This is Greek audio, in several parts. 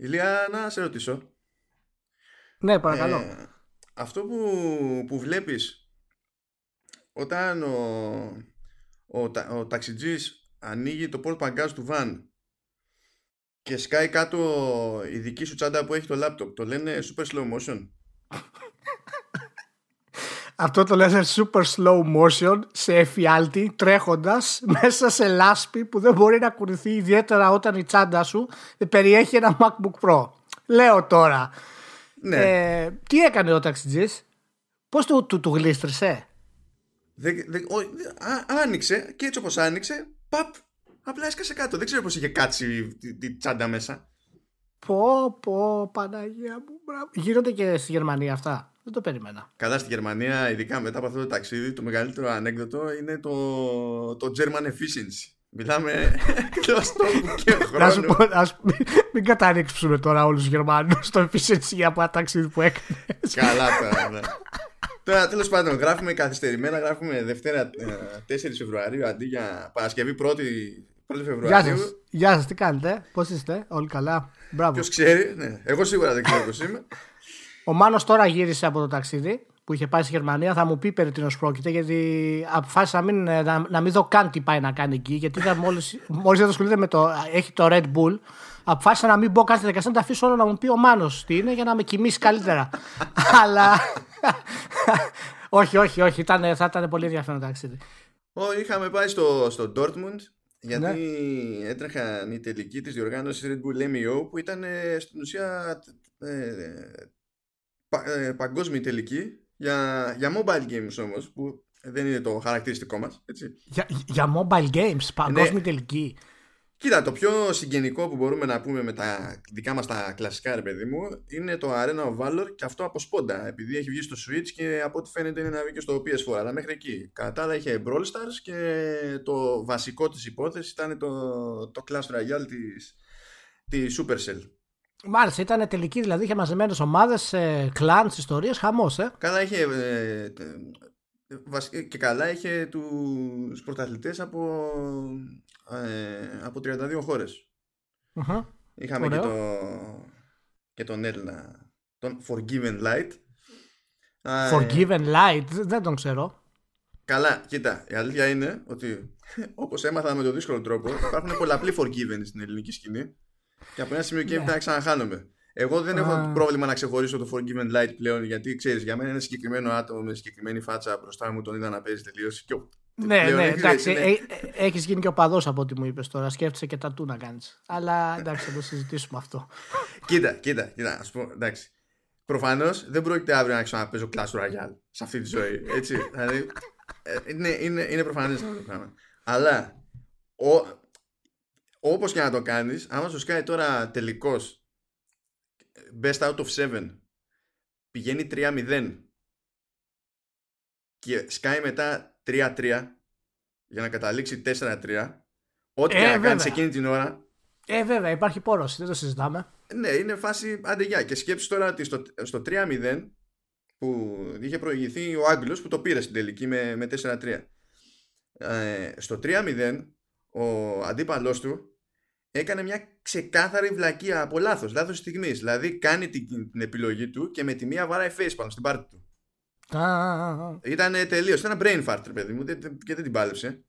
Ηλία, να σε ρωτήσω. Ναι, παρακαλώ. Ε, αυτό που, που βλέπεις όταν ο, ο, ο, ταξιτζής ανοίγει το port παγκάζ του van και σκάει κάτω η δική σου τσάντα που έχει το λάπτοπ, το λένε super slow motion; Αυτό το λένε super slow motion σε εφιάλτη τρέχοντας μέσα σε λάσπη που δεν μπορεί να κουνηθεί ιδιαίτερα όταν η τσάντα σου περιέχει ένα MacBook Pro. Λέω τώρα. Ναι. Ε, τι έκανε ο ταξιτζής, πώς του, του, του γλίστρησε; Δε, δε, ο, α, άνοιξε και έτσι όπως άνοιξε, παπ, απλά έσκασε κάτω. Δεν ξέρω πώς είχε κάτσει τη, τσάντα μέσα. Πω, πω, Παναγία μου. Μπράβο. Γίνονται και στη Γερμανία αυτά; Δεν το περίμενα. Καλά στη Γερμανία, ειδικά μετά από αυτό το ταξίδι, το μεγαλύτερο ανέκδοτο είναι το, το German efficiency. Μιλάμε εκτός τόπου και χρόνου. Να σου πω, ας, μην, μην καταρρίξουμε τώρα όλους τους Γερμανούς στο efficiency για ένα ταξίδι που έκανε. Καλά τώρα, ναι. Τώρα τέλος πάντων, γράφουμε καθυστερημένα, γράφουμε Δευτέρα 4 Φεβρουαρίου αντί για Παρασκευή 1η, 1η Φεβρουαρίου. Γεια σας, Γεια σας, τι κάνετε, πώς είστε, Όλοι καλά. Μπράβο. Ποιος ξέρει, ναι. Εγώ σίγουρα δεν ξέρω πώς είμαι. Ο Μάνος τώρα γύρισε από το ταξίδι που είχε πάει στη Γερμανία. Θα μου πει περί τίνος πρόκειται, γιατί αποφάσισα να μην, να, να μην δω καν τι πάει να κάνει εκεί. Γιατί μόλις, μόλις δεν ασχολείται με το. Έχει το Red Bull. Αποφάσισα να μην μπω καν στη δικασία, να τα αφήσω όλο να μου πει ο Μάνος τι είναι για να με κοιμήσει καλύτερα. Αλλά. όχι, όχι, όχι. Ήταν, θα ήταν πολύ ενδιαφέρον το ταξίδι. Oh, είχαμε πάει στο, στο Dortmund γιατί ναι. έτρεχαν οι τελικοί της διοργάνωσης Red Bull MEO που ήταν στην ουσία ε, πα, ε, παγκόσμια τελική για, για mobile games όμως που δεν είναι το χαρακτηριστικό μας έτσι. Για, για mobile games, παγκόσμια ναι. τελική Κοίτα, το πιο συγγενικό που μπορούμε να πούμε με τα δικά μας τα κλασικά ρε παιδί μου είναι το Arena of Valor και αυτό από σπόντα επειδή έχει βγει στο Switch και από ό,τι φαίνεται είναι να βγει και στο PS4 αλλά μέχρι εκεί. Κατά άλλα είχε Brawl Stars και το βασικό της υπόθεση ήταν το, το Clash Royale της, της Supercell. Μάλιστα, ήταν τελική δηλαδή, είχε μαζεμένες ομάδες, κλαντ, ιστορίε, χαμός, ε. Καλά, είχε. Ε, και καλά είχε τους πρωταθλητές από, ε, από 32 χώρες. Uh-huh. Είχαμε και, το, και τον Έλληνα, τον Forgiven Light. Forgiven Light, δεν τον ξέρω. Καλά, κοίτα, η αλήθεια είναι ότι όπως έμαθα με τον δύσκολο τρόπο υπάρχουν πολλαπλοί Forgiven στην ελληνική σκηνή. Και από ένα σημείο και έπειτα ξαναχάνομαι. Εγώ δεν έχω πρόβλημα να ξεχωρίσω το Forgiven Light πλέον γιατί ξέρεις, για μένα είναι συγκεκριμένο άτομο με συγκεκριμένη φάτσα μπροστά μου, τον είδα να παίζει τελείως. Ναι, ναι, εντάξει. Είναι... Ε, ε, Έχεις γίνει και ο παδός από ό,τι μου είπες τώρα. Σκέφτεσαι και τα του να κάνεις. Αλλά εντάξει, θα το συζητήσουμε αυτό. κοίτα, κοίτα, κοίτα. Α πω, εντάξει. Προφανώς δεν πρόκειται αύριο να ξαναπέζω Clash Royale σε αυτή τη ζωή. Έτσι. δηλαδή, ε, είναι, είναι, είναι προφανές αυτό το πράγμα. Αλλά ο, όπως και να το κάνεις άμα σου σκάει τώρα τελικός best out of 7 πηγαίνει 3-0 και σκάει μετά 3-3 για να καταλήξει 4-3 ό,τι ε, και να κάνεις εκείνη την ώρα. Ε βέβαια υπάρχει πόρος δεν το συζητάμε. Ναι είναι φάση αντεγιά και σκέψεις τώρα ότι στο, στο 3-0 που είχε προηγηθεί ο Άγγλος που το πήρε στην τελική με, με 4-3 ε, στο 3-0 ο αντίπαλός του έκανε μια ξεκάθαρη βλακεία από λάθος, λάθος στιγμής. Δηλαδή κάνει την, την, επιλογή του και με τη μία βαράει face πάνω στην πάρτη του. Ήταν τελείως. Ήταν ένα brain fart, παιδί μου, και δεν την πάλεψε.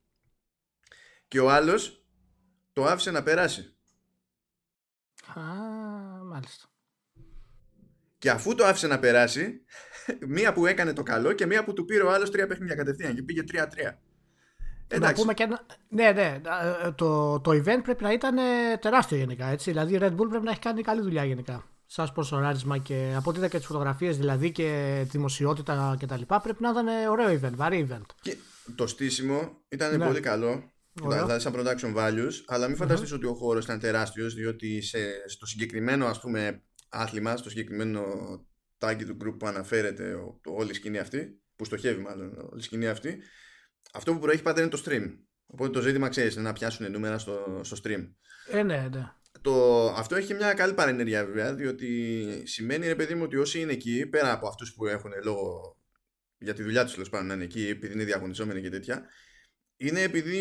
Και ο άλλος το άφησε να περάσει. Α, μάλιστα. Και αφού το άφησε να περάσει, μία που έκανε το καλό και μία που του πήρε ο άλλος τρία παιχνίδια κατευθείαν και πήγε 3-3. Να πούμε και ένα... Ναι, ναι. Το, το event πρέπει να ήταν τεράστιο γενικά. Έτσι. Δηλαδή η Red Bull πρέπει να έχει κάνει καλή δουλειά γενικά. Σαν προσωράρισμα και από ό,τι είδα και τις φωτογραφίες δηλαδή και δημοσιότητα κτλ. Πρέπει να ήταν ωραίο event, βαρύ event. Και το στήσιμο ήταν ναι. πολύ καλό. Δηλαδή σαν production values, αλλά μην φανταστείς ότι ο χώρος ήταν τεράστιος, διότι σε, στο συγκεκριμένο ας πούμε άθλημα, στο συγκεκριμένο τάγκη του group που αναφέρεται το, όλη η σκηνή αυτή, που στοχεύει μάλλον όλη η σκηνή αυτή, αυτό που προέχει πάντα είναι το stream. Οπότε το ζήτημα ξέρεις είναι να πιάσουν νούμερα στο, στο stream. Ε, ναι, ναι. Το, αυτό έχει μια καλή παρενέργεια βέβαια, διότι σημαίνει ρε παιδί μου ότι όσοι είναι εκεί, πέρα από αυτούς που έχουν λόγο για τη δουλειά τους τέλος πάντων να είναι εκεί, επειδή είναι διαγωνιζόμενοι και τέτοια, είναι επειδή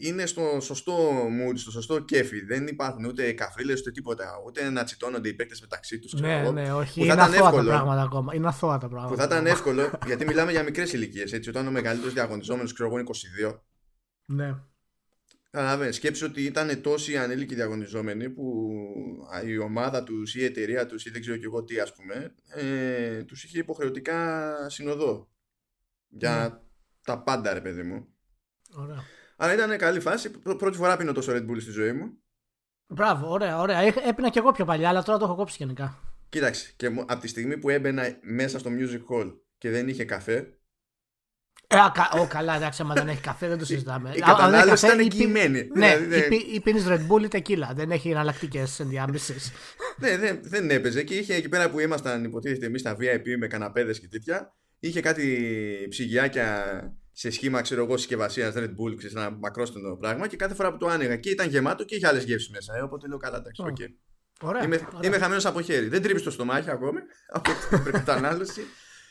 είναι στο σωστό mood, στο σωστό κέφι. Δεν υπάρχουν ούτε καφρίλες ούτε τίποτα. Ούτε να τσιτώνονται οι παίκτες μεταξύ τους. Ναι, ναι, όχι. είναι αθώα τα πράγματα ακόμα. Είναι αθώα τα πράγματα. Που θα ήταν εύκολο, γιατί μιλάμε για μικρές ηλικίες. Όταν ο μεγαλύτερος διαγωνιζόμενος, ξέρω εγώ, είναι 22. Ναι. Καταλαβαίνεις, σκέψου ότι ήταν τόσοι ανήλικοι διαγωνιζόμενοι που η ομάδα τους ή η εταιρεία τους ή δεν ξέρω και εγώ τι, ας πούμε, ε, τους είχε υποχρεωτικά συνοδό. Για ναι. Τα πάντα, ρε παιδί μου. Ωραία. Αλλά ήταν καλή φάση. Πρώτη φορά πίνω τόσο Red Bull στη ζωή μου. Μπράβο, ωραία, ωραία. Έπεινα και εγώ πιο παλιά, αλλά τώρα το έχω κόψει γενικά. Κοίταξε, και από τη στιγμή που έμπαινα μέσα στο music hall και δεν είχε καφέ, ε, ο, καλά, εντάξει, άμα δεν έχει καφέ δεν το συζητάμε. Η κατανάλωση ήταν εγγυημένη. Ναι, δηλαδή, ή πίνεις Red Bull ή τεκίλα. Δεν έχει εναλλακτικές ενδιάμεσες. ναι, δεν, δεν έπαιζε. Και είχε εκεί πέρα που ήμασταν, υποτίθεται εμείς στα VIP με καναπέδες και τέτοια, είχε κάτι ψυγιάκια σε σχήμα, ξέρω εγώ, συσκευασίας Red Bull, ξέρεις ένα μακρόστενο πράγμα. Και κάθε φορά που το άνοιγα και ήταν γεμάτο και είχε άλλες γεύσεις μέσα. Ε, οπότε λέω καλά, εντάξει, οκ. Okay. Ωραία, είμαι, είμαι χαμένος από χέρι. Δεν τρύπησε το στομάχι ακόμη από την κατανάλωση.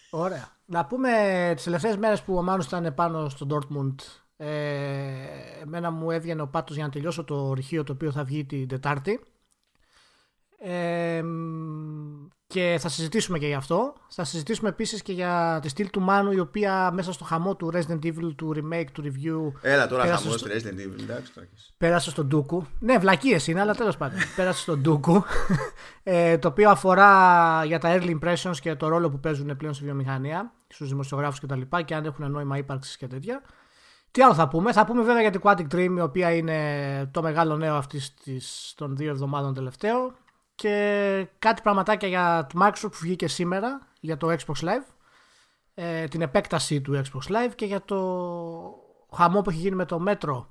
Ωραία. Να πούμε τις τελευταίες μέρες που ο Μάνος ήταν πάνω στο Dortmund. Ε, εμένα μου έβγαινε ο πάτος για να τελειώσω το αρχείο το οποίο θα βγει την Τετάρτη. Ε, και θα συζητήσουμε και γι' αυτό. Θα συζητήσουμε επίσης και για τη στυλ του Μάνου, η οποία μέσα στο χαμό του Resident Evil, του remake, του review. Έλα τώρα χαμός στο... Resident Evil, εντάξει. Πέρασε στον Ντούκου. Ναι, βλακίες είναι, αλλά τέλος πάντων. πέρασε στον Ντούκου. Ε, το οποίο αφορά για τα early impressions και το ρόλο που παίζουν πλέον στη βιομηχανία, στους δημοσιογράφους κτλ. Και, και αν έχουν νόημα ύπαρξης και τέτοια. Τι άλλο θα πούμε; Θα πούμε βέβαια για την Quantic Dream, η οποία είναι το μεγάλο νέο αυτής των δύο εβδομάδων τελευταίο και κάτι πραγματάκια για το Microsoft που βγήκε σήμερα για το Xbox Live ε, την επέκταση του Xbox Live και για το χαμό που έχει γίνει με το Metro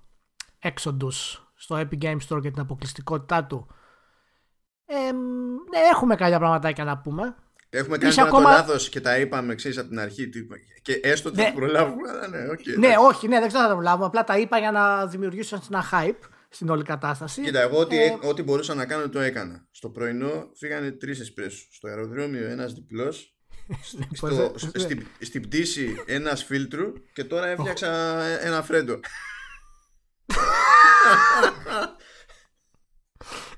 Exodus στο Epic Games Store και την αποκλειστικότητά του ε, ναι, έχουμε κάποια πραγματάκια να πούμε Έχουμε κάνει τώρα ακόμα... το λάθος και τα είπαμε εξή από την αρχή. Και έστω ότι ναι. θα προλάβουμε. Αλλά ναι, okay, ναι, όχι, ναι, δεν ξέρω αν θα το προλάβουμε. Απλά τα είπα για να δημιουργήσω ένα hype στην όλη κατάσταση. Κοίτα, εγώ ό,τι, ε... ό,τι μπορούσα να κάνω το έκανα. Στο πρωινό φύγανε τρεις εσπρέσους. Στο αεροδρόμιο ένας διπλός. στο, στην, στην πτήση ένας φίλτρου και τώρα έφτιαξα ένα φρέντο.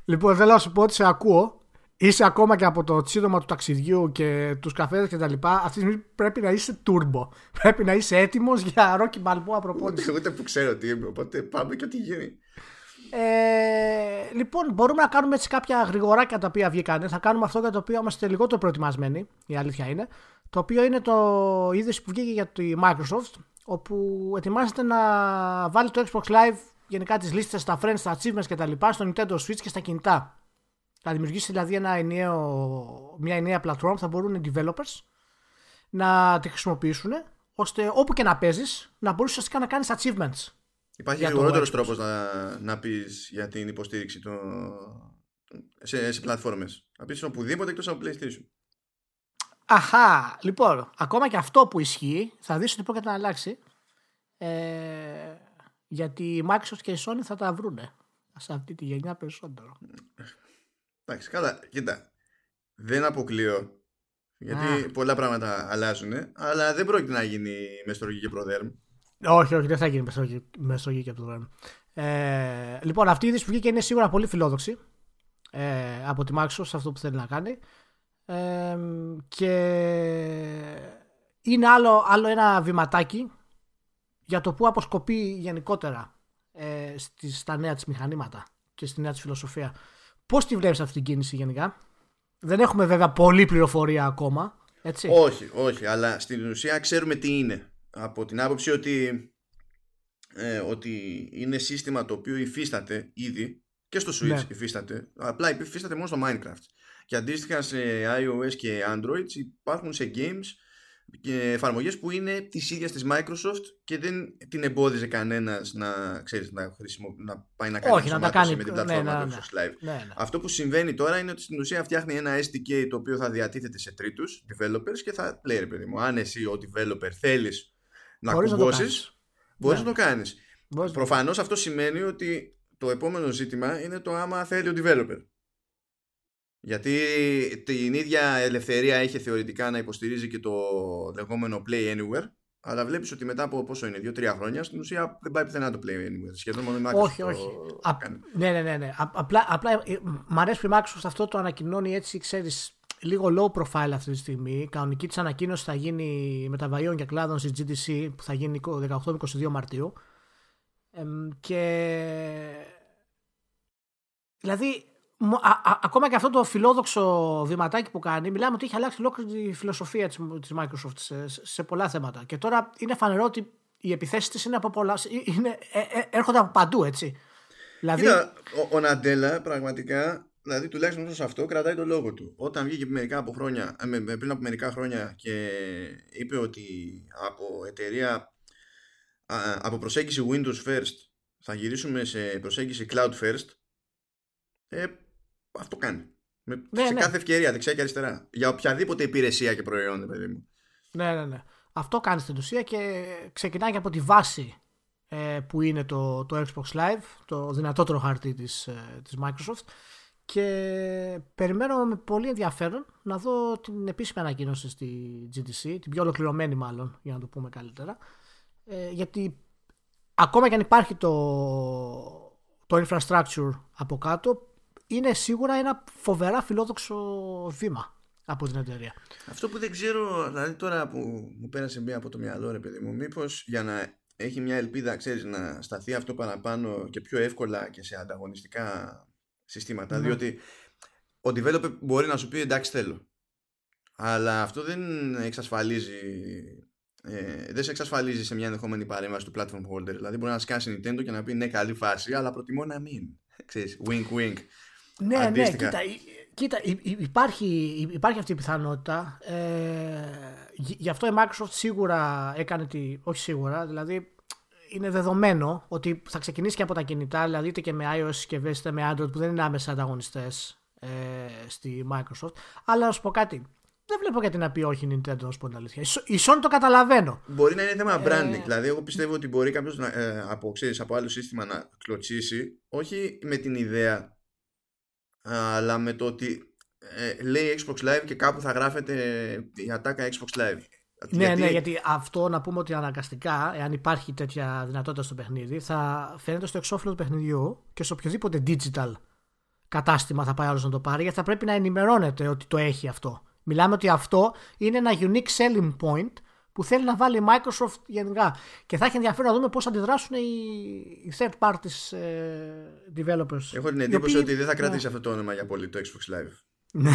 λοιπόν, θέλω να σου πω ότι σε ακούω. Είσαι ακόμα και από το τσίδωμα του ταξιδιού και τους καφέδες και τα λοιπά. Αυτή τη στιγμή πρέπει να είσαι turbo. Πρέπει να είσαι έτοιμος για ρόκι μπαλμπό προπόνηση. Ούτε, ούτε που ξέρω τι είμαι. Οπότε πάμε και ό,τι γίνει. Ε, λοιπόν, μπορούμε να κάνουμε έτσι κάποια γρηγοράκια τα οποία βγήκαν. Θα κάνουμε αυτό για το οποίο είμαστε λιγότερο προετοιμασμένοι, η αλήθεια είναι. Το οποίο είναι το είδηση που βγήκε για τη Microsoft, όπου ετοιμάζεται να βάλει το Xbox Live γενικά τις λίστες στα friends, στα achievements κτλ. στο Nintendo Switch και στα κινητά. Θα δημιουργήσει δηλαδή ένα ενιαίο, μια ενιαία πλατφόρμα που θα μπορούν οι developers να τη χρησιμοποιήσουν ώστε όπου και να παίζεις να μπορείς ουσιαστικά να κάνεις achievements Υπάρχει γρηγορότερος τρόπος να, να πεις για την υποστήριξη των, σε, σε πλατφόρμες. Να πεις οπουδήποτε εκτός από PlayStation. Αχά, λοιπόν, ακόμα και αυτό που ισχύει, θα δεις ότι πρόκειται να αλλάξει. Ε, γιατί η Microsoft και η Sony θα τα βρούνε σε αυτή τη γενιά περισσότερο. Εντάξει, καλά, κοίτα. Δεν αποκλείω. Γιατί πολλά πράγματα αλλάζουν, αλλά δεν πρόκειται να γίνει με στοργή και προδέρμ. Όχι, όχι, δεν θα γίνει μεσογειακή από το δρόμο. Ε, λοιπόν, αυτή η είδηση που βγήκε είναι σίγουρα πολύ φιλόδοξη ε, από τη Microsoft σε αυτό που θέλει να κάνει. Ε, και είναι άλλο, άλλο ένα βηματάκι για το που αποσκοπεί γενικότερα ε, στις, στα νέα της μηχανήματα και στη νέα της φιλοσοφία. Πώς τη βλέπεις αυτή την κίνηση γενικά; Δεν έχουμε βέβαια πολλή πληροφορία ακόμα. Έτσι. Όχι, όχι, αλλά στην ουσία ξέρουμε τι είναι από την άποψη ότι, ε, ότι είναι σύστημα το οποίο υφίσταται ήδη και στο Switch ναι. υφίσταται, απλά υφίσταται μόνο στο Minecraft. Και αντίστοιχα σε iOS και Android υπάρχουν σε games και εφαρμογές που είναι της ίδιας της Microsoft και δεν την εμπόδιζε κανένας να, ξέρεις, να, χρησιμο... να πάει να κάνει Όχι, να τα κάνει με την ναι, πλατφόρμα ναι, ναι, Live. Ναι, ναι. Αυτό που συμβαίνει τώρα είναι ότι στην ουσία φτιάχνει ένα SDK το οποίο θα διατίθεται σε τρίτους developers και θα λέει ρε παιδί μου, αν εσύ ο developer θέλεις να κουμπώσει, μπορεί να το κάνει. Ναι. Προφανώ αυτό σημαίνει ότι το επόμενο ζήτημα είναι το άμα θέλει ο developer. Γιατί την ίδια ελευθερία έχει θεωρητικά να υποστηρίζει και το λεγόμενο Play Anywhere αλλά βλέπει ότι μετά από πόσο είναι, 2-3 χρόνια, στην ουσία δεν πάει πουθενά το Play Anywhere. Σχεδόν μόνο η Microsoft. Όχι, όχι. Α, ναι, ναι, ναι. ναι. απλά, απλά ε, μ' αρέσει που η Microsoft αυτό το ανακοινώνει έτσι, ξέρει, λίγο low profile αυτή τη στιγμή. Η κανονική της ανακοίνωση θα γίνει μεταβαίων και κλάδων στη GDC που θα γίνει 18-22 Μαρτίου. Ε, και δηλαδή α, α, ακόμα και αυτό το φιλόδοξο βηματάκι που κάνει, μιλάμε ότι έχει αλλάξει ολόκληρη τη φιλοσοφία της, της Microsoft σε, σε, πολλά θέματα. Και τώρα είναι φανερό ότι οι επιθέσεις της είναι από πολλά. Είναι, ε, ε, έρχονται από παντού, έτσι. Δηλαδή... Κοίτα, ο, ο Ναντέλα πραγματικά, δηλαδή τουλάχιστον σε αυτό, κρατάει το λόγο του. Όταν βγήκε μερικά από χρόνια, ε, πριν από μερικά χρόνια και είπε ότι από εταιρεία, από προσέγγιση Windows First θα γυρίσουμε σε προσέγγιση Cloud First, ε, αυτό κάνει. Με, ναι, σε ναι. κάθε ευκαιρία, δεξιά και αριστερά. Για οποιαδήποτε υπηρεσία και προϊόν, παιδί μου. Ναι, ναι, ναι. Αυτό κάνει στην ουσία και ξεκινάει από τη βάση ε, που είναι το, το Xbox Live, το δυνατότερο χαρτί της, ε, της Microsoft και περιμένω με πολύ ενδιαφέρον να δω την επίσημη ανακοίνωση στη GTC, την πιο ολοκληρωμένη μάλλον, για να το πούμε καλύτερα, ε, γιατί ακόμα και αν υπάρχει το, το infrastructure από κάτω, είναι σίγουρα ένα φοβερά φιλόδοξο βήμα από την εταιρεία. Αυτό που δεν ξέρω, δηλαδή τώρα που μου πέρασε μία από το μυαλό, ρε παιδί μου, μήπως για να έχει μια ελπίδα, ξέρεις, να σταθεί αυτό παραπάνω και πιο εύκολα και σε ανταγωνιστικά συστήματα, ναι. διότι ο developer μπορεί να σου πει εντάξει θέλω. Αλλά αυτό δεν εξασφαλίζει ε, δεν σε εξασφαλίζει σε μια ενδεχόμενη παρέμβαση του platform holder. Δηλαδή μπορεί να σκάσει Nintendo και να πει ναι καλή φάση αλλά προτιμώ να μην. Ξέρεις, wink wink. Ναι, ναι, κοίτα, κοίτα υπάρχει, υπάρχει αυτή η πιθανότητα. Ε, γι' αυτό η Microsoft σίγουρα έκανε τη. Όχι σίγουρα, δηλαδή είναι δεδομένο ότι θα ξεκινήσει και από τα κινητά, δηλαδή είτε και με iOS συσκευέ είτε με Android που δεν είναι άμεσα ανταγωνιστές ε, στη Microsoft. Αλλά να σου πω κάτι. Δεν βλέπω γιατί να πει όχι η Nintendo, να σου πω την αλήθεια. Η Sony το καταλαβαίνω. Μπορεί να είναι θέμα branding. Ε... Δηλαδή, εγώ πιστεύω ότι μπορεί κάποιος ε, από, από άλλο σύστημα να κλωτσίσει, όχι με την ιδέα αλλά με το ότι ε, λέει Xbox Live και κάπου θα γράφεται η ατάκα Xbox Live. Ναι, γιατί... ναι, γιατί αυτό να πούμε ότι αναγκαστικά, εάν υπάρχει τέτοια δυνατότητα στο παιχνίδι, θα φαίνεται στο εξώφυλλο του παιχνιδιού και σε οποιοδήποτε digital κατάστημα θα πάει άλλος να το πάρει, γιατί θα πρέπει να ενημερώνεται ότι το έχει αυτό. Μιλάμε ότι αυτό είναι ένα unique selling point που θέλει να βάλει η Microsoft γενικά. Και θα έχει ενδιαφέρον να δούμε πώς αντιδράσουν οι third parties ε, developers. Έχω την εντύπωση ότι δεν θα κρατήσει ναι. αυτό το όνομα για πολύ το Xbox Live. Ναι.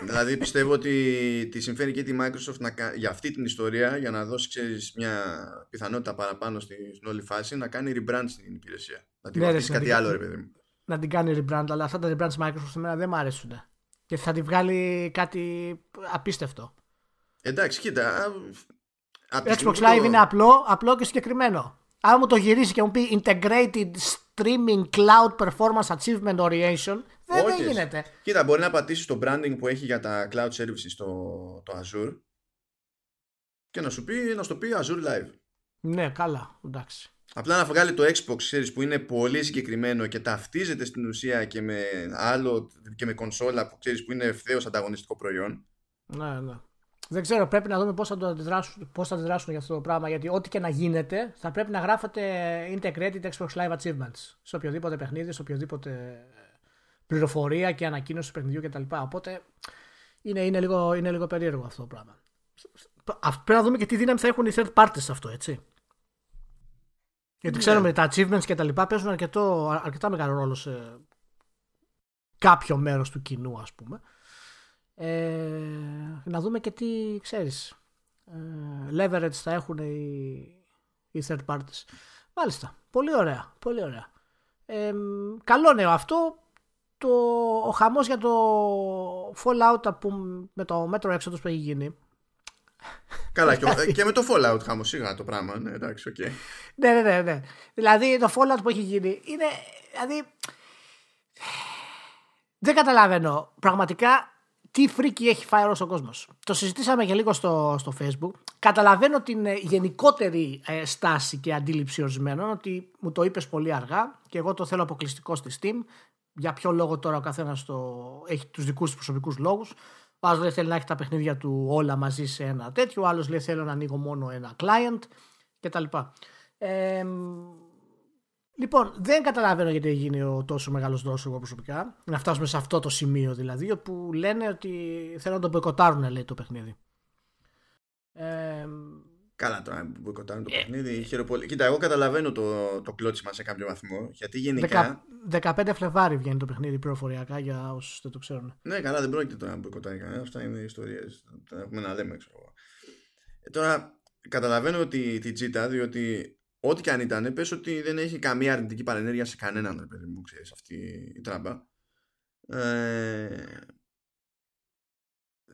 δηλαδή πιστεύω ότι τη συμφέρει και τη Microsoft να, για αυτή την ιστορία για να δώσει ξέρεις, μια πιθανότητα παραπάνω στην όλη φάση να κάνει rebrand στην υπηρεσία. Να την ναι, κάτι άλλο ρε παιδί μου. Να την κάνει rebrand, αλλά αυτά τα rebrand της Microsoft εμένα δεν μου αρέσουν. Και θα τη βγάλει κάτι απίστευτο. Εντάξει, κοίτα, Xbox Live είναι απλό, απλό και συγκεκριμένο. Αν μου το γυρίσει και μου πει Integrated Streaming Cloud Performance Achievement Orientation, δεν, δεν γίνεται. Κοίτα, μπορεί να πατήσεις το branding που έχει για τα cloud services στο το Azure και να σου πει, να στο πει Azure Live. Ναι, καλά, εντάξει. Απλά να βγάλει το Xbox Series που είναι πολύ συγκεκριμένο και ταυτίζεται στην ουσία και με άλλο και με κονσόλα που ξέρεις που είναι ευθέως ανταγωνιστικό προϊόν. Ναι, ναι. Δεν ξέρω, πρέπει να δούμε πώς θα, το αντιδράσουν, πώς θα αντιδράσουν για αυτό το πράγμα. Γιατί ό,τι και να γίνεται, θα πρέπει να γράφεται Integrated Xbox Live Achievements σε οποιοδήποτε παιχνίδι, σε οποιοδήποτε πληροφορία και ανακοίνωση του παιχνιδιού κτλ. Οπότε είναι, είναι, λίγο, είναι λίγο περίεργο αυτό το πράγμα. Πρέπει να δούμε και τι δύναμη θα έχουν οι third parties σε αυτό, έτσι. Γιατί ναι. ξέρουμε τα achievements και τα λοιπά παίζουν αρκετό, αρκετά μεγάλο ρόλο σε κάποιο μέρος του κοινού, ας πούμε. Ε, να δούμε και τι ξέρεις ε, leverage θα έχουν οι, οι third parties μάλιστα, πολύ ωραία πολύ ωραία ε, καλό νέο αυτό το, ο χαμός για το Fallout που, με το μέτρο έξοδος που έχει γίνει Καλά, και, και, με το Fallout χάμω σίγουρα το πράγμα. Ναι, εντάξει, okay. ναι, ναι, ναι, ναι. Δηλαδή το Fallout που έχει γίνει είναι. Δηλαδή. Δεν καταλαβαίνω. Πραγματικά τι φρίκι έχει φάει όλος ο κόσμος. Το συζητήσαμε και λίγο στο, στο Facebook. Καταλαβαίνω την ε, γενικότερη ε, στάση και αντίληψη ορισμένων ότι μου το είπες πολύ αργά και εγώ το θέλω αποκλειστικό στη Steam. Για ποιο λόγο τώρα ο καθένας έχει τους δικούς του προσωπικούς λόγους. Ο άλλος λέει θέλει να έχει τα παιχνίδια του όλα μαζί σε ένα τέτοιο. Ο άλλος λέει θέλω να ανοίγω μόνο ένα client κτλ. Ε, λοιπόν, δεν καταλαβαίνω γιατί γίνει ο τόσο μεγάλος δρόσο εγώ προσωπικά. Να φτάσουμε σε αυτό το σημείο δηλαδή, όπου λένε ότι θέλουν να το μποϊκοτάρουν λέει το παιχνίδι. Ε, Καλά τώρα που μποϊκοτάρουν το ε, παιχνίδι. Χειροπολί... Κοίτα, εγώ καταλαβαίνω το, το κλώτσιμα σε κάποιο βαθμό. Γιατί γενικά. 15 Φλεβάρι βγαίνει το παιχνίδι πληροφοριακά για όσους δεν το ξέρουν. Ναι, καλά, δεν πρόκειται τώρα να μποϊκοτάρει κανένα. Αυτά είναι ιστορίες. Έχουμε να λέμε, ξέρω εγώ. Ε, τώρα, καταλαβαίνω ότι τη τσίτα, διότι ό,τι και αν ήταν, πες ότι δεν έχει καμία αρνητική παρενέργεια σε κανέναν, ρε παιδί μου, ξέρεις, αυτή η τράμπα. Ε,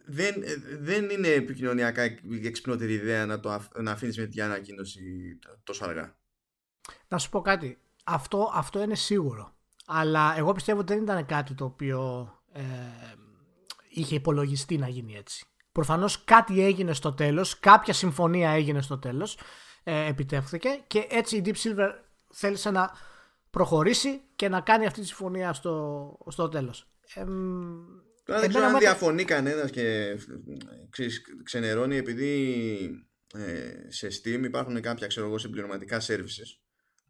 δεν, δεν είναι επικοινωνιακά η εξυπνότερη ιδέα να, το, να αφήνεις με την ανακοίνωση τόσο αργά. Να σου πω κάτι. Αυτό, αυτό είναι σίγουρο. Αλλά εγώ πιστεύω ότι δεν ήταν κάτι το οποίο ε, είχε υπολογιστεί να γίνει έτσι. Προφανώς κάτι έγινε στο τέλος, κάποια συμφωνία έγινε στο τέλος, ε, επιτεύχθηκε και έτσι η Deep Silver θέλησε να προχωρήσει και να κάνει αυτή τη συμφωνία στο, στο τέλος. Ε, Τώρα δεν ξέρω αν διαφωνεί κανένας και ξενερώνει επειδή ε, σε Steam υπάρχουν κάποια ξέρω εγώ συμπληρωματικά services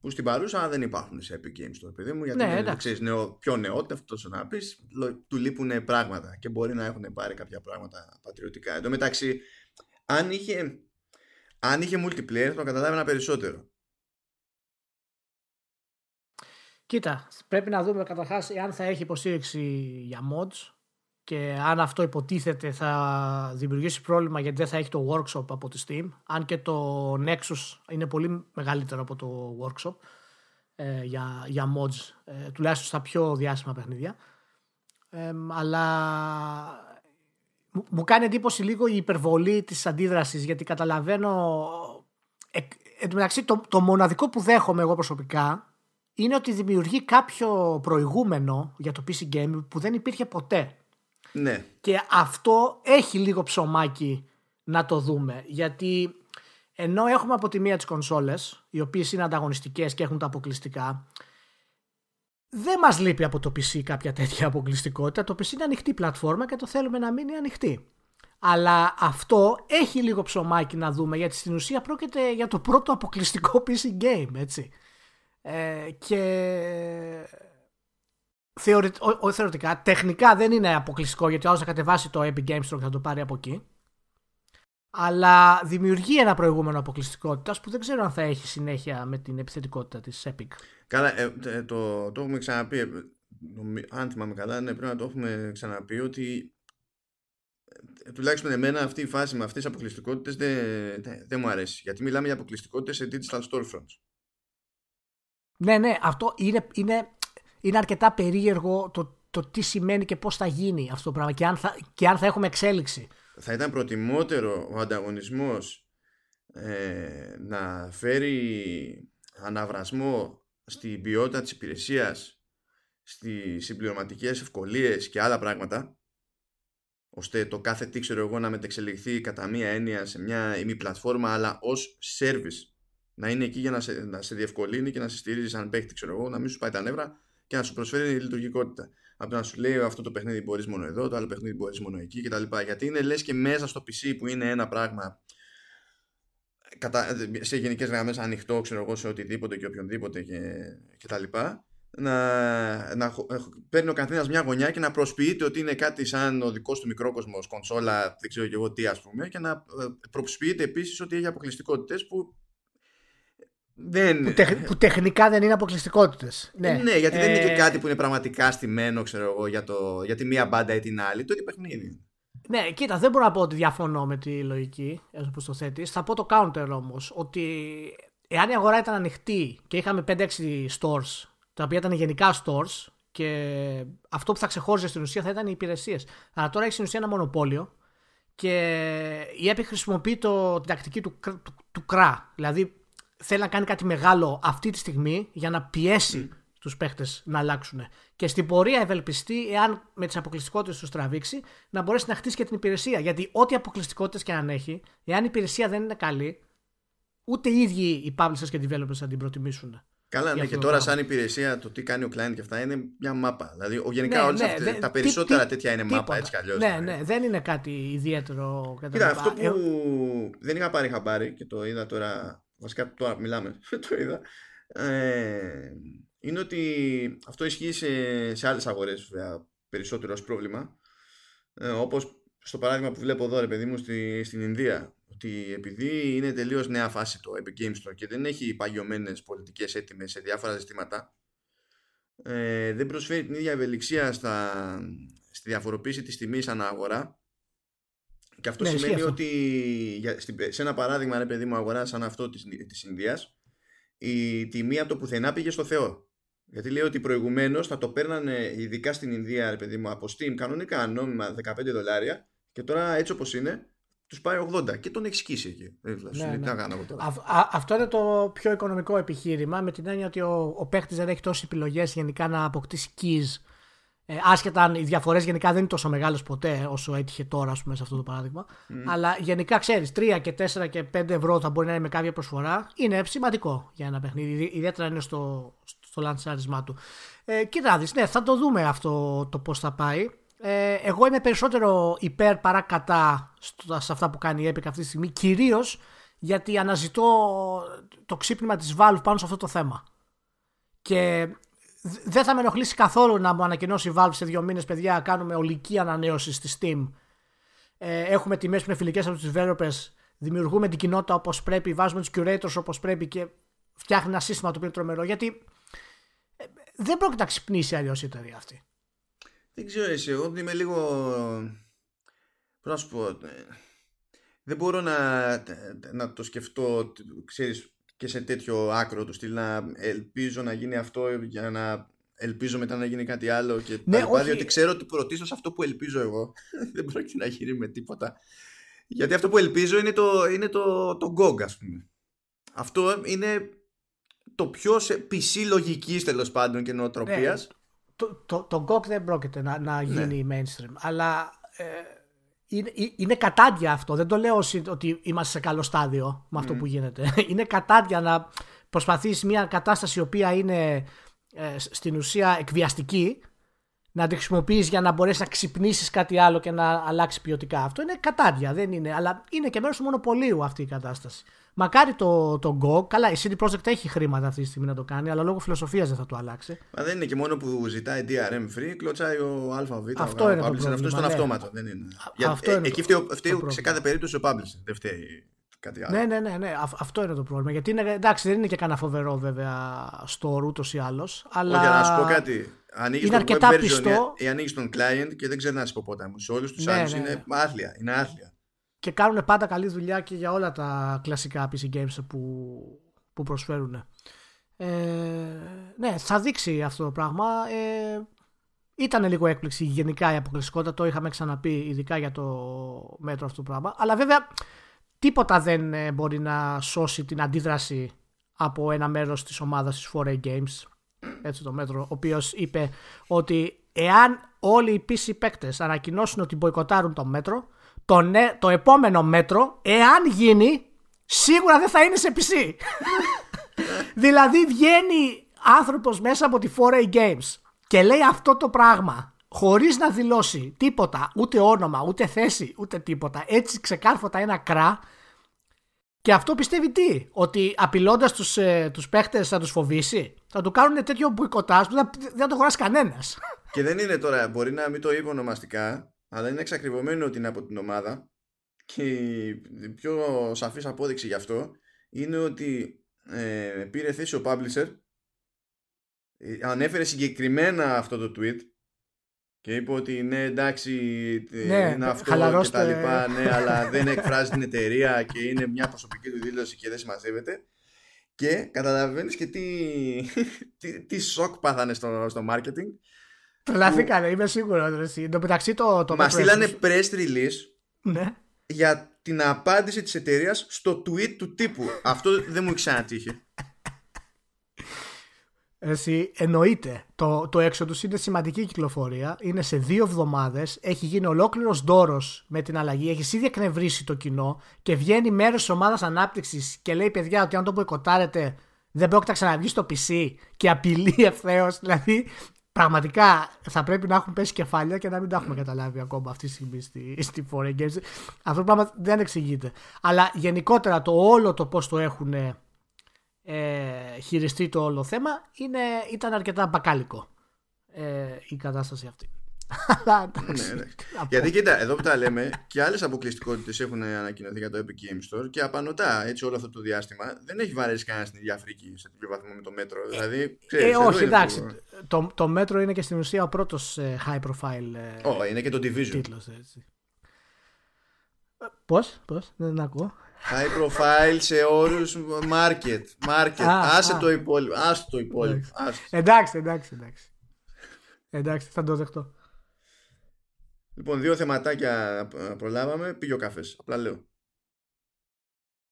που στην παρούσα δεν υπάρχουν σε Epic Games το παιδί μου γιατί ναι, είναι ξέρεις, νεο, πιο νεότευτο να πεις, του λείπουν πράγματα και μπορεί να έχουν πάρει κάποια πράγματα πατριωτικά. Εν τω μεταξύ, αν είχε, αν είχε multiplayer θα το καταλάβαινα περισσότερο. Κοίτα, πρέπει να δούμε καταρχάς αν θα έχει υποστήριξη για mods και αν αυτό υποτίθεται θα δημιουργήσει πρόβλημα γιατί δεν θα έχει το workshop από τη Steam αν και το Nexus είναι πολύ μεγαλύτερο από το workshop ε, για, για mods ε, τουλάχιστον στα πιο διάσημα παιχνίδια ε, αλλά μου κάνει εντύπωση λίγο η υπερβολή της αντίδρασης γιατί καταλαβαίνω ε, εν μεταξύ το, το μοναδικό που δέχομαι εγώ προσωπικά είναι ότι δημιουργεί κάποιο προηγούμενο για το PC Game που δεν υπήρχε ποτέ ναι. Και αυτό έχει λίγο ψωμάκι να το δούμε. Γιατί ενώ έχουμε από τη μία τις κονσόλες, οι οποίες είναι ανταγωνιστικές και έχουν τα αποκλειστικά, δεν μας λείπει από το PC κάποια τέτοια αποκλειστικότητα. Το PC είναι ανοιχτή πλατφόρμα και το θέλουμε να μείνει ανοιχτή. Αλλά αυτό έχει λίγο ψωμάκι να δούμε γιατί στην ουσία πρόκειται για το πρώτο αποκλειστικό PC game, έτσι. Ε, και θεωρη, ό, θεωρητικά, τεχνικά δεν είναι αποκλειστικό γιατί ο θα κατεβάσει το Epic Games Store και θα το πάρει από εκεί. Αλλά δημιουργεί ένα προηγούμενο αποκλειστικότητας που δεν ξέρω αν θα έχει συνέχεια με την επιθετικότητα της Epic. Καλά, ε, το, το έχουμε ξαναπεί. Ε, αν θυμάμαι καλά, ναι, πρέπει να το έχουμε ξαναπεί ότι ε, τουλάχιστον εμένα αυτή η φάση με αυτές τις αποκλειστικότητες δεν, δεν, μου αρέσει. Γιατί μιλάμε για αποκλειστικότητες σε digital storefronts. Ναι, ναι, αυτό είναι, είναι είναι αρκετά περίεργο το, το τι σημαίνει και πώς θα γίνει αυτό το πράγμα και αν θα, και αν θα έχουμε εξέλιξη. Θα ήταν προτιμότερο ο ανταγωνισμός ε, να φέρει αναβρασμό στην ποιότητα της υπηρεσίας, στις συμπληρωματικές ευκολίες και άλλα πράγματα ώστε το κάθε τι ξέρω εγώ να μετεξελιχθεί κατά μία έννοια σε μια ημί πλατφόρμα αλλά ως service να είναι εκεί για να σε, να σε διευκολύνει και να σε στηρίζει αν παίχτη ξέρω εγώ να μην σου πάει τα νεύρα και να σου προσφέρει λειτουργικότητα. Από το να σου λέει αυτό το παιχνίδι μπορείς μόνο εδώ, το άλλο παιχνίδι μπορείς μόνο εκεί κτλ. Γιατί είναι λες και μέσα στο PC που είναι ένα πράγμα σε γενικές γραμμές ανοιχτό, ξέρω εγώ, σε οτιδήποτε και οποιονδήποτε κτλ. Να, να παίρνει ο καθένας μια γωνιά και να προσποιείται ότι είναι κάτι σαν ο δικός του μικρόκοσμος, κονσόλα, δεν ξέρω και εγώ τι, ας πούμε, και να ε, προσποιείται επίσης ότι έχει αποκλειστικότητες που δεν... Που, τεχ, που, τεχνικά δεν είναι αποκλειστικότητες. Ναι. ναι, γιατί ε... δεν είναι και ε, κάτι που είναι πραγματικά στημένο, ξέρω εγώ, για, το, για τη μία μπάντα ή την άλλη. Το ίδιο παιχνίδι. Ναι, κοίτα, δεν μπορώ να πω ότι διαφωνώ με τη λογική, όπως το θέτεις. Θα πω το counter όμως, ότι εάν η αγορά ήταν ανοιχτή και είχαμε 5-6 stores, τα οποία ήταν γενικά stores, και αυτό που θα ξεχώριζε στην ουσία θα ήταν οι υπηρεσίες. Αλλά τώρα έχει στην ουσία ένα μονοπόλιο και η Epic χρησιμοποιεί το, την τακτική του, του, του, κρά. Δηλαδή θέλει να κάνει κάτι μεγάλο αυτή τη στιγμή για να πιέσει mm. τους παίχτες να αλλάξουν. Και στην πορεία ευελπιστεί, εάν με τις αποκλειστικότητες τους τραβήξει, να μπορέσει να χτίσει και την υπηρεσία. Γιατί ό,τι αποκλειστικότητες και αν έχει, εάν η υπηρεσία δεν είναι καλή, ούτε οι ίδιοι οι publishers και οι developers θα την προτιμήσουν. Καλά, ναι, και τώρα σαν υπηρεσία το τι κάνει ο client και αυτά είναι μια μάπα. Δηλαδή, ο, γενικά Ναι, όλες ναι, αυτές- δεν- τα περισσότερα τι- τέτοια είναι τίποτα. μάπα έτσι κι αλλιώς. Ναι, δηλαδή. ναι, δεν είναι κάτι ιδιαίτερο. Κοίτα, κτλ. αυτό που Ε, δεν είχα πάρει χαμπάρι και το είδα τώρα, βασικά τώρα που μιλάμε, το είδα, ε, είναι ότι αυτό ισχύει σε, σε άλλες αγορές βέβαια, περισσότερο ως πρόβλημα. Ε, όπως στο παράδειγμα που βλέπω εδώ, ρε παιδί μου, στη, στην Ινδία, ότι επειδή είναι τελείως νέα φάση το Epic Games Store και δεν έχει παγιωμένες πολιτικές έτοιμες σε διάφορα ζητήματα, ε, δεν προσφέρει την ίδια ευελιξία στα, στη διαφοροποίηση της τιμής ανά αγορά και αυτό Ναι, ισχύει σημαίνει αυτό. ότι για, στην- σε ένα παράδειγμα, ρε παιδί μου, αγοράς σαν αυτό της, της Ινδίας, η τιμή από το πουθενά πήγε στο Θεό. Γιατί λέει ότι προηγουμένως θα το παίρνανε ειδικά στην Ινδία, ρε παιδί μου, από Steam κανονικά νόμιμα 15 δολάρια και τώρα έτσι όπως είναι τους πάει 80 και τον έχει σκίσει εκεί. Ε, δηλαδή, σου Ναι, λέει, ναι. τι να κάνω εγώ τώρα. Α- α- αυτό είναι το πιο οικονομικό επιχείρημα με την έννοια ότι ο, ο παίκτη δεν έχει τόσες επιλογές γενικά να αποκτήσει keys. Ε, άσχετα αν οι διαφορές γενικά δεν είναι τόσο μεγάλες ποτέ όσο έτυχε τώρα, ας πούμε, σε αυτό το παράδειγμα. Αλλά γενικά ξέρεις, 3 και 4 και 5 ευρώ θα μπορεί να είναι με κάποια προσφορά. Είναι σημαντικό για ένα παιχνίδι, ειδι- ιδιαίτερα είναι στο, στο λαντσάρισμά του. Ε, κοίτα, να δεις, ναι, θα το δούμε αυτό το πώς θα πάει. Ε, εγώ είμαι περισσότερο υπέρ παρά κατά στο- σε αυτά που κάνει η Epic αυτή τη στιγμή, κυρίως γιατί αναζητώ το ξύπνημα της Valve πάνω σε αυτό το θέμα. Και δ- δεν θα με ενοχλήσει καθόλου να μου ανακοινώσει η Valve σε δύο μήνες, παιδιά, κάνουμε ολική ανανέωση στη Steam. Ε, έχουμε τιμές που είναι φιλικές από τους developers, δημιουργούμε την κοινότητα όπως πρέπει, βάζουμε τους curators όπως πρέπει και φτιάχνει ένα σύστημα το οποίο είναι τρομερό. Γιατί ε, δεν πρόκειται να ξυπνήσει αλλιώς η εταιρεία αυτή. Δεν ξέρω εσύ, εγώ είμαι λίγο... Πώς να σου πω... ε, Δεν μπορώ να, να το σκεφτώ, ξέρεις, και σε τέτοιο άκρο του στυλ να ελπίζω να γίνει αυτό για να ελπίζω μετά να γίνει κάτι άλλο και Ναι, τα λοιπά, όχι. διότι ξέρω ότι πρωτίστως αυτό που ελπίζω εγώ δεν πρόκειται να γίνει με τίποτα. Γιατί αυτό που ελπίζω είναι το, είναι το, το GOG ας πούμε. Αυτό είναι το πιο σε PC λογικής τέλος πάντων και νοοτροπίας. το, το, το GOG δεν πρόκειται να, να γίνει mainstream. Αλλά ε, είναι, ε- είναι κατάντια αυτό. Δεν το λέω ως ότι είμαστε σε καλό στάδιο με αυτό που γίνεται. Είναι κατάντια να προσπαθείς μια κατάσταση η οποία είναι ε, στην ουσία εκβιαστική να τη χρησιμοποιείς για να μπορέσεις να ξυπνήσεις κάτι άλλο και να αλλάξει ποιοτικά. Αυτό είναι κατάντια, δεν είναι. Αλλά είναι και μέρος του μονοπωλίου αυτή η κατάσταση. Μακάρι το, το Go, καλά η CD Projekt έχει χρήματα αυτή τη στιγμή να το κάνει, αλλά λόγω φιλοσοφίας δεν θα το αλλάξει. Μα δεν είναι και μόνο που ζητάει DRM free, κλωτσάει ο ΑΒ. Αυτό ο είναι το publisher. πρόβλημα, Αυτό στον ναι. αυτόματο. Δεν είναι. Α- Για- αυτό ε, είναι εκεί το- φταίει, το φταίει σε πρόβλημα. κάθε περίπτωση ο publisher. Δεν φταίει κάτι άλλο. Ναι, ναι, ναι, ναι. αυ- αυτό είναι το πρόβλημα. Γιατί είναι, εντάξει, δεν είναι και κανένα φοβερό βέβαια στο ούτως ή άλλως. Αλλά... Όχι, να σου πω κάτι. Ανοίγεις Είναι τον web αρκετά version πιστό. ή ανοίγεις τον client και δεν ξέρεις να υποπόταμου. Σε όλους τους Ναι, άλλους ναι, είναι ναι. άθλια. Είναι άθλια. Και κάνουν πάντα καλή δουλειά και για όλα τα κλασικά PC games που, που προσφέρουν. Ε, ναι, θα δείξει αυτό το πράγμα. Ε, ήταν λίγο έκπληξη γενικά η αποκλειστικότητα, το είχαμε ξαναπεί ειδικά για το μέτρο αυτό το πράγμα. Αλλά βέβαια τίποτα δεν ε, μπορεί να σώσει την αντίδραση από ένα μέρος της ομάδας της 4A Games, έτσι το μέτρο, ο οποίος είπε ότι εάν όλοι οι PC παίκτες ανακοινώσουν ότι μποϊκοτάρουν το μέτρο, το, νε- το επόμενο μέτρο, εάν γίνει, σίγουρα δεν θα είναι σε PC. δηλαδή βγαίνει άνθρωπος μέσα από τη 4A Games και λέει αυτό το πράγμα χωρίς να δηλώσει τίποτα, ούτε όνομα, ούτε θέση, ούτε τίποτα. Έτσι ξεκάρφωτα ένα κρά και αυτό πιστεύει τι, ότι απειλώντας τους ε, τους παίχτες θα τους φοβήσει; Θα του κάνουν τέτοιο μπουικοτάζ που δεν, δεν θα το χωράσει κανένας. Και δεν είναι τώρα, μπορεί να μην το είπε ονομαστικά, αλλά είναι εξακριβωμένο ότι είναι από την ομάδα. Και η πιο σαφής απόδειξη γι' αυτό είναι ότι ε, πήρε θέση ο publisher, ε, ανέφερε συγκεκριμένα αυτό το tweet και είπε ότι ναι εντάξει ε, Ναι, είναι αυτό και χαλαρώστε. τα λοιπά, ναι αλλά δεν εκφράζει την εταιρεία και είναι μια προσωπική του δήλωση και δεν συμμαζεύεται και καταλαβαίνεις και τι, τι, τι σοκ πάθανε στο, στο marketing Τρελαθήκανε, είμαι σίγουρο. Εν τω μεταξύ το. το Μα μέτρο στείλανε επίσης- press release Ναι. για την απάντηση της εταιρείας στο tweet του τύπου. Αυτό δεν μου έχει ξανατύχει. Εσύ, εννοείται. Το, το έξω του είναι σημαντική κυκλοφορία. Είναι σε δύο εβδομάδες. Έχει γίνει ολόκληρος δώρος με την αλλαγή. Έχεις ήδη εκνευρίσει το κοινό και βγαίνει μέρος της ομάδας ανάπτυξης και λέει: Παιδιά, ότι αν το μποϊκοτάρετε, δεν πρόκειται να ξαναβγείς στο PC και απειλεί ευθέως. Δηλαδή, πραγματικά θα πρέπει να έχουν πέσει κεφάλια και να μην τα έχουμε καταλάβει ακόμα αυτή τη στιγμή στη, στη Foreign Games. Αυτό το πράγμα δεν εξηγείται. Αλλά γενικότερα το όλο το πώς το έχουν ε, χειριστεί το όλο θέμα είναι, ήταν αρκετά μπακάλικο ε, η κατάσταση αυτή. Αλλά ναι, ναι. Γιατί κοίτα, εδώ που τα λέμε και άλλες αποκλειστικότητες έχουν ανακοινωθεί για το Epic Games Store και απανοτά έτσι όλο αυτό το διάστημα δεν έχει βαρέσει κανένα στην ίδια Αφρική σε τέτοιο βαθμό με το μέτρο. Δηλαδή, ε, ξέρεις, ε, όχι, εντάξει. Που... Το, το μέτρο είναι και στην ουσία ο πρώτος ε, high profile. Ε, oh, είναι και το Division. Τίτλος, έτσι. Πώς, πώς, δεν ακούω. High profile σε όρους market. market. άσε το υπόλοιπο. Άσε το υπόλοιπο. Εντάξει, εντάξει, εντάξει. Εντάξει, θα το δεχτώ. Λοιπόν, δύο θεματάκια προλάβαμε. Πήγε ο καφές. Απλά λέω.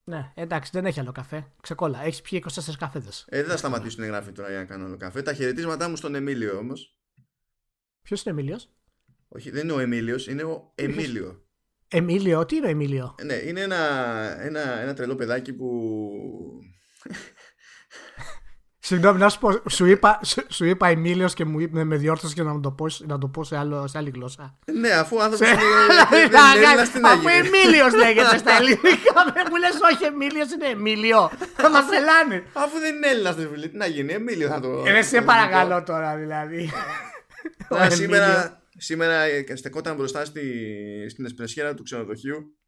Ναι, εντάξει, δεν έχει άλλο καφέ. Ξεκόλα. Έχεις πιει 24 καφέδες. Ε, δεν θα σταματήσουν οι γράφη τώρα για να κάνω άλλο καφέ. Τα χαιρετίσματά μου στον Εμίλιο όμως. Ποιος είναι ο Εμίλιος; Όχι, δεν είναι ο Εμίλιος, είναι ο Εμίλιο. Εμίλιο, τι είναι ο Εμίλιο; Ναι, είναι ένα, ένα, ένα τρελό παιδάκι που Συγγνώμη, να σου πω, σου είπα, σου, σου είπα Εμίλιος και μου με, με διόρθωσες και να το πω, να το πω σε, άλλο, σε άλλη γλώσσα. Ναι, αφού ο άνθρωπος είναι Έλληνας τι να Αφού Εμίλιος λέγεται στα ελληνικά, μου λες όχι Εμίλιος είναι Εμίλιο. Θα μας φελάνε. Αφού δεν είναι Έλληνας, τι να γίνει, Εμίλιο θα το... Ε, σε παρακαλώ τώρα δηλαδή. Σήμερα, σήμερα στεκόταν μπροστά στη, στην εσπρεσιέρα του ξενοδοχείου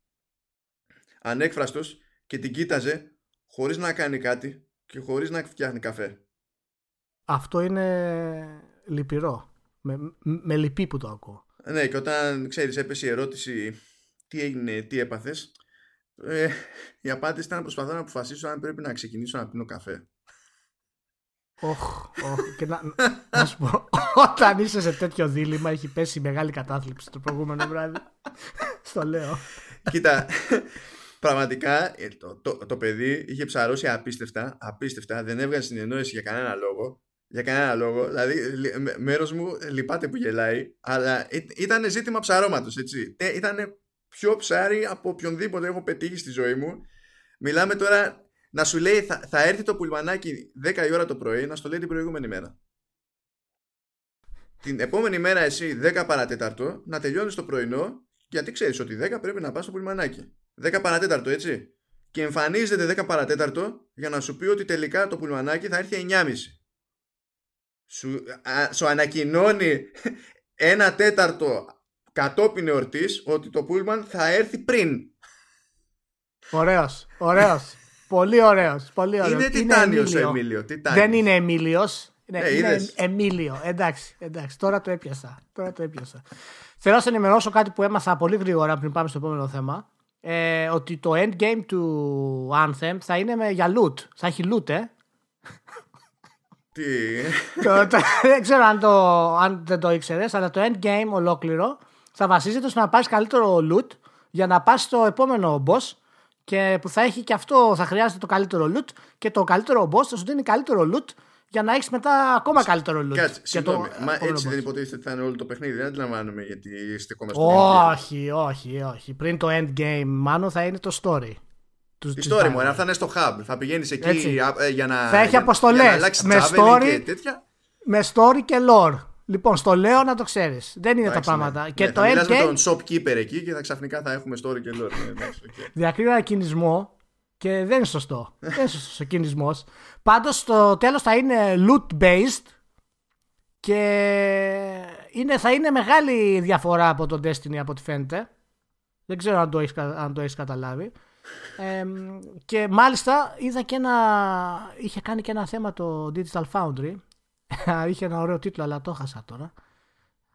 ανέκφραστος και την κοίταζε χωρίς να κάνει κάτι και χωρίς να φτιάχνει καφέ. Αυτό είναι λυπηρό. Με, με λυπεί που το ακούω. Ναι, και όταν ξέρεις έπεσε η ερώτηση τι έγινε, τι έπαθες, ε, η απάντηση ήταν να προσπαθώ να αποφασίσω αν πρέπει να ξεκινήσω να πίνω καφέ. Όχ, όχ. Και να, να σου πω, όταν είσαι σε τέτοιο δίλημα έχει πέσει μεγάλη κατάθλιψη το προηγούμενο βράδυ. Στο λέω. Κοίτα, Πραγματικά ε, το, το, το, παιδί είχε ψαρώσει απίστευτα, απίστευτα, δεν έβγαζε συνεννόηση για κανένα λόγο. Για κανένα λόγο. Δηλαδή, μέρος μου λυπάται που γελάει, αλλά ήταν ζήτημα ψαρώματος, έτσι. Ε, ήταν πιο ψάρι από οποιονδήποτε έχω πετύχει στη ζωή μου. Μιλάμε τώρα να σου λέει θα, θα έρθει το πουλμανάκι 10 η ώρα το πρωί να στο λέει την προηγούμενη μέρα. Την επόμενη μέρα εσύ 10 παρατέταρτο να τελειώνεις το πρωινό γιατί ξέρεις ότι 10 πρέπει να πας στο πουλμανάκι. 10 παρατέταρτο, έτσι. Και εμφανίζεται 10 παρατέταρτο για να σου πει ότι τελικά το πουλμανάκι θα έρθει 9.30. Σου, α, σου ανακοινώνει ένα τέταρτο κατόπιν εορτής ότι το πούλμαν θα έρθει πριν. Ωραίος, ωραίος. Πολύ ωραίος, πολύ ωραίος. Είναι τιτάνιος ο Εμίλιο. Δεν είναι Εμίλιος. Ναι, ε, είναι Εμίλιο. Εντάξει, εντάξει, τώρα το έπιασα. Τώρα το έπιασα. Θέλω να σε ενημερώσω κάτι που έμαθα πολύ γρήγορα πριν πάμε στο επόμενο θέμα ε, ότι το endgame του Anthem θα είναι με, για loot. Θα έχει loot, ε. Τι; το, το, δεν ξέρω αν, το, αν δεν το ήξερες, αλλά το endgame ολόκληρο θα βασίζεται στο να πάρεις καλύτερο loot για να πας στο επόμενο boss και που θα έχει και αυτό, θα χρειάζεται το καλύτερο loot και το καλύτερο boss θα σου δίνει καλύτερο loot για να έχεις μετά ακόμα καλύτερο loot. Κάτσε, συγγνώμη. Μα έτσι δεν υποτίθεται ότι θα είναι όλο το παιχνίδι. Δεν αντιλαμβάνομαι γιατί είστε ακόμα στο Όχι, όχι, όχι. Πριν το endgame, μάλλον θα είναι το story. Η story μου, αυτά είναι στο hub. Θα πηγαίνεις εκεί Έτσι. Ε, για να. Θα έχει αποστολές. Με story και τέτοια. Με story και lore. Λοιπόν, στο λέω να το ξέρεις. Δεν είναι τα πράγματα. Ναι. Και ναι, το endgame. με τον shopkeeper εκεί και θα ξαφνικά θα έχουμε story και lore. Ναι, okay. Διακρίνω κινησμό και δεν είναι σωστό. δεν είναι σωστός ο κινησμός. Πάντως στο τέλος θα είναι loot based και είναι, θα είναι μεγάλη διαφορά από τον Destiny από ό,τι φαίνεται. Δεν ξέρω αν το έχεις αν το έχεις καταλάβει. Ε, και μάλιστα είδα και ένα. Είχε κάνει και ένα θέμα το Digital Foundry. είχε ένα ωραίο τίτλο, αλλά το έχασα τώρα.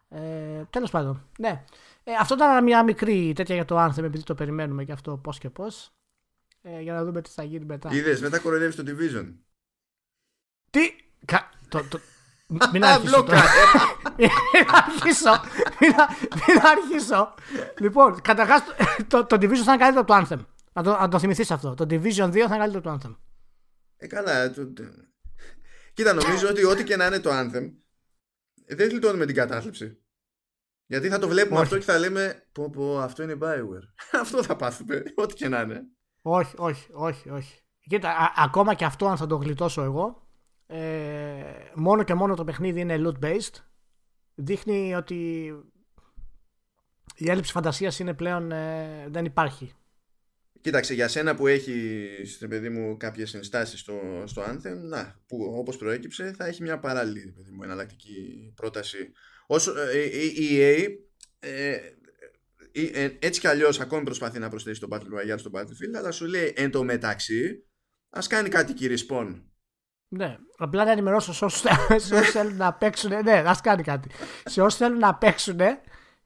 Ε, Τέλος πάντων, ναι. Ε, αυτό ήταν μια μικρή τέτοια για το Anthem, επειδή το περιμένουμε και αυτό πώς και πώς ε, για να δούμε τι θα γίνει μετά. Είδες, μετά κοροϊδεύεις το Division. Τι; Κα... Το, το... Μην αρχίσω. μην αρχίσω. Μην αρχίσω. Λοιπόν, καταρχάς το, το Division θα είναι καλύτερο το Anthem. Να το, να το θυμηθείς αυτό. Το Division 2 θα είναι καλύτερο το Anthem. Ε, καλά. Το... Κοίτα, νομίζω ότι ό,τι και να είναι το Anthem δεν γλιτώνει με την κατάθλιψη. Γιατί θα το βλέπουμε αυτό και θα λέμε πω, πω αυτό είναι Bioware. αυτό θα πάθουμε, ό,τι και να είναι. Όχι, όχι, όχι, όχι. Κοίτα, α, ακόμα και αυτό αν θα το γλιτώσω εγώ, ε, μόνο και μόνο το παιχνίδι είναι loot based, δείχνει ότι η έλλειψη φαντασίας είναι πλέον ε, δεν υπάρχει. Κοίταξε, για σένα που έχεις παιδί μου, κάποιες ενστάσεις στο, στο Anthem, να, που όπως προέκυψε θα έχει μια παράλληλη παιδί μου, εναλλακτική πρόταση. Όσο, ε, η EA ε, ε, έτσι κι αλλιώς ακόμη προσπαθεί να προσθέσει το Battle Royale στο Battlefield, αλλά σου λέει εν τω μεταξύ, ας κάνει κάτι κύριε Spawn. Ναι, απλά να ενημερώσω σε όσους, θέλουν να παίξουν. Ναι, ας κάνει κάτι. σε όσους θέλουν να παίξουν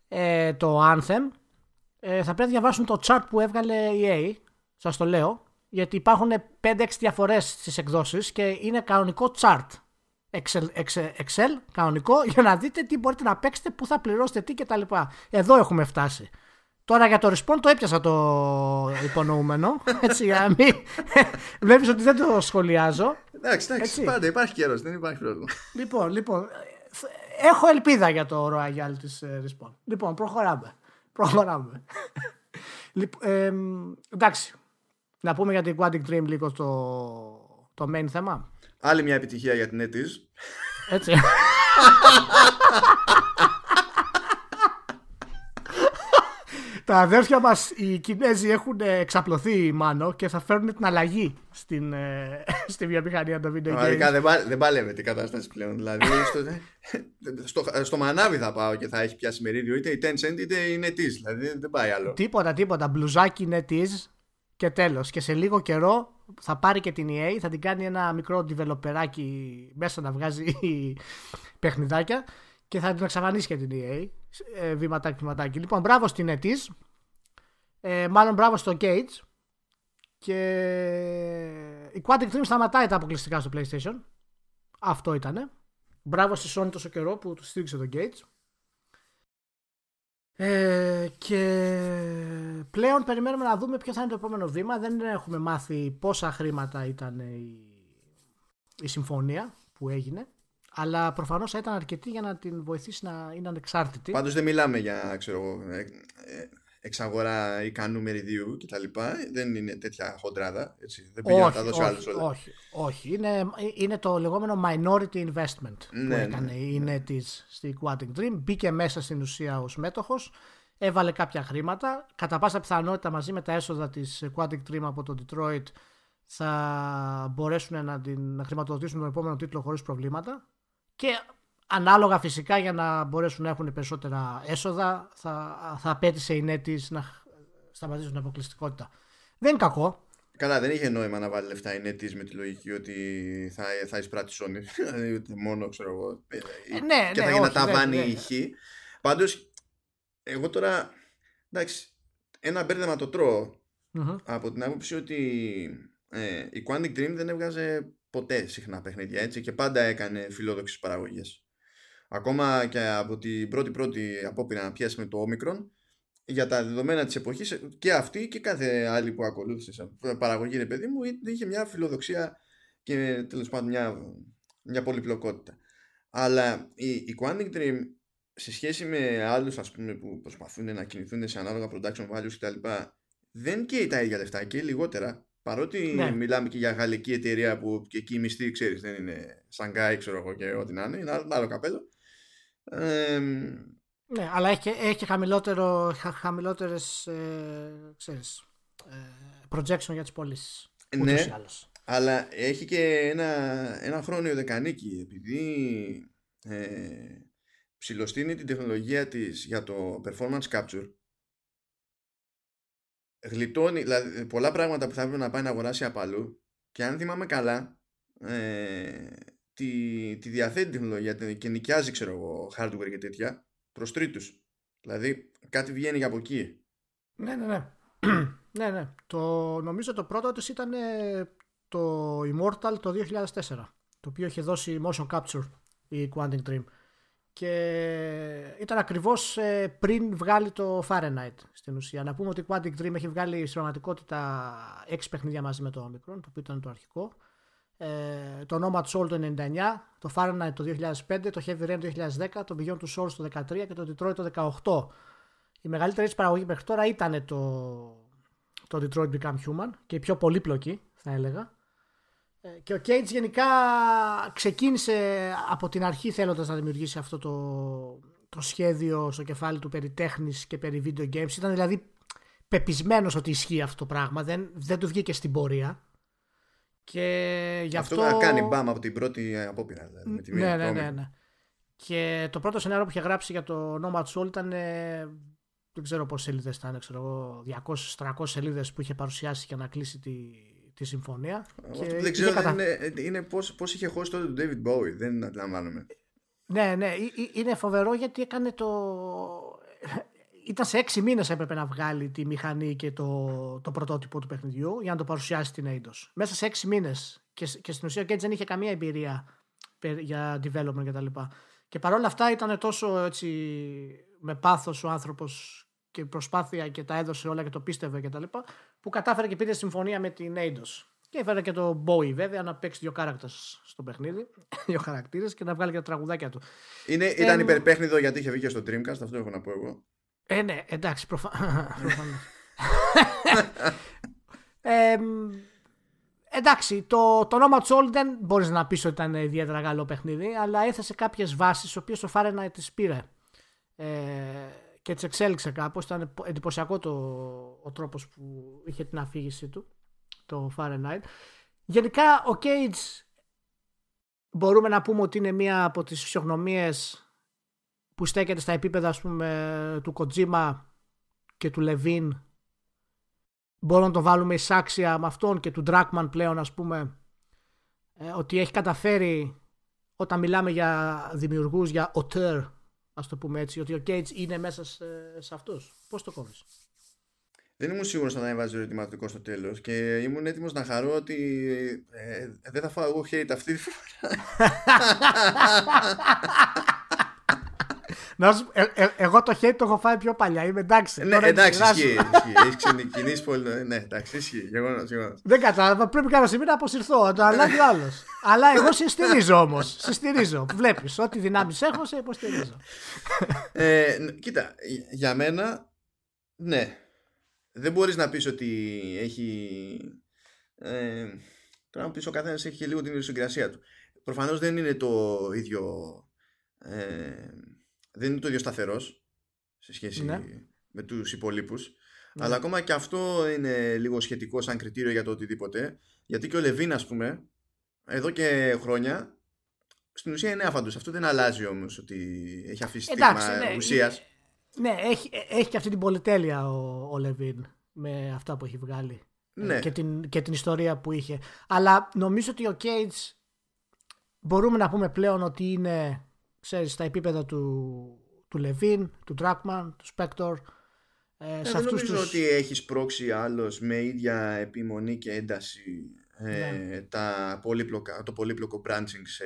ε, το Anthem, ε, θα πρέπει να διαβάσουν το chart που έβγαλε η EA. Σας το λέω. Γιατί υπάρχουν 5-6 διαφορές στις εκδόσεις και είναι κανονικό chart. Excel, Excel, Excel, κανονικό, για να δείτε τι μπορείτε να παίξετε, πού θα πληρώσετε τι κτλ. Εδώ έχουμε φτάσει. Τώρα για το respawn το έπιασα το υπονοούμενο. Έτσι, για να μην. Βλέπεις ότι δεν το σχολιάζω. Εντάξει, εντάξει, πάντα υπάρχει καιρός, δεν υπάρχει πρόβλημα. Λοιπόν, λοιπόν, έχω ελπίδα για το Royal της ε, respawn. Λοιπόν, προχωράμε. Προχωράμε. λοιπόν, ε, εντάξει. Να πούμε για την Quantic Dream λίγο το, το main θέμα. Άλλη μια επιτυχία για την Etis. Έτσι. Τα αδέρφια μας οι Κινέζοι έχουν εξαπλωθεί μάλλον και θα φέρουν την αλλαγή στην, ε, στη βιομηχανία των βίντεο games. δεν, δεν παλεύεται η κατάσταση πλέον. Δηλαδή στο, στο, στο, μανάβι θα πάω και θα έχει πιάσει μερίδιο είτε η Tencent είτε η NetEase. Δηλαδή δεν πάει άλλο. Τίποτα, τίποτα. Μπλουζάκι NetEase και τέλος. Και σε λίγο καιρό θα πάρει και την EA, θα την κάνει ένα μικρό developerάκι μέσα να βγάζει παιχνιδάκια και θα την εξαφανίσει και την EA. Ε, βήματάκι, βήματάκι. Λοιπόν, μπράβο στην NetEase. Ε, μάλλον μπράβο στο Cage. Και η Quantic Dream σταματάει τα αποκλειστικά στο PlayStation. Αυτό ήτανε. Μπράβο στη Sony τόσο καιρό που τους στήριξε το Gates. Ε, και πλέον περιμένουμε να δούμε ποιο θα είναι το επόμενο βήμα. Δεν έχουμε μάθει πόσα χρήματα ήταν η, η συμφωνία που έγινε. Αλλά προφανώς θα ήταν αρκετή για να την βοηθήσει να είναι ανεξάρτητη. Πάντως δεν μιλάμε για ξέρω, ε, ε, εξαγορά ικανού μεριδίου κτλ. Δεν είναι τέτοια χοντράδα. Έτσι. Δεν πήγε να τα δώσει άλλους όλα. Όχι, όχι. Είναι, είναι το λεγόμενο minority investment ναι, που έκανε ναι, η ναι. στη Quantic Dream. Μπήκε μέσα στην ουσία ως μέτοχος. Έβαλε κάποια χρήματα. Κατά πάσα πιθανότητα μαζί με τα έσοδα της Quantic Dream από το Detroit θα μπορέσουν να, την, να χρηματοδοτήσουν τον επόμενο τίτλο χωρίς προβλήματα και Ανάλογα φυσικά για να μπορέσουν να έχουν περισσότερα έσοδα θα, θα απέτησε η Νέτης να σταματήσουν την αποκλειστικότητα. Δεν είναι κακό. Καλά, δεν είχε νόημα να βάλει λεφτά η Νέτης με τη λογική ότι θα, θα εισπράττει Sony. Δηλαδή μόνο ξέρω εγώ. Ε, ναι, και ναι, θα γίνει να τα βάνει η χ. Πάντως, εγώ τώρα. Εντάξει, ένα μπέρδεμα το τρώω από την άποψη ότι ε, η Quantic Dream δεν έβγαζε ποτέ συχνά παιχνίδια έτσι και πάντα έκανε φιλόδοξες παραγωγές. Ακόμα και από την πρώτη πρώτη απόπειρα να πιάσει με το Omicron για τα δεδομένα της εποχής και αυτή και κάθε άλλη που ακολούθησε. Σαν παραγωγή ρε παιδί μου είχε μια φιλοδοξία και τέλος πάντων μια, μια πολυπλοκότητα. Αλλά η, η Quantic Dream σε σχέση με άλλους ας πούμε που προσπαθούν να κινηθούν σε ανάλογα production values κτλ δεν καίει τα ίδια λεφτά και λιγότερα Παρότι ναι. μιλάμε και για γαλλική εταιρεία που και εκεί η μισθή, ξέρεις, δεν είναι Σανγκάι, ξέρω εγώ και ό,τι να είναι, είναι άλλο, άλλο καπέλο. Ε, ναι, αλλά έχει, έχει και χαμηλότερο, χαμηλότερες, ε, ξέρεις, ε, projection για τις πωλήσεις. Ναι, αλλά έχει και ένα, ένα χρόνιο δεκανίκη, επειδή ε, ψηλοστείνει την τεχνολογία της για το performance capture γλιτώνει δηλαδή, πολλά πράγματα που θα έπρεπε να πάει να αγοράσει από αλλού και αν θυμάμαι καλά ε, τη, τη διαθέτει τεχνολογία και νοικιάζει ξέρω εγώ hardware και τέτοια προς τρίτους. Δηλαδή κάτι βγαίνει από εκεί. Ναι ναι ναι. Ναι, ναι. Το, νομίζω το πρώτο της ήταν το Immortal το 2004 το οποίο είχε δώσει motion capture η Quantum Dream και ήταν ακριβώς ε, πριν βγάλει το Fahrenheit στην ουσία. Να πούμε ότι η Quantic Dream έχει βγάλει στην πραγματικότητα 6 παιχνίδια μαζί με το Omicron, το οποίο ήταν το αρχικό. Ε, το Nomad Soul το 99, το Fahrenheit το 2005, το Heavy Rain το 2010, το Beyond Two Souls το 2013 και το Detroit το 2018. Η μεγαλύτερη παραγωγή μέχρι τώρα ήταν το, το Detroit Become Human και η πιο πολύπλοκη θα έλεγα Ε, και ο Cage γενικά ξεκίνησε από την αρχή θέλοντας να δημιουργήσει αυτό το, το σχέδιο στο κεφάλι του περί τέχνης και περί video games. Ήταν δηλαδή πεπισμένος ότι ισχύει αυτό το πράγμα. Δεν, δεν του βγήκε στην πορεία. Και γι' αυτό... αυτό κάνει μπαμ από την πρώτη απόπειρα. Δηλαδή, με τη ναι, ναι, ναι, ναι. Και το πρώτο σενάριο που είχε γράψει για το Nomad Soul ήταν. Δεν ξέρω πόσες σελίδες ήταν, ξέρω εγώ, 200-300 σελίδες που είχε παρουσιάσει για να κλείσει τη, τη συμφωνία. Αυτό και δεν ξέρω κατα... είναι, είναι πώς, πώς είχε χώσει τότε τον David Bowie, δεν αντιλαμβάνομαι. Ναι, ναι, είναι φοβερό γιατί έκανε το... Ήταν σε έξι μήνες έπρεπε να βγάλει τη μηχανή και το, το πρωτότυπο του παιχνιδιού για να το παρουσιάσει στην Eidos. Μέσα σε έξι μήνες και, και στην ουσία ο Gates δεν είχε καμία εμπειρία για development κτλ. Και, και παρόλα αυτά ήταν τόσο έτσι με πάθος ο άνθρωπος και προσπάθεια και τα έδωσε όλα και το πίστευε κτλ. που κατάφερε και πήρε συμφωνία με την Eidos. Και έφερε και το Bowie βέβαια να παίξει δύο χαρακτήρε στο παιχνίδι, δύο χαρακτήρες και να βγάλει και τα τραγουδάκια του. Είναι, ήταν ε, υπερπέχνητο γιατί είχε βγει και στο Dreamcast, αυτό έχω να πω εγώ. Ε, ναι, εντάξει, προφανώς. ε, εντάξει, το, το Nomad Soul δεν μπορείς να πεις ότι ήταν ιδιαίτερα καλό παιχνίδι, αλλά έθεσε κάποιες βάσεις, τι οποίες το Fahrenheit τις πήρε. Ε, και τις εξέλιξε κάπως. Ήταν εντυπωσιακό το, ο τρόπος που είχε την αφήγησή του, το Fahrenheit. Γενικά ο Cage μπορούμε να πούμε ότι είναι μία από τις φυσιογνωμίες που στέκεται στα επίπεδα ας πούμε, του Kojima και του Levin μπορούμε να το βάλουμε εισάξια με αυτόν και του Dragman πλέον ας πούμε ε, ότι έχει καταφέρει όταν μιλάμε για δημιουργούς, για auteur ας το πούμε έτσι, ότι ο Cage είναι μέσα σε, σε αυτούς. Πώς το κόβεις; Δεν ήμουν σίγουρος να έβαζε ερωτηματικό στο τέλος και ήμουν έτοιμος να χαρώ ότι ε, δεν θα φάω εγώ hate αυτή τη φορά. Να σου, ε, ε, εγώ το hate το έχω φάει πιο παλιά. Είμαι εντάξει. Ναι, εντάξει, ισχύει. Έχεις ξεκινήσει πολύ. Ναι, εντάξει, ισχύει. Γεγονός. Δεν κατάλαβα. Πρέπει κάποια στιγμή να αποσυρθώ. Να το αλλάζει ο άλλος. Αλλά εγώ σε στηρίζω όμως. Σε στηρίζω. Βλέπεις. Ό,τι δυνάμεις έχω, σε υποστηρίζω. Ε, κοίτα, για μένα, ναι. Δεν μπορείς να πεις ότι έχει. Ε, τώρα να πεις ο καθένας έχει λίγο την ιδιοσυγκρασία του. Προφανώς δεν είναι το ίδιο. Ε, δεν είναι το ίδιο σταθερός σε σχέση ναι. με τους υπολείπους. Ναι. Αλλά ακόμα και αυτό είναι λίγο σχετικό σαν κριτήριο για το οτιδήποτε. Γιατί και ο Λεβίν, ας πούμε, εδώ και χρόνια, στην ουσία είναι άφαντος. Αυτό δεν αλλάζει όμως ότι έχει αφήσει στίγμα ναι, ουσίας. Ναι, έχει, έχει και αυτή την πολυτέλεια ο, ο Λεβίν με αυτά που έχει βγάλει. Ε, ναι. Και, την, και την ιστορία που είχε. Αλλά νομίζω ότι ο Cage μπορούμε να πούμε πλέον ότι είναι ξέρεις, στα επίπεδα του, του Λεβίν, του Τράκμαν, του Σπέκτορ. Ε, ε, δεν νομίζω τους... ότι έχεις σπρώξει άλλος με ίδια επιμονή και ένταση ε, ναι. τα πολύπλοκα, το πολύπλοκο branching σε,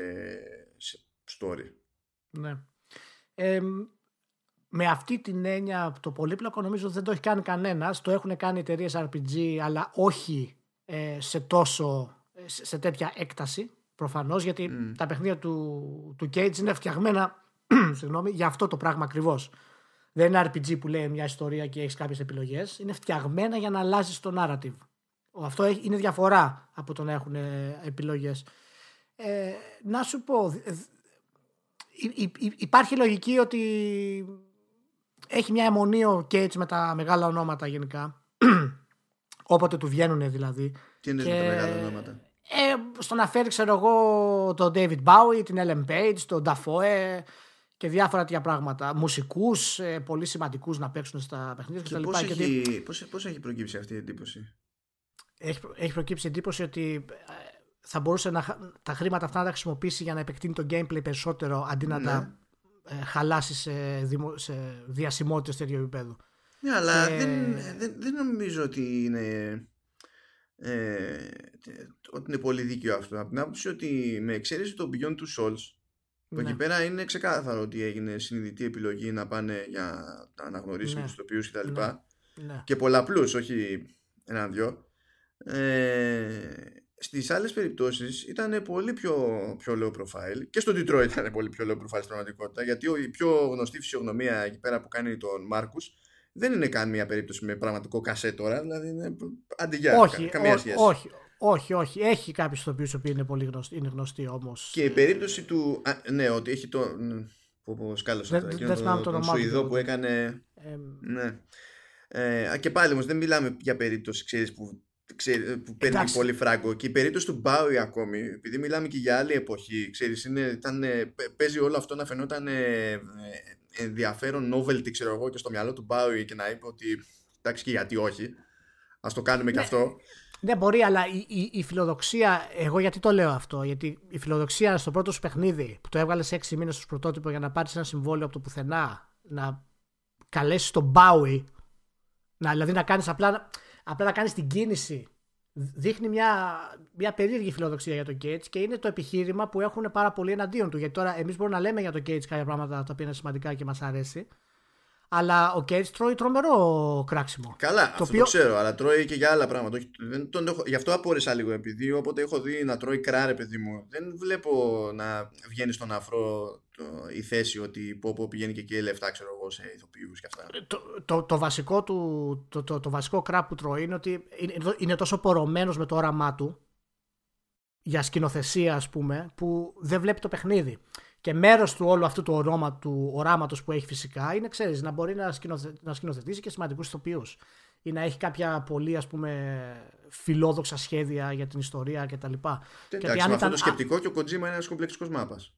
σε story. Ναι. Ε, με αυτή την έννοια το πολύπλοκο νομίζω δεν το έχει κάνει κανένας. Το έχουν κάνει εταιρείες RPG αλλά όχι ε, σε τόσο σε τέτοια έκταση προφανώς, γιατί τα παιχνίδια του, του Cage είναι φτιαγμένα συγγνώμη, για αυτό το πράγμα ακριβώς. Δεν είναι RPG που λέει μια ιστορία και έχεις κάποιες επιλογές. Είναι φτιαγμένα για να αλλάζεις το narrative. Αυτό είναι διαφορά από το να έχουν επιλογές. Ε, να σου πω, υπάρχει λογική ότι έχει μια αιμονή ο Cage με τα μεγάλα ονόματα γενικά. Όποτε του βγαίνουν δηλαδή. Τι είναι και... τα μεγάλα ονόματα; Ε, στο να φέρει, ξέρω εγώ, τον David Bowie, την Ellen Page, τον Dafoe και διάφορα τέτοια πράγματα. Μουσικούς ε, πολύ σημαντικούς να παίξουν στα παιχνίδια κτλ. Πώς, έχει, πώς, πώς έχει προκύψει αυτή η εντύπωση, Έχει, έχει προκύψει η εντύπωση ότι ε, θα μπορούσε να, τα χρήματα αυτά να τα χρησιμοποιήσει για να επεκτείνει το gameplay περισσότερο αντί να ναι. τα ε, χαλάσει σε, δημο, σε διασημότητες τέτοιου επίπεδου. Ναι, αλλά δεν, δεν, δεν νομίζω ότι είναι ε, ότι είναι πολύ δίκαιο αυτό. Από την άποψη ότι με εξαίρεση το Beyond Two Souls, που εκεί ναι. πέρα είναι ξεκάθαρο ότι έγινε συνειδητή επιλογή να πάνε για να αναγνωρίσουμε ναι. του τοπίους κτλ. Ναι. Ναι. Και πολλαπλούς, όχι έναν-δυο. Ε, στις άλλες περιπτώσεις ήταν πολύ πιο, πιο low profile και στο Detroit ήταν πολύ πιο low profile στην πραγματικότητα γιατί η πιο γνωστή φυσιογνωμία εκεί πέρα που κάνει τον Μάρκους δεν είναι καν μια περίπτωση με πραγματικό κασέ τώρα, δηλαδή είναι αντιγιά, όχι, καμία σχέση. Όχι, όχι, όχι. Έχει κάποιους ηθοποιού που είναι πολύ γνωστοί, είναι γνωστοί όμως. Και η περίπτωση του. Α, ναι, ότι έχει το. Που, που σκάλωσα Δεν- το, δεν θυμάμαι το, το τον όνομά του Σουηδό τώρα. που έκανε. Ε, Ναι. Ε, α, και πάλι όμως δεν μιλάμε για περίπτωση ξέρεις, που, ξέρεις, που παίρνει Εντάξει. πολύ φράγκο. Και η περίπτωση του Μπάουι ακόμη, επειδή μιλάμε και για άλλη εποχή, ξέρεις, είναι, ήταν, ε, παι- παίζει όλο αυτό να φαινόταν ε, ε, ενδιαφέρον novelty, ξέρω εγώ, και στο μυαλό του Μπάουι και να είπε ότι εντάξει και γιατί όχι. Α το κάνουμε και αυτό. Ναι, μπορεί, αλλά η, η, η φιλοδοξία. Εγώ γιατί το λέω αυτό. Γιατί η φιλοδοξία στο πρώτο σου παιχνίδι που το έβγαλες σε 6 μήνες ως πρωτότυπο για να πάρεις ένα συμβόλαιο από το πουθενά, να καλέσεις τον Bowie, να, δηλαδή να κάνεις απλά, απλά να κάνεις την κίνηση. Δείχνει μια, μια περίεργη φιλοδοξία για τον Cage και είναι το επιχείρημα που έχουν πάρα πολύ εναντίον του. Γιατί τώρα εμείς μπορούμε να λέμε για τον Cage κάποια πράγματα τα οποία είναι σημαντικά και μας αρέσει. Αλλά ο Cage τρώει τρομερό κράξιμο. Καλά, Το αυτό οποίο- το ξέρω, αλλά τρώει και για άλλα πράγματα. Όχι, δεν τον έχω, γι' αυτό απόρρισα λίγο, επειδή όποτε έχω δει να τρώει κράρε, παιδί μου, δεν βλέπω να βγαίνει στον αφρό το, η θέση ότι πω, πω πηγαίνει και εκεί λεφτά, ξέρω εγώ, σε ηθοποιούς και αυτά. το, το, το βασικό του, το, το, το βασικό κραπ που τρώει είναι ότι είναι, είναι τόσο πορωμένος με το όραμά του για σκηνοθεσία ας πούμε που δεν βλέπει το παιχνίδι. Και μέρος του όλου αυτού του, ορώμα, του οράματος που έχει φυσικά είναι ξέρεις να μπορεί να, σκηνοθε, να σκηνοθετήσει και σημαντικούς ηθοποιούς ή να έχει κάποια πολύ ας πούμε φιλόδοξα σχέδια για την ιστορία κτλ. Και ότι Εντάξει, αν με αυτό ήταν- το σκεπτικό και ο Kojima είναι ένας κομπλεξικός μάπας.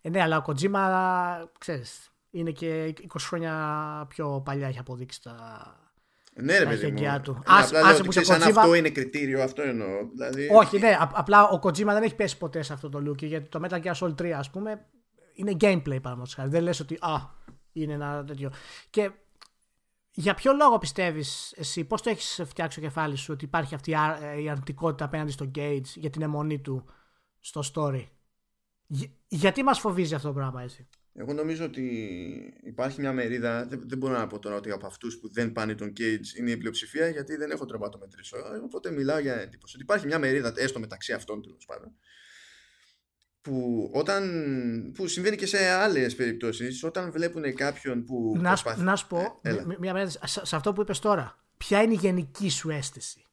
Ε, ναι, αλλά ο Kojima, ξέρεις, είναι και 20 χρόνια πιο παλιά έχει αποδείξει τα, Ναι, ρε Τα παιδί μου. χέρια του. Ε, Άσε- απλά άσε λέω ότι που ξέρεις, το αν Kojima- αυτό είναι κριτήριο, αυτό εννοώ. Δηλαδή, Όχι, ναι. απ- απλά ο Kojima δεν έχει πέσει ποτέ σε αυτό το look. Γιατί το Metal Gear Solid 3, ας πούμε, είναι gameplay παραδείγματος χάρη. Δεν λες ότι α, είναι ένα τέτοιο. Και για ποιο λόγο πιστεύεις εσύ, πώς το έχεις φτιάξει το κεφάλι σου ότι υπάρχει αυτή η αρ- η αρνητικότητα απέναντι στο Gage για την αιμονή του στο story; Γι- γιατί μας φοβίζει αυτό το πράγμα, έτσι; Εγώ νομίζω ότι υπάρχει μια μερίδα. Δεν, δεν μπορώ να πω τώρα ότι από αυτούς που δεν πάνε τον Cage είναι η πλειοψηφία, γιατί δεν έχω τρόπο να το μετρήσω. Οπότε μιλάω για εντύπωση. Ότι υπάρχει μια μερίδα, έστω μεταξύ αυτών τέλος πάντων, που, όταν, που συμβαίνει και σε άλλες περιπτώσεις, όταν βλέπουν κάποιον που. Να, σου- προσπαθεί- να σου πω, Ε, έλα. μ- μια μέρα, σε, σε αυτό που είπες τώρα, ποια είναι η γενική σου αίσθηση;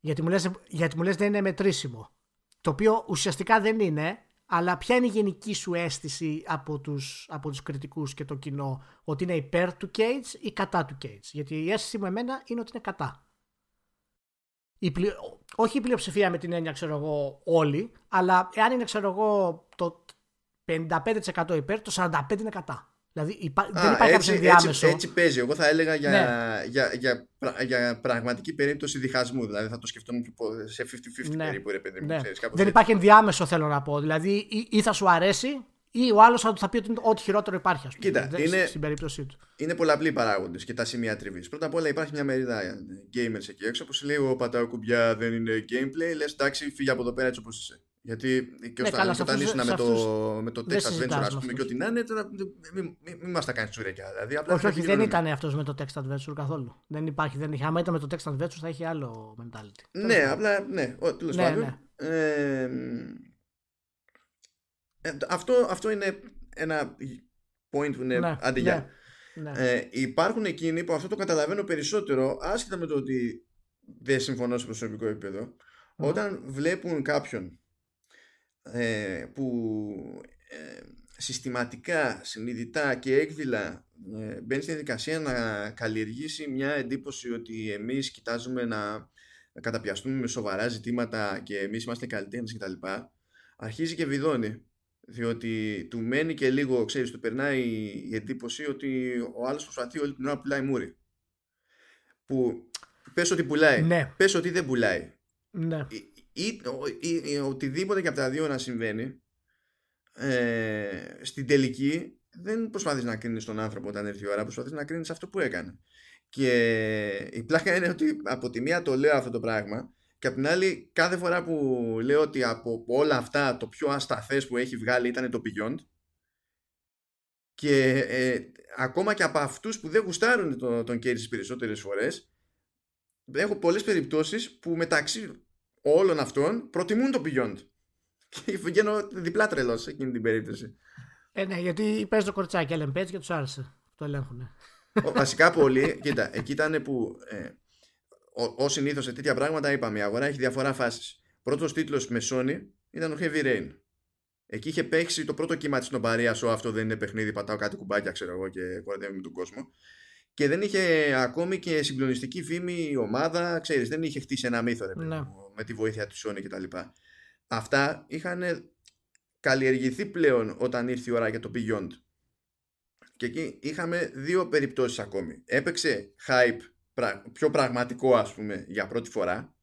Γιατί μου, λες, γιατί μου λες δεν είναι μετρήσιμο. Το οποίο ουσιαστικά δεν είναι, αλλά ποια είναι η γενική σου αίσθηση από τους, από τους κριτικούς και το κοινό, ότι είναι υπέρ του Cage ή κατά του Cage. Γιατί η αίσθηση μου εμένα είναι ότι είναι κατά. Η πλειο- όχι η πλειοψηφία με την έννοια, ξέρω εγώ, όλοι, αλλά εάν είναι, ξέρω εγώ, το 55% υπέρ, το 45% είναι κατά. Δηλαδή υπά- Α, δεν υπάρχει κάποιο ενδιάμεσο. Έτσι, έτσι παίζει. Εγώ θα έλεγα για, Ναι. για, για, πρα- για πραγματική περίπτωση διχασμού. Δηλαδή θα το σκεφτόμουν πιο πο- σε 50-50 Ναι. περίπου, ρε παιδί μου. Ναι. ξέρεις, κάπως Δεν έτσι. υπάρχει ενδιάμεσο, θέλω να πω. Δηλαδή, ή, ή θα σου αρέσει, ή ο άλλος θα, θα πει ότι είναι ό,τι χειρότερο υπάρχει, ας πούμε. Κοίτα, Δεν- είναι- Στην περίπτωσή του. είναι πολλαπλοί παράγοντες και τα σημεία τριβής. Πρώτα απ' όλα υπάρχει μια μερίδα ε, gamers εκεί έξω που σου λέει: Ο πατάω κουμπιά δεν είναι gameplay. Λες εντάξει, φύγε από εδώ πέρα έτσι όπως είσαι. Γιατί και Ναι, όταν, καλά, και σε όταν αυτούς- ήσουν σε με, το, αυτούς με το δεν text adventure, συζητάς ας με πούμε, αυτούς. και ό,τι να είναι, τώρα μην μη, μη, μη μας τα κάνεις τσουρέκια. Δηλαδή, απλά Όχι, όχι, δεν επικοινωνούμε. ήταν αυτός με το text adventure καθόλου. Δεν υπάρχει, δεν είχε. Άμα ήταν με το text adventure θα είχε άλλο mentality. Ναι, απλά ναι, τέλος Ναι, πάντων. ναι. Ε, ε, αυτό, αυτό είναι ένα point που είναι Ναι, άντε ναι, για. ναι. Ε, υπάρχουν εκείνοι που αυτό το καταλαβαίνω περισσότερο, άσχετα με το ότι δεν συμφωνώ σε προσωπικό επίπεδο, όταν βλέπουν κάποιον ε, που ε, συστηματικά, συνειδητά και έκδηλα ε, μπαίνει στη διαδικασία να καλλιεργήσει μια εντύπωση ότι εμείς κοιτάζουμε να, να καταπιαστούμε με σοβαρά ζητήματα και εμείς είμαστε καλλιτέχνες κτλ. Αρχίζει και βιδώνει. Διότι του μένει και λίγο, ξέρεις, του περνάει η εντύπωση ότι ο άλλος προσπαθεί όλη την ώρα να πουλάει μούρι. Που πες ότι πουλάει, Ναι. πες ότι δεν πουλάει. ναι. Ή, ή, ή- ή οτιδήποτε και από τα δύο να συμβαίνει, ε, στην τελική δεν προσπαθείς να κρίνεις τον άνθρωπο όταν έρθει η ώρα, προσπαθείς να κρίνεις αυτό που έκανε. Και η πλάκα είναι ότι από τη μία το λέω αυτό το πράγμα και από την άλλη κάθε φορά που λέω ότι από όλα αυτά το πιο ασταθές που έχει βγάλει ήταν το Beyond και ε, ακόμα και από αυτούς που δεν γουστάρουν το, τον Cage τις περισσότερες φορές έχω πολλές περιπτώσεις που μεταξύ όλων αυτών προτιμούν το Beyond και βγαίνω διπλά τρελός σε εκείνη την περίπτωση Ε, ναι, γιατί παίζει το κοριτσάκι, Ellen Page και τους άρεσε. Το ελέγχουν. Ο- Βασικά πολύ, κοίτα, εκεί ήταν που ε, Ω συνήθως σε τέτοια πράγματα είπαμε, η αγορά έχει διαφορά φάσει. Πρώτος τίτλος με Sony ήταν το Heavy Rain. Εκεί είχε παίξει το πρώτο κύμα της νομπαρία. Ο αυτό δεν είναι παιχνίδι, πατάω κάτι κουμπάκια, ξέρω εγώ, και κοροϊδεύει με τον κόσμο. Και δεν είχε ακόμη και συγκλονιστική φήμη η ομάδα, ξέρεις, δεν είχε χτίσει ένα μύθο ρε, ναι. Με τη βοήθεια τη Sony κτλ. Αυτά είχαν καλλιεργηθεί πλέον όταν ήρθε η ώρα για το Beyond. Και εκεί είχαμε δύο περιπτώσεις ακόμη. Έπαιξε hype πιο πραγματικό ας πούμε για πρώτη φορά.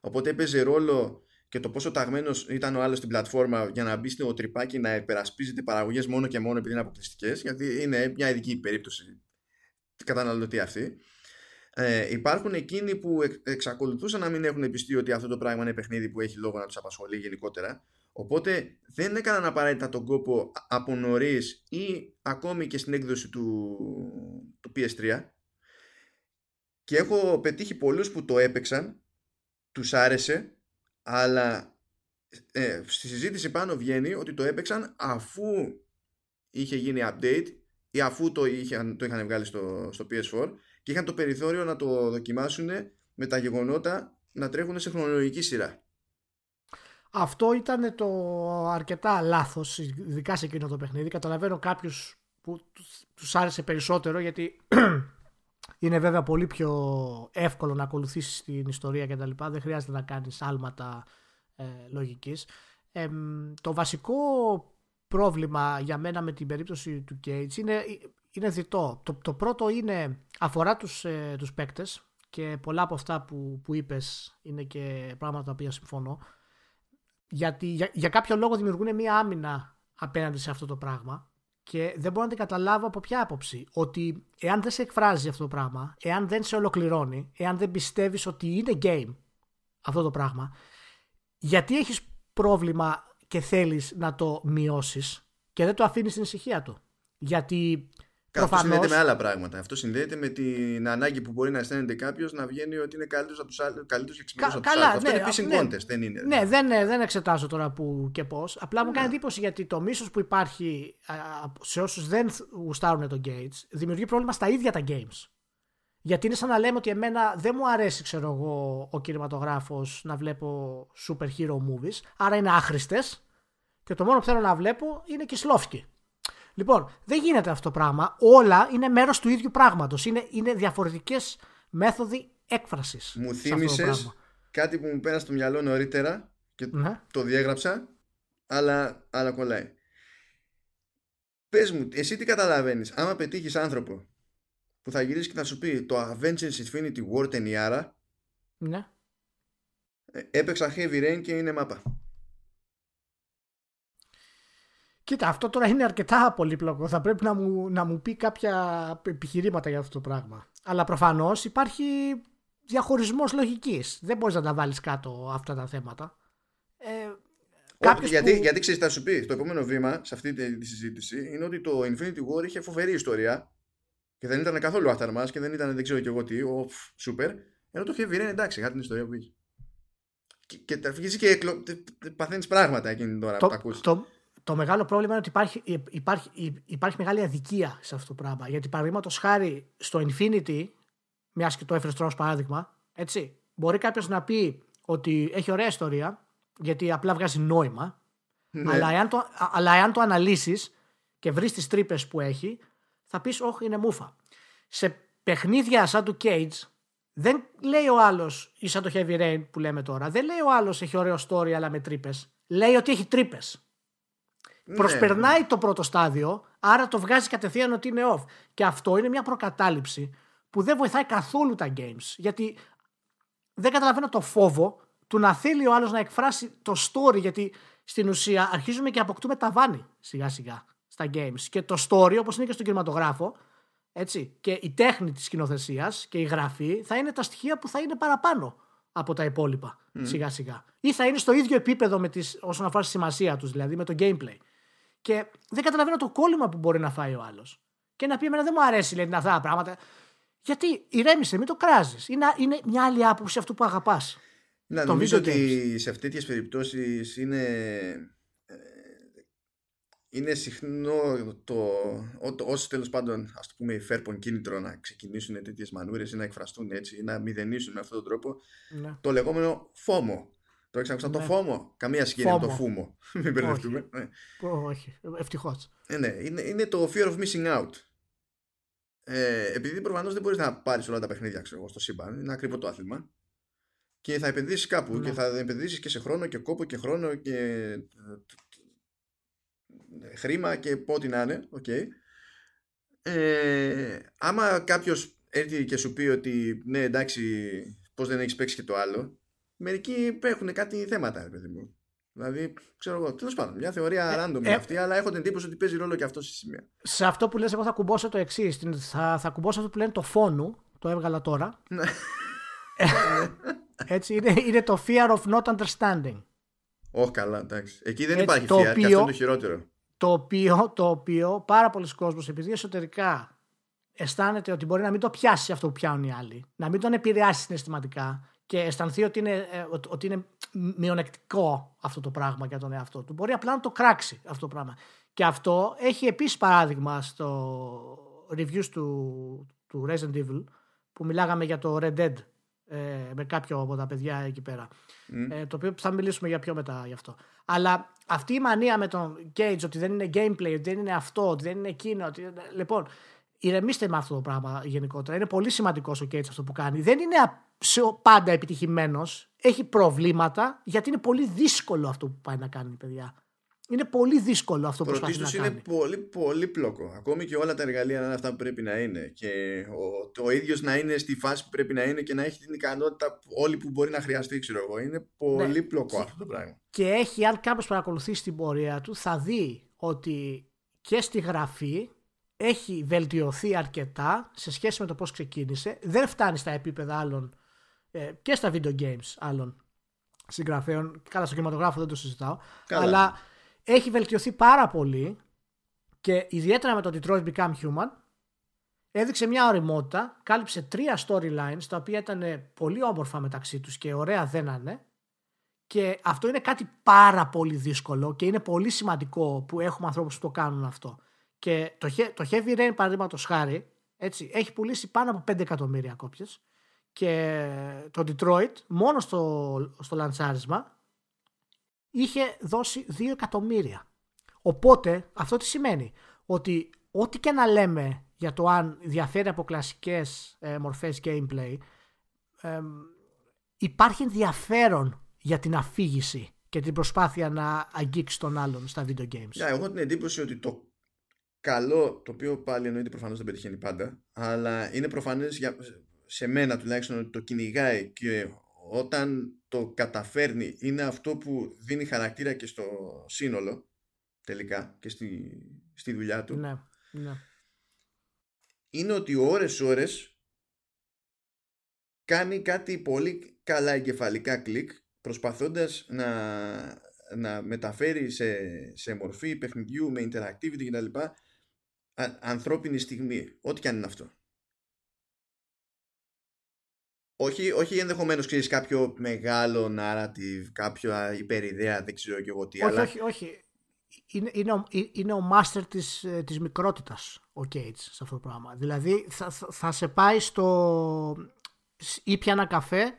Οπότε έπαιζε ρόλο και το πόσο ταγμένος ήταν ο άλλος στην πλατφόρμα για να μπει στο τρυπάκι να υπερασπίζεται παραγωγές μόνο και μόνο επειδή είναι αποκλειστικές, γιατί είναι μια ειδική περίπτωση καταναλωτή αυτή. Ε, υπάρχουν εκείνοι που εξακολουθούσαν να μην έχουν πιστεί ότι αυτό το πράγμα είναι παιχνίδι που έχει λόγο να τους απασχολεί γενικότερα. Οπότε δεν έκαναν απαραίτητα τον κόπο από νωρίς ή ακόμη και στην έκδοση του, του PS3. Και έχω πετύχει πολλούς που το έπαιξαν, τους άρεσε, αλλά ε, στη συζήτηση πάνω βγαίνει ότι το έπαιξαν αφού είχε γίνει update ή αφού το είχαν, το είχαν βγάλει στο, στο PS4 και είχαν το περιθώριο να το δοκιμάσουν με τα γεγονότα να τρέχουν σε χρονολογική σειρά. Αυτό ήταν το αρκετά λάθος, ειδικά σε εκείνο το παιχνίδι. Καταλαβαίνω κάποιους που τους άρεσε περισσότερο γιατί είναι βέβαια πολύ πιο εύκολο να ακολουθήσεις την ιστορία κτλ. Δεν χρειάζεται να κάνεις άλματα ε, λογικής. το βασικό πρόβλημα για μένα με την περίπτωση του Cage είναι, είναι διτό. Το, το πρώτο είναι αφορά τους, ε, τους παίκτες και πολλά από αυτά που, που είπες είναι και πράγματα τα οποία συμφωνώ. Γιατί για, για κάποιο λόγο δημιουργούν μια άμυνα απέναντι σε αυτό το πράγμα και δεν μπορώ να την καταλάβω από ποια άποψη. Ότι εάν δεν σε εκφράζει αυτό το πράγμα, εάν δεν σε ολοκληρώνει, εάν δεν πιστεύεις ότι είναι game αυτό το πράγμα, γιατί έχεις πρόβλημα και θέλεις να το μειώσεις και δεν το αφήνεις στην ησυχία του; Γιατί αυτό συνδέεται με άλλα πράγματα. Αυτό συνδέεται με την ανάγκη που μπορεί να αισθάνεται κάποιος να βγαίνει ότι είναι καλύτερος από τους άλλου και ξυπνότερο από τους άλλους. Αυτό είναι pissing ναι, contest, δεν είναι. Ναι, δεν, δεν εξετάζω τώρα που και πώς. Απλά μου κάνει ναι. εντύπωση γιατί το μίσος που υπάρχει σε όσους δεν γουστάρουν το Gates δημιουργεί πρόβλημα στα ίδια τα games. Γιατί είναι σαν να λέμε ότι εμένα δεν μου αρέσει, ξέρω εγώ, ο κινηματογράφος να βλέπω super hero movies, άρα είναι άχρηστες και το μόνο που θέλω να βλέπω είναι Κισλόφσκι. Λοιπόν, δεν γίνεται αυτό το πράγμα. Όλα είναι μέρος του ίδιου πράγματος. Είναι, είναι διαφορετικές μέθοδοι έκφρασης. Μου θύμισες κάτι που μου πέρασε στο μυαλό νωρίτερα και ναι. το διέγραψα, αλλά, αλλά κολλάει. Πες μου, εσύ τι καταλαβαίνεις, άμα πετύχεις άνθρωπο που θα γυρίσει και θα σου πει το Avengers Infinity War ταινιάρα. Ναι. Ε, έπαιξα Heavy Rain και είναι μάπα. Κοίτα, αυτό τώρα είναι αρκετά πολύπλοκο. Θα πρέπει να μου, να μου πει κάποια επιχειρήματα για αυτό το πράγμα. Αλλά προφανώς υπάρχει διαχωρισμός λογικής. Δεν μπορείς να τα βάλεις κάτω αυτά τα θέματα. Ε, Όχι, γιατί, που... γιατί ξέρεις, θα σου πει το επόμενο βήμα σε αυτή τη, συζήτηση είναι ότι το Infinity War είχε φοβερή ιστορία και δεν ήταν καθόλου άθαρμας και δεν ήταν δεν ξέρω και εγώ τι, ο σούπερ. Ενώ το Heavy Rain εντάξει, είχα την ιστορία που είχε. Και, και τα και παθαίνεις πράγματα εκείνη τώρα το, που τα ακούσει. Το, το μεγάλο πρόβλημα είναι ότι υπάρχει, υπάρχει, υπάρχει μεγάλη αδικία σε αυτό το πράγμα. Γιατί παραδείγματος χάρη στο Infinity, μιας και το έφερε τώρα παράδειγμα, έτσι, μπορεί κάποιος να πει ότι έχει ωραία ιστορία, γιατί απλά βγάζει νόημα, ναι. αλλά εάν το, αλλά εάν το αναλύσεις και βρεις τις τρύπες που έχει, θα πεις, Όχι, είναι μούφα. Σε παιχνίδια σαν του Cage, δεν λέει ο άλλος, ή σαν το Heavy Rain που λέμε τώρα, δεν λέει ο άλλος έχει ωραίο story αλλά με τρύπες. Λέει ότι έχει τρύπες. Ναι. Προσπερνάει το πρώτο στάδιο, άρα το βγάζει κατευθείαν ότι είναι off. Και αυτό είναι μια προκατάληψη που δεν βοηθάει καθόλου τα games. Γιατί δεν καταλαβαίνω το φόβο του να θέλει ο άλλος να εκφράσει το story. Γιατί στην ουσία αρχίζουμε και αποκτούμε τα βάνη σιγά σιγά στα games. Και το story, όπως είναι και στον κινηματογράφο, έτσι, και η τέχνη της σκηνοθεσίας και η γραφή θα είναι τα στοιχεία που θα είναι παραπάνω από τα υπόλοιπα σιγά σιγά. Ή θα είναι στο ίδιο επίπεδο με τις, όσον αφορά τη σημασία τους, δηλαδή με το gameplay. Και δεν καταλαβαίνω το κόλλημα που μπορεί να φάει ο άλλος. Και να πει: Εμένα δεν μου αρέσει λέει, αυτά τα πράγματα. Γιατί ηρέμησε, μην το κράζεις. Είναι, είναι μια άλλη άποψη αυτού που αγαπάς. Να, νομίζω ότι σε αυτές τις περιπτώσεις είναι. Ε, είναι συχνό το, το όσοι τέλος πάντων ας το πούμε υφέρπον κίνητρο να ξεκινήσουν τέτοιες μανούρες ή να εκφραστούν έτσι ή να μηδενίσουν με αυτόν τον τρόπο Ναι. το λεγόμενο φόμο. Το έχει ακούσει το Ναι. φόμο. Καμία σχέση με το FOMO. φούμο. Μην μπερδευτούμε. Ναι. Όχι, ευτυχώς. Ε, ναι, είναι, είναι το fear of missing out. Ε, επειδή προφανώς δεν μπορείς να πάρεις όλα τα παιχνίδια ξέρω, εγώ, στο σύμπαν, είναι ακριβό το άθλημα. Και θα επενδύσεις κάπου Ναι. και θα επενδύσεις και σε χρόνο και κόπο και χρόνο και ε, ε, χρήμα και ό,τι να είναι. οκ. Ε, άμα κάποιος έρθει και σου πει ότι ναι, εντάξει, πώς δεν έχεις παίξει και το άλλο, μερικοί έχουν κάτι θέματα, ρε παιδί μου. Δηλαδή, ξέρω εγώ, τέλος πάντων, μια θεωρία random είναι ε, αυτή, αλλά έχω την εντύπωση ότι παίζει ρόλο και αυτό στη σημεία. Σε αυτό που λες εγώ θα κουμπώσω το εξής. Θα, θα κουμπώσω αυτό που λένε το φόνου. Το έβγαλα τώρα. Ναι. Έτσι, είναι, είναι το fear of not understanding. Όχι καλά, εντάξει. Εκεί δεν Έτσι, υπάρχει το fear και οποίο- αυτό είναι το χειρότερο. Το οποίο, το οποίο πάρα πολλοί κόσμος επειδή εσωτερικά αισθάνεται ότι μπορεί να μην το πιάσει αυτό που πιάνουν οι άλλοι, να μην τον επηρεάσει συναισθηματικά και αισθανθεί ότι είναι, ε, ότι- ότι είναι μειονεκτικό αυτό το πράγμα για τον εαυτό του. Μπορεί απλά να το κράξει αυτό το πράγμα. Και αυτό έχει επίσης παράδειγμα στο reviews του, του Resident Evil που μιλάγαμε για το Red Dead ε, με κάποιο από τα παιδιά εκεί πέρα. Ε, το οποίο θα μιλήσουμε για πιο μετά γι' αυτό. Αλλά αυτή η μανία με τον Cage ότι δεν είναι gameplay, ότι δεν είναι αυτό, ότι δεν είναι εκείνο. Ότι... Λοιπόν, ηρεμήστε με αυτό το πράγμα γενικότερα. Είναι πολύ σημαντικός ο Cage αυτό που κάνει. Δεν είναι α- σε- πάντα επιτυχημένος. Έχει προβλήματα γιατί είναι πολύ δύσκολο αυτό που πάει να κάνει, παιδιά. Είναι πολύ δύσκολο αυτό που προσπαθεί να Πρωτίστως είναι κάνει. πολύ πολύ πλόκο. Ακόμη και όλα τα εργαλεία να είναι αυτά που πρέπει να είναι. Και ο, το ίδιο να είναι στη φάση που πρέπει να είναι και να έχει την ικανότητα όλη που μπορεί να χρειαστεί, ξέρω εγώ. Είναι πολύ Ναι. πλόκο αυτό το πράγμα. Και έχει, αν κάποιος παρακολουθήσει την πορεία του, θα δει ότι και στη γραφή έχει βελτιωθεί αρκετά σε σχέση με το πώς ξεκίνησε. Δεν φτάνει στα επίπεδα άλλων ε, και στα video games άλλων συγγραφέων. Καλά, στο κινηματογράφο δεν το συζητάω. Καλά. Αλλά έχει βελτιωθεί πάρα πολύ και ιδιαίτερα με το Detroit Become Human έδειξε μια ωριμότητα, κάλυψε τρία storylines τα οποία ήταν πολύ όμορφα μεταξύ τους και ωραία δένανε και αυτό είναι κάτι πάρα πολύ δύσκολο και είναι πολύ σημαντικό που έχουμε ανθρώπους που το κάνουν αυτό. Και το, He- το Heavy Rain, παραδείγματος χάρη, έτσι, έχει πουλήσει πάνω από 5 εκατομμύρια κόπιες και το Detroit μόνο στο, στο λαντσάρισμα είχε δώσει 2 εκατομμύρια. Οπότε αυτό τι σημαίνει, ότι ό,τι και να λέμε για το αν διαφέρει από κλασικές ε, μορφές gameplay, εμ, υπάρχει ενδιαφέρον για την αφήγηση και την προσπάθεια να αγγίξει τον άλλον στα video games. Yeah, έχω την εντύπωση ότι το καλό, το οποίο πάλι εννοείται προφανώς δεν πετυχαίνει πάντα, αλλά είναι προφανές σε μένα τουλάχιστον ότι το κυνηγάει και όταν το καταφέρνει είναι αυτό που δίνει χαρακτήρα και στο σύνολο τελικά και στη, στη δουλειά του Ναι, ναι. είναι ότι ώρες ώρες κάνει κάτι πολύ καλά εγκεφαλικά κλικ προσπαθώντας να, να μεταφέρει σε, σε μορφή παιχνιδιού με interactivity κτλ α- ανθρώπινη στιγμή ό,τι και αν είναι αυτό όχι, όχι ενδεχομένως ξέρεις κάποιο μεγάλο narrative κάποια υπεριδέα δεν ξέρω και εγώ τι Όχι, αλλά όχι, όχι. Είναι, είναι, ο, είναι ο master της, ε, της μικρότητας ο Cates σε αυτό το πράγμα. Δηλαδή θα, θα, θα σε πάει στο ήπια ένα καφέ,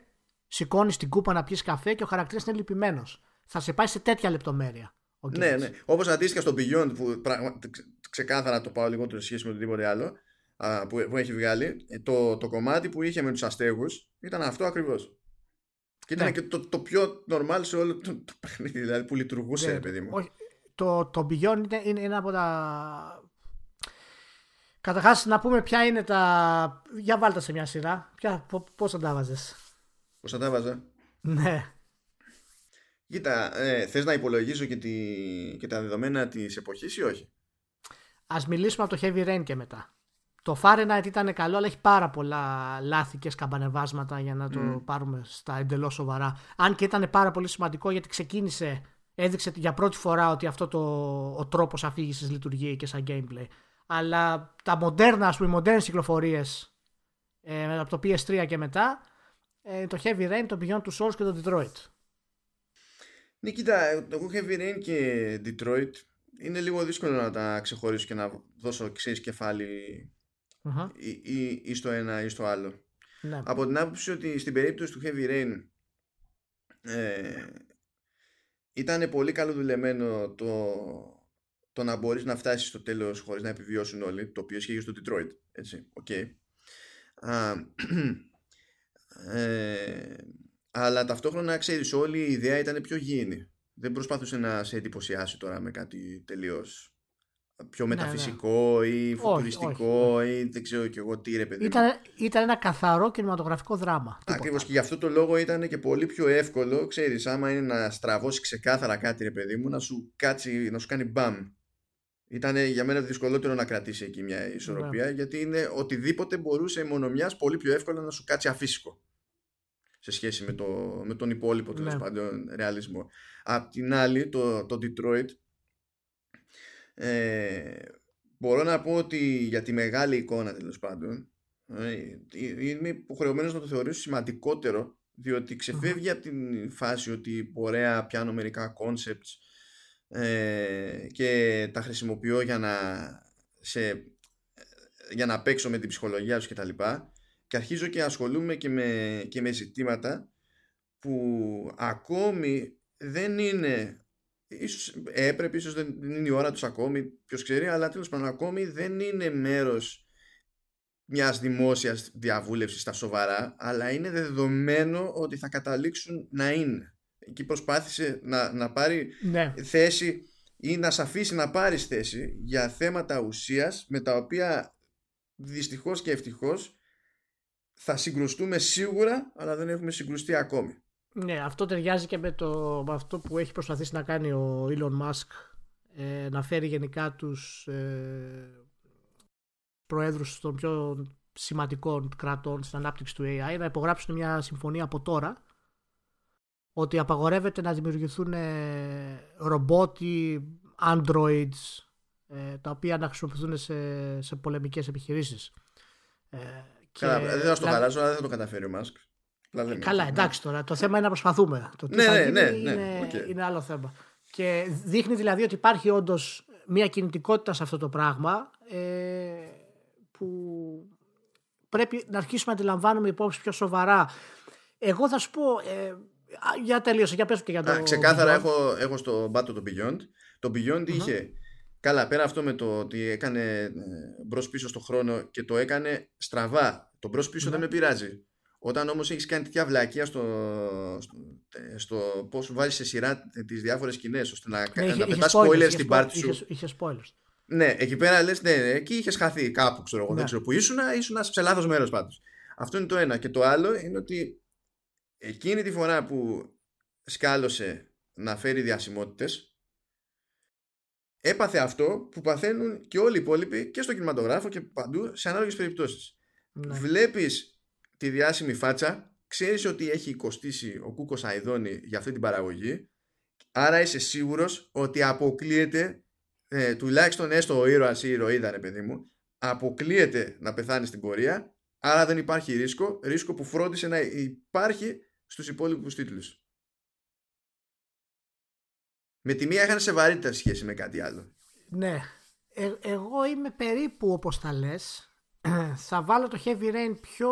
σηκώνεις την κούπα να πιεις καφέ και ο χαρακτήρας είναι λυπημένος. Θα σε πάει σε τέτοια λεπτομέρεια. Ο Ναι, Gates. ναι. Όπως αντίστοιχα στο Beyond που πραγμα... ξε- ξεκάθαρα το πάω λιγότερο σε σχέση με οτιδήποτε άλλο α, που, που έχει βγάλει, ε, το, το κομμάτι που είχε με τους αστέγους ήταν αυτό ακριβώς. Και ήταν Ναι. και το, το πιο normal σε όλο το, το παιχνίδι, δηλαδή που λειτουργούσε, Ναι, ρε παιδί μου. όχι, το, το Beyond είναι, είναι ένα από τα... Καταρχάς να πούμε ποια είναι τα... Για βάλτε σε μια σειρά. Ποια, πο- πώς θα τα βάζες. Πώς θα τα βάζα; Ναι. Κοίτα, ε, θες να υπολογίσω και, τη, και τα δεδομένα της εποχής ή όχι; Ας μιλήσουμε από το Heavy Rain και μετά. Το Fahrenheit ήταν καλό, αλλά έχει πάρα πολλά λάθη και σκαμπανεβάσματα για να το πάρουμε στα εντελώς σοβαρά. Αν και ήταν πάρα πολύ σημαντικό γιατί ξεκίνησε, έδειξε για πρώτη φορά ότι αυτό το, ο τρόπος αφήγησης λειτουργεί και σαν gameplay. Αλλά τα μοντέρνα, ας πούμε, οι μοντέρνες κυκλοφορίες ε, από το PS3 και μετά, ε, το Heavy Rain, το Beyond του Souls και το Detroit. Ναι, κοίτα, εγώ Heavy Rain και Detroit είναι λίγο δύσκολο να τα ξεχωρίσω και να δώσω ξέρεις ή, ή, ή, στο ένα ή στο άλλο. Ναι. Από την άποψη ότι στην περίπτωση του Heavy Rain ε, ήταν πολύ καλό δουλεμένο το, το να μπορείς να φτάσεις στο τέλος χωρίς να επιβιώσουν όλοι, το οποίο ισχύει στο Detroit. Έτσι, okay. ε, αλλά ταυτόχρονα ξέρεις όλη η ιδέα ήταν πιο γήινη. Δεν προσπάθησε να σε εντυπωσιάσει τώρα με κάτι τελείως πιο ναι, μεταφυσικό ναι. ή φουτουριστικό ή δεν ξέρω και εγώ τι ρε παιδί. Ήταν, ήταν ένα καθαρό κινηματογραφικό δράμα. Ακριβώς και γι' αυτό το λόγο ήταν και πολύ πιο εύκολο, ξέρεις, άμα είναι να στραβώσει ξεκάθαρα κάτι ρε παιδί μου, να σου κάτσει, να σου κάνει μπαμ. Ήταν για μένα δυσκολότερο να κρατήσει εκεί μια ισορροπία, ναι. γιατί είναι οτιδήποτε μπορούσε μόνο μιας πολύ πιο εύκολα να σου κάτσει αφύσικο σε σχέση με, το, με τον υπόλοιπο τέλος ναι. πάντων ρεαλισμό. Απ' την άλλη, το, το Detroit ε, μπορώ να πω ότι για τη μεγάλη εικόνα τέλος πάντων ε, είμαι υποχρεωμένος να το θεωρήσω σημαντικότερο διότι από την φάση ότι ωραία πιάνω μερικά concepts ε, και τα χρησιμοποιώ για να, σε, για να παίξω με την ψυχολογία τους και τα λοιπά και αρχίζω και ασχολούμαι και με, και με ζητήματα που ακόμη δεν είναι ίσως έπρεπε, ίσως δεν είναι η ώρα τους ακόμη, ποιος ξέρει, αλλά τέλος πάντων ακόμη δεν είναι μέρος μιας δημόσιας διαβούλευσης στα σοβαρά, αλλά είναι δεδομένο ότι θα καταλήξουν να είναι. Εκεί προσπάθησε να, να πάρει ναι. θέση ή να σε αφήσει να πάρεις θέση για θέματα ουσίας με τα οποία δυστυχώς και ευτυχώς θα συγκρουστούμε σίγουρα αλλά δεν έχουμε συγκρουστεί ακόμη. Ναι, αυτό ταιριάζει και με, το, με αυτό που έχει προσπαθήσει να κάνει ο Elon Musk ε, να φέρει γενικά τους ε, προέδρους των πιο σημαντικών κρατών στην ανάπτυξη του AI να υπογράψουν μια συμφωνία από τώρα ότι απαγορεύεται να δημιουργηθούν ε, ρομπότι, androids ε, τα οποία να χρησιμοποιηθούν σε, σε πολεμικές επιχειρήσεις. Ε, Καλά, δεν θα στο χαλάσω, αλλά δεν θα το καταφέρει ο Μάσκ. Καλά, εντάξει τώρα. Το θέμα είναι να προσπαθούμε. Το τι ναι, θα ναι, ναι, είναι, ναι, είναι άλλο θέμα. Και δείχνει δηλαδή ότι υπάρχει όντως μια κινητικότητα σε αυτό το πράγμα ε, που πρέπει να αρχίσουμε να αντιλαμβάνουμε υπόψη πιο σοβαρά. Εγώ θα σου πω. Ε, για τελείωσε, για πες και για το. Α, ξεκάθαρα έχω, έχω στο μπάτο το Beyond. Το Beyond είχε. Καλά, πέρα αυτό με το ότι έκανε ε, μπρος πίσω στο χρόνο και το έκανε στραβά. Το μπρος πίσω δεν με πειράζει. Όταν όμως έχεις κάνει τέτοια βλακία στο, στο, στο πώς βάζεις σε σειρά τις διάφορες σκηνές ώστε να, ναι, να πετάς spoilers στην πάρτι σου. Είχε, είχες spoilers. Ναι, εκεί πέρα λες, ναι, ναι εκεί είχες χαθεί κάπου, ξέρω εγώ, ναι. δεν ξέρω που ήσουν, ήσουν σε λάθος μέρος πάντως. Αυτό είναι το ένα. Και το άλλο είναι ότι εκείνη τη φορά που σκάλωσε να φέρει διασημότητες, έπαθε αυτό που παθαίνουν και όλοι οι υπόλοιποι και στο κινηματογράφο και παντού σε ανάλογες περιπτώσεις. Ναι. Βλέπεις τη διάσημη φάτσα, ξέρεις ότι έχει κοστίσει ο Κούκος Αϊδόνη για αυτή την παραγωγή, άρα είσαι σίγουρος ότι αποκλείεται, ε, τουλάχιστον έστω ο ήρωας ή η ηρωίδα ρε παιδί μου, αποκλείεται να πεθάνει στην πορεία, άρα δεν υπάρχει ρίσκο, ρίσκο που φρόντισε να υπάρχει στους υπόλοιπους τίτλους. Με τη μία είχαν σε βαρύτητα σχέση με κάτι άλλο. Ναι. Ε, εγώ είμαι περίπου όπως τα λες θα βάλω το Heavy Rain πιο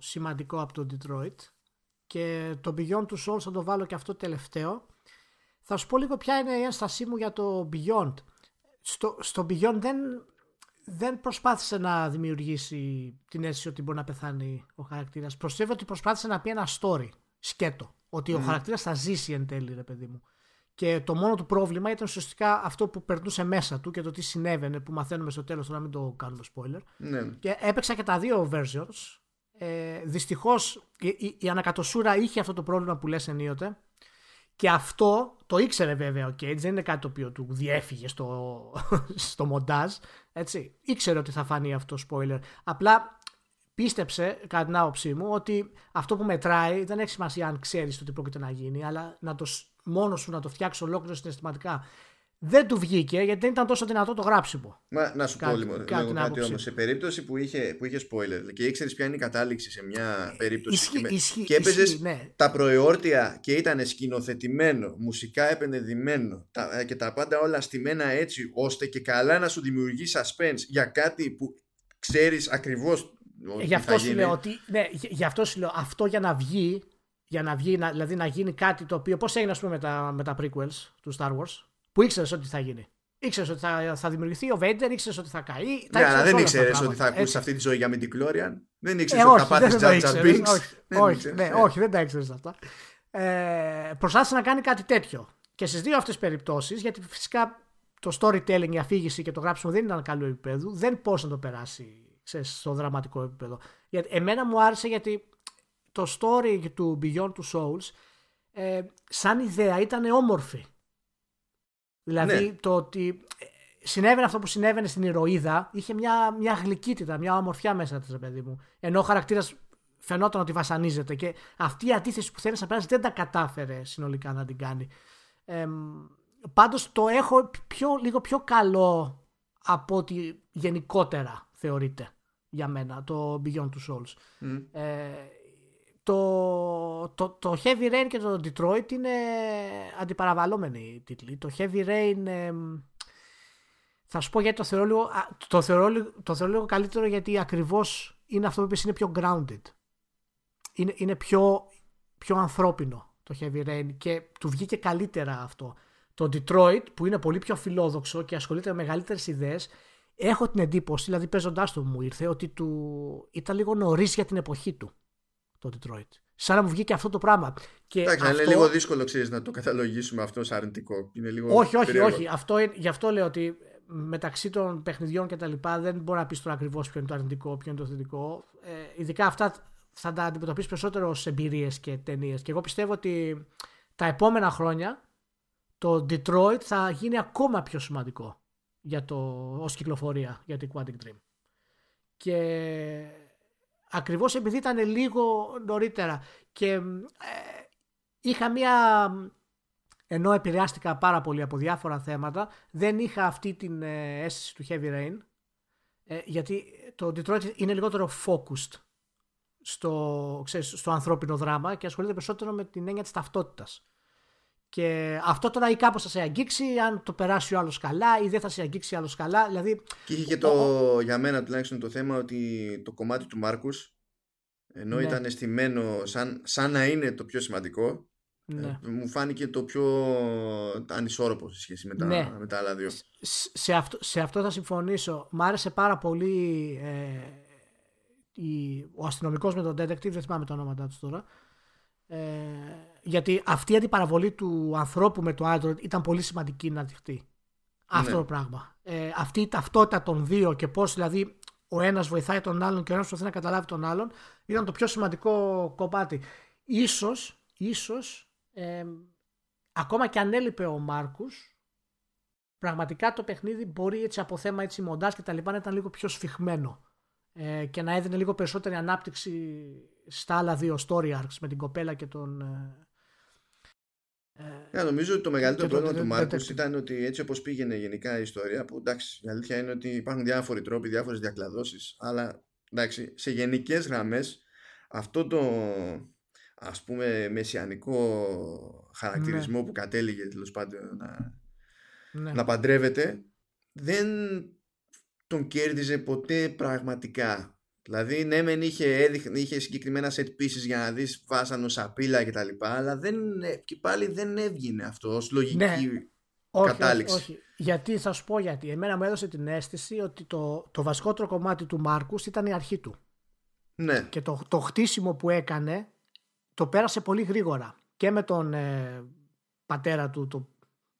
σημαντικό από το Detroit και το Beyond του Souls θα το βάλω και αυτό τελευταίο. Θα σου πω λίγο ποια είναι η ένστασή μου για το Beyond. Στο, στο Beyond δεν, δεν προσπάθησε να δημιουργήσει την αίσθηση ότι μπορεί να πεθάνει ο χαρακτήρας. Προσθέτω ότι προσπάθησε να πει ένα story, σκέτο. Ότι ο χαρακτήρας θα ζήσει εν τέλει, ρε παιδί μου. Και το μόνο του πρόβλημα ήταν ουσιαστικά αυτό που περνούσε μέσα του και το τι συνέβαινε που μαθαίνουμε στο τέλος, να μην το κάνουμε spoiler. Ναι. Και έπαιξα και τα δύο versions. Ε, Δυστυχώς η, η, η, ανακατοσούρα είχε αυτό το πρόβλημα που λες ενίοτε. Και αυτό το ήξερε βέβαια ο Cage, δεν είναι κάτι το οποίο του διέφυγε στο, στο μοντάζ. Έτσι. Ήξερε ότι θα φανεί αυτό spoiler. Απλά πίστεψε, κατά την άποψή μου, ότι αυτό που μετράει δεν έχει σημασία αν ξέρεις το τι πρόκειται να γίνει, αλλά να το μόνος σου να το φτιάξεις ολόκληρο συναισθηματικά δεν του βγήκε γιατί δεν ήταν τόσο δυνατό το γράψιμο. Μα, να σου πω λίγο, λίγο κάτι όμως. Σε περίπτωση που είχε, που είχε spoiler και ήξερες ποια είναι η κατάληξη σε μια περίπτωση Ισχύ, και, ισχύ, και έπαιζες ναι. τα προεόρτια και ήταν σκηνοθετημένο, μουσικά επενδυμένο τα, ε, και τα πάντα όλα στημένα έτσι ώστε και καλά να σου δημιουργεί suspense για κάτι που ξέρεις ακριβώς. Γι' αυτό σου λέω ότι. Ναι, γι' αυτό σου λέω αυτό για να βγει. Για να βγει, να, δηλαδή να γίνει κάτι το οποίο. Πώς έγινε, ας πούμε, με τα, με τα prequels του Star Wars που ήξερες ότι θα γίνει. Ήξερες ότι θα, θα δημιουργηθεί ο Βέντερ, ήξερες ότι θα καεί. Ναι, αλλά δεν ήξερες ότι θα ακούσει αυτή τη ζωή για Midichlorian. Δεν ήξερες ε, ότι θα πάθεις Jar Binks. Όχι, ναι, όχι, δεν τα ήξερες αυτά. Ε, προσπάθησε να κάνει κάτι τέτοιο. Και στις δύο αυτές περιπτώσεις, γιατί φυσικά το storytelling, η αφήγηση και το γράψιμο δεν ήταν καλό επίπεδο, δεν πώς να το περάσει ξέρεις, στο δραματικό επίπεδο. Γιατί εμένα μου άρεσε γιατί το story του Beyond Two Souls ε, σαν ιδέα ήταν όμορφη. Δηλαδή ναι. το ότι ε, συνέβαινε αυτό που συνέβαινε στην ηρωίδα είχε μια, μια γλυκύτητα, μια ομορφιά μέσα της, παιδί μου. Ενώ ο χαρακτήρας φαινόταν ότι βασανίζεται και αυτή η αντίθεση που θέλεις να περάσει δεν τα κατάφερε συνολικά να την κάνει. Ε, Πάντως το έχω πιο, λίγο πιο καλό από ότι γενικότερα θεωρείται για μένα το Beyond Two Souls. Ε, το, το, το Heavy Rain και το Detroit είναι αντιπαραβαλλόμενοι τίτλοι. Το Heavy Rain θα σου πω γιατί το θεωρώ λίγο, το θεωρώ, το θεωρώ λίγο καλύτερο γιατί ακριβώς είναι αυτό που είπες είναι πιο grounded. Είναι, είναι πιο, πιο ανθρώπινο το Heavy Rain και του βγήκε καλύτερα αυτό. Το Detroit που είναι πολύ πιο φιλόδοξο και ασχολείται με μεγαλύτερες ιδέες έχω την εντύπωση, δηλαδή παίζοντάς το μου ήρθε, ότι του ήταν λίγο νωρίς για την εποχή του το Detroit. Σαν να μου βγήκε αυτό το πράγμα. Και Εντάξει, αυτό... είναι λίγο δύσκολο ξέρεις, να το καταλογίσουμε αυτό σαν αρνητικό. Είναι λίγο όχι, όχι, όχι. Αυτό, γι' αυτό λέω ότι μεταξύ των παιχνιδιών και τα λοιπά δεν μπορεί να πεις τώρα ακριβώς ποιο είναι το αρνητικό, ποιο είναι το θετικό. Ε, ειδικά αυτά θα τα αντιμετωπίσεις περισσότερο ως εμπειρίες και ταινίες. Και εγώ πιστεύω ότι τα επόμενα χρόνια το Detroit θα γίνει ακόμα πιο σημαντικό για το, ως κυκλοφορία για την Quantic Dream. Και ακριβώς επειδή ήταν λίγο νωρίτερα και ε, είχα μία ενώ επηρεάστηκα πάρα πολύ από διάφορα θέματα δεν είχα αυτή την ε, αίσθηση του Heavy Rain ε, γιατί το Detroit είναι λιγότερο focused στο, ξέρεις, στο ανθρώπινο δράμα και ασχολείται περισσότερο με την έννοια της ταυτότητας. Και αυτό τώρα ή κάπως θα σε αγγίξει, αν το περάσει ο άλλος καλά, ή δεν θα σε αγγίξει άλλος καλά. Δηλαδή, και είχε και το, για μένα τουλάχιστον το θέμα ότι το κομμάτι του Μάρκους, ενώ ναι. ήταν αισθημένο σαν, σαν να είναι το πιο σημαντικό, ναι. ε, μου φάνηκε το πιο ανισόρροπο σε σχέση με τα, ναι. με τα άλλα δύο. Σε αυτό, σε αυτό θα συμφωνήσω. Μ' άρεσε πάρα πολύ ε, η, ο αστυνομικός με τον detective, δεν θυμάμαι τα ονόματά τους τώρα. Ε, γιατί αυτή η αντιπαραβολή του ανθρώπου με το Android ήταν πολύ σημαντική να δειχτεί. Αυτό ναι. το πράγμα. Ε, αυτή η ταυτότητα των δύο και πώς δηλαδή ο ένας βοηθάει τον άλλον και ο ένας προσπαθεί να καταλάβει τον άλλον ήταν το πιο σημαντικό κομμάτι. Ίσως, ίσως ε, ακόμα και αν έλειπε ο Μάρκους πραγματικά το παιχνίδι μπορεί έτσι από θέμα έτσι μοντάζ και τα λοιπά να ήταν λίγο πιο σφιχμένο ε, και να έδινε λίγο περισσότερη ανάπτυξη στα άλλα δύο story arcs με την κοπέλα και τον. Ε, ε νομίζω ότι το μεγαλύτερο πρόβλημα του Μάρκους ήταν ότι έτσι όπως πήγαινε γενικά η ιστορία, που εντάξει, η αλήθεια είναι ότι υπάρχουν διάφοροι τρόποι, διάφορες διακλαδώσεις, αλλά εντάξει, σε γενικές γραμμές αυτό το ας πούμε μεσιανικό χαρακτηρισμό ναι. που κατέληγε τέλος πάντων να, ναι. να παντρεύεται δεν τον κέρδιζε ποτέ πραγματικά. Δηλαδή, ναι, μεν είχε, είχε συγκεκριμένα set pieces για να δεις βάσανο σαπίλα κτλ. Αλλά δεν, ε, και πάλι δεν έβγαινε αυτό ως λογική ναι. κατάληξη. Όχι, όχι. Γιατί θα σου πω γιατί. Εμένα μου έδωσε την αίσθηση ότι το, το βασικότερο κομμάτι του Μάρκους ήταν η αρχή του. Ναι. Και το, το χτίσιμο που έκανε το πέρασε πολύ γρήγορα. Και με τον ε, πατέρα του, το,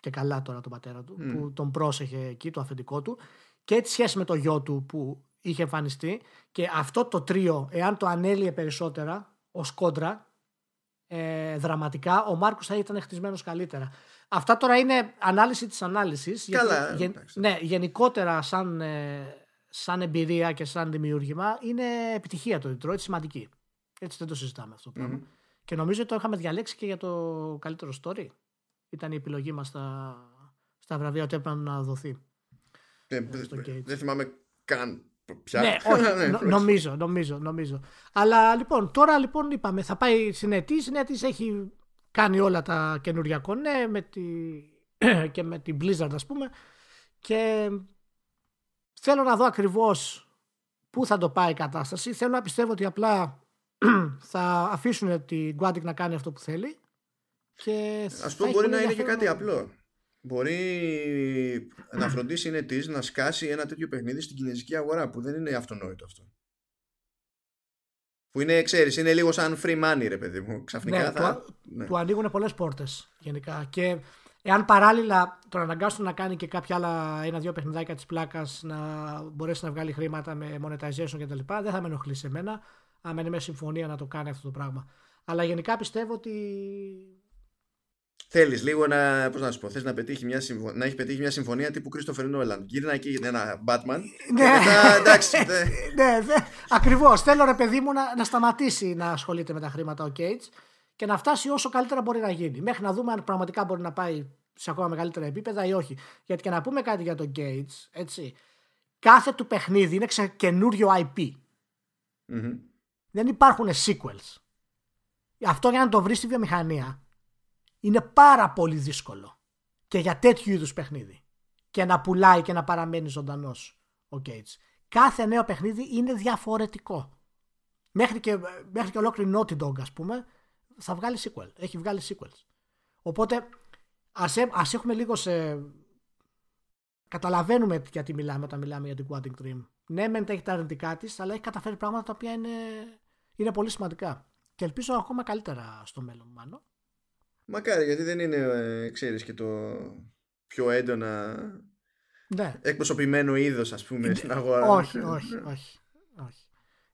και καλά τώρα τον πατέρα του, που τον πρόσεχε εκεί, το αφεντικό του, και τη σχέση με το γιο του που είχε εμφανιστεί και αυτό το τρίο, εάν το ανέλυε περισσότερα ως κόντρα, ε, δραματικά, ο Μάρκος θα ήταν χτισμένος καλύτερα. Αυτά τώρα είναι ανάλυση της ανάλυσης. Καλά. Γιατί, ναι, γενικότερα σαν, ε, σαν εμπειρία και σαν δημιούργημα είναι επιτυχία το Detroit, σημαντική. Έτσι δεν το συζητάμε αυτό το πράγμα. Και νομίζω ότι το είχαμε διαλέξει και για το καλύτερο story. Ήταν η επιλογή μας στα, στα βραβεία ότι έπρεπε να δοθεί. Ε, δεν θυμάμαι καν πια. Ναι, όχι, ναι, νομίζω, νομίζω, νομίζω. Αλλά λοιπόν, τώρα λοιπόν είπαμε, θα πάει στην ΕΤΗ. Η ΕΤΗ έχει κάνει όλα τα καινούργια κονέ με τη... και με την Blizzard ας πούμε και θέλω να δω ακριβώς πού θα το πάει η κατάσταση. Θέλω να πιστεύω ότι απλά θα αφήσουν την Quantic να κάνει αυτό που θέλει. Και Ας πούμε μπορεί να είναι και κάτι απλό. Μπορεί να φροντίσει είναι της να σκάσει ένα τέτοιο παιχνίδι στην κινέζικη αγορά που δεν είναι αυτονόητο αυτό. Που είναι, ξέρεις, είναι λίγο σαν free money ρε παιδί μου. Ξαφνικά ναι, θα... Του, ναι. του ανοίγουν πολλές πόρτες γενικά. Και εάν παράλληλα τον αναγκάσουν να κάνει και κάποια άλλα ένα-δύο παιχνιδάκια της πλάκας να μπορέσει να βγάλει χρήματα με monetization κτλ. Δεν θα με ενοχλήσει εμένα αν είναι με συμφωνία να το κάνει αυτό το πράγμα. Αλλά γενικά πιστεύω ότι Θέλεις λίγο να, πώς να σου πω, θες να, πετύχει μια συμφωνία, να έχει πετύχει μια συμφωνία τύπου Christopher Nolan. Γύρνα εκεί ένα Batman. Ναι, μετά, εντάξει. ναι, ναι, ακριβώς. Θέλω ρε παιδί μου να, να σταματήσει να ασχολείται με τα χρήματα ο Cage και να φτάσει όσο καλύτερα μπορεί να γίνει. Μέχρι να δούμε αν πραγματικά μπορεί να πάει σε ακόμα μεγαλύτερα επίπεδα ή όχι. Γιατί και να πούμε κάτι για τον Cage, έτσι. Κάθε του παιχνίδι είναι σε καινούριο IP. Mm-hmm. Δεν υπάρχουν sequels. Αυτό για να το βρεις στη βιομηχανία είναι πάρα πολύ δύσκολο και για τέτοιου είδους παιχνίδι και να πουλάει και να παραμένει ζωντανός ο Gates. Κάθε νέο παιχνίδι είναι διαφορετικό. Μέχρι και, μέχρι και ολόκληρη Naughty Dog ας πούμε θα βγάλει sequel. Έχει βγάλει sequels. Οπότε ας, ας έχουμε λίγο σε... Καταλαβαίνουμε γιατί μιλάμε όταν μιλάμε για την Quantic Dream. Ναι, μεν έχει τα αρνητικά της, αλλά έχει καταφέρει πράγματα τα οποία είναι, είναι πολύ σημαντικά. Και ελπίζω ακόμα καλύτερα στο μέλλον, μάλλον. Μακάρι, γιατί δεν είναι, ε, ξέρεις, και το πιο έντονα ναι. εκπροσωπημένο είδος, ας πούμε, ε, στην αγορά. Όχι, όχι, όχι. όχι.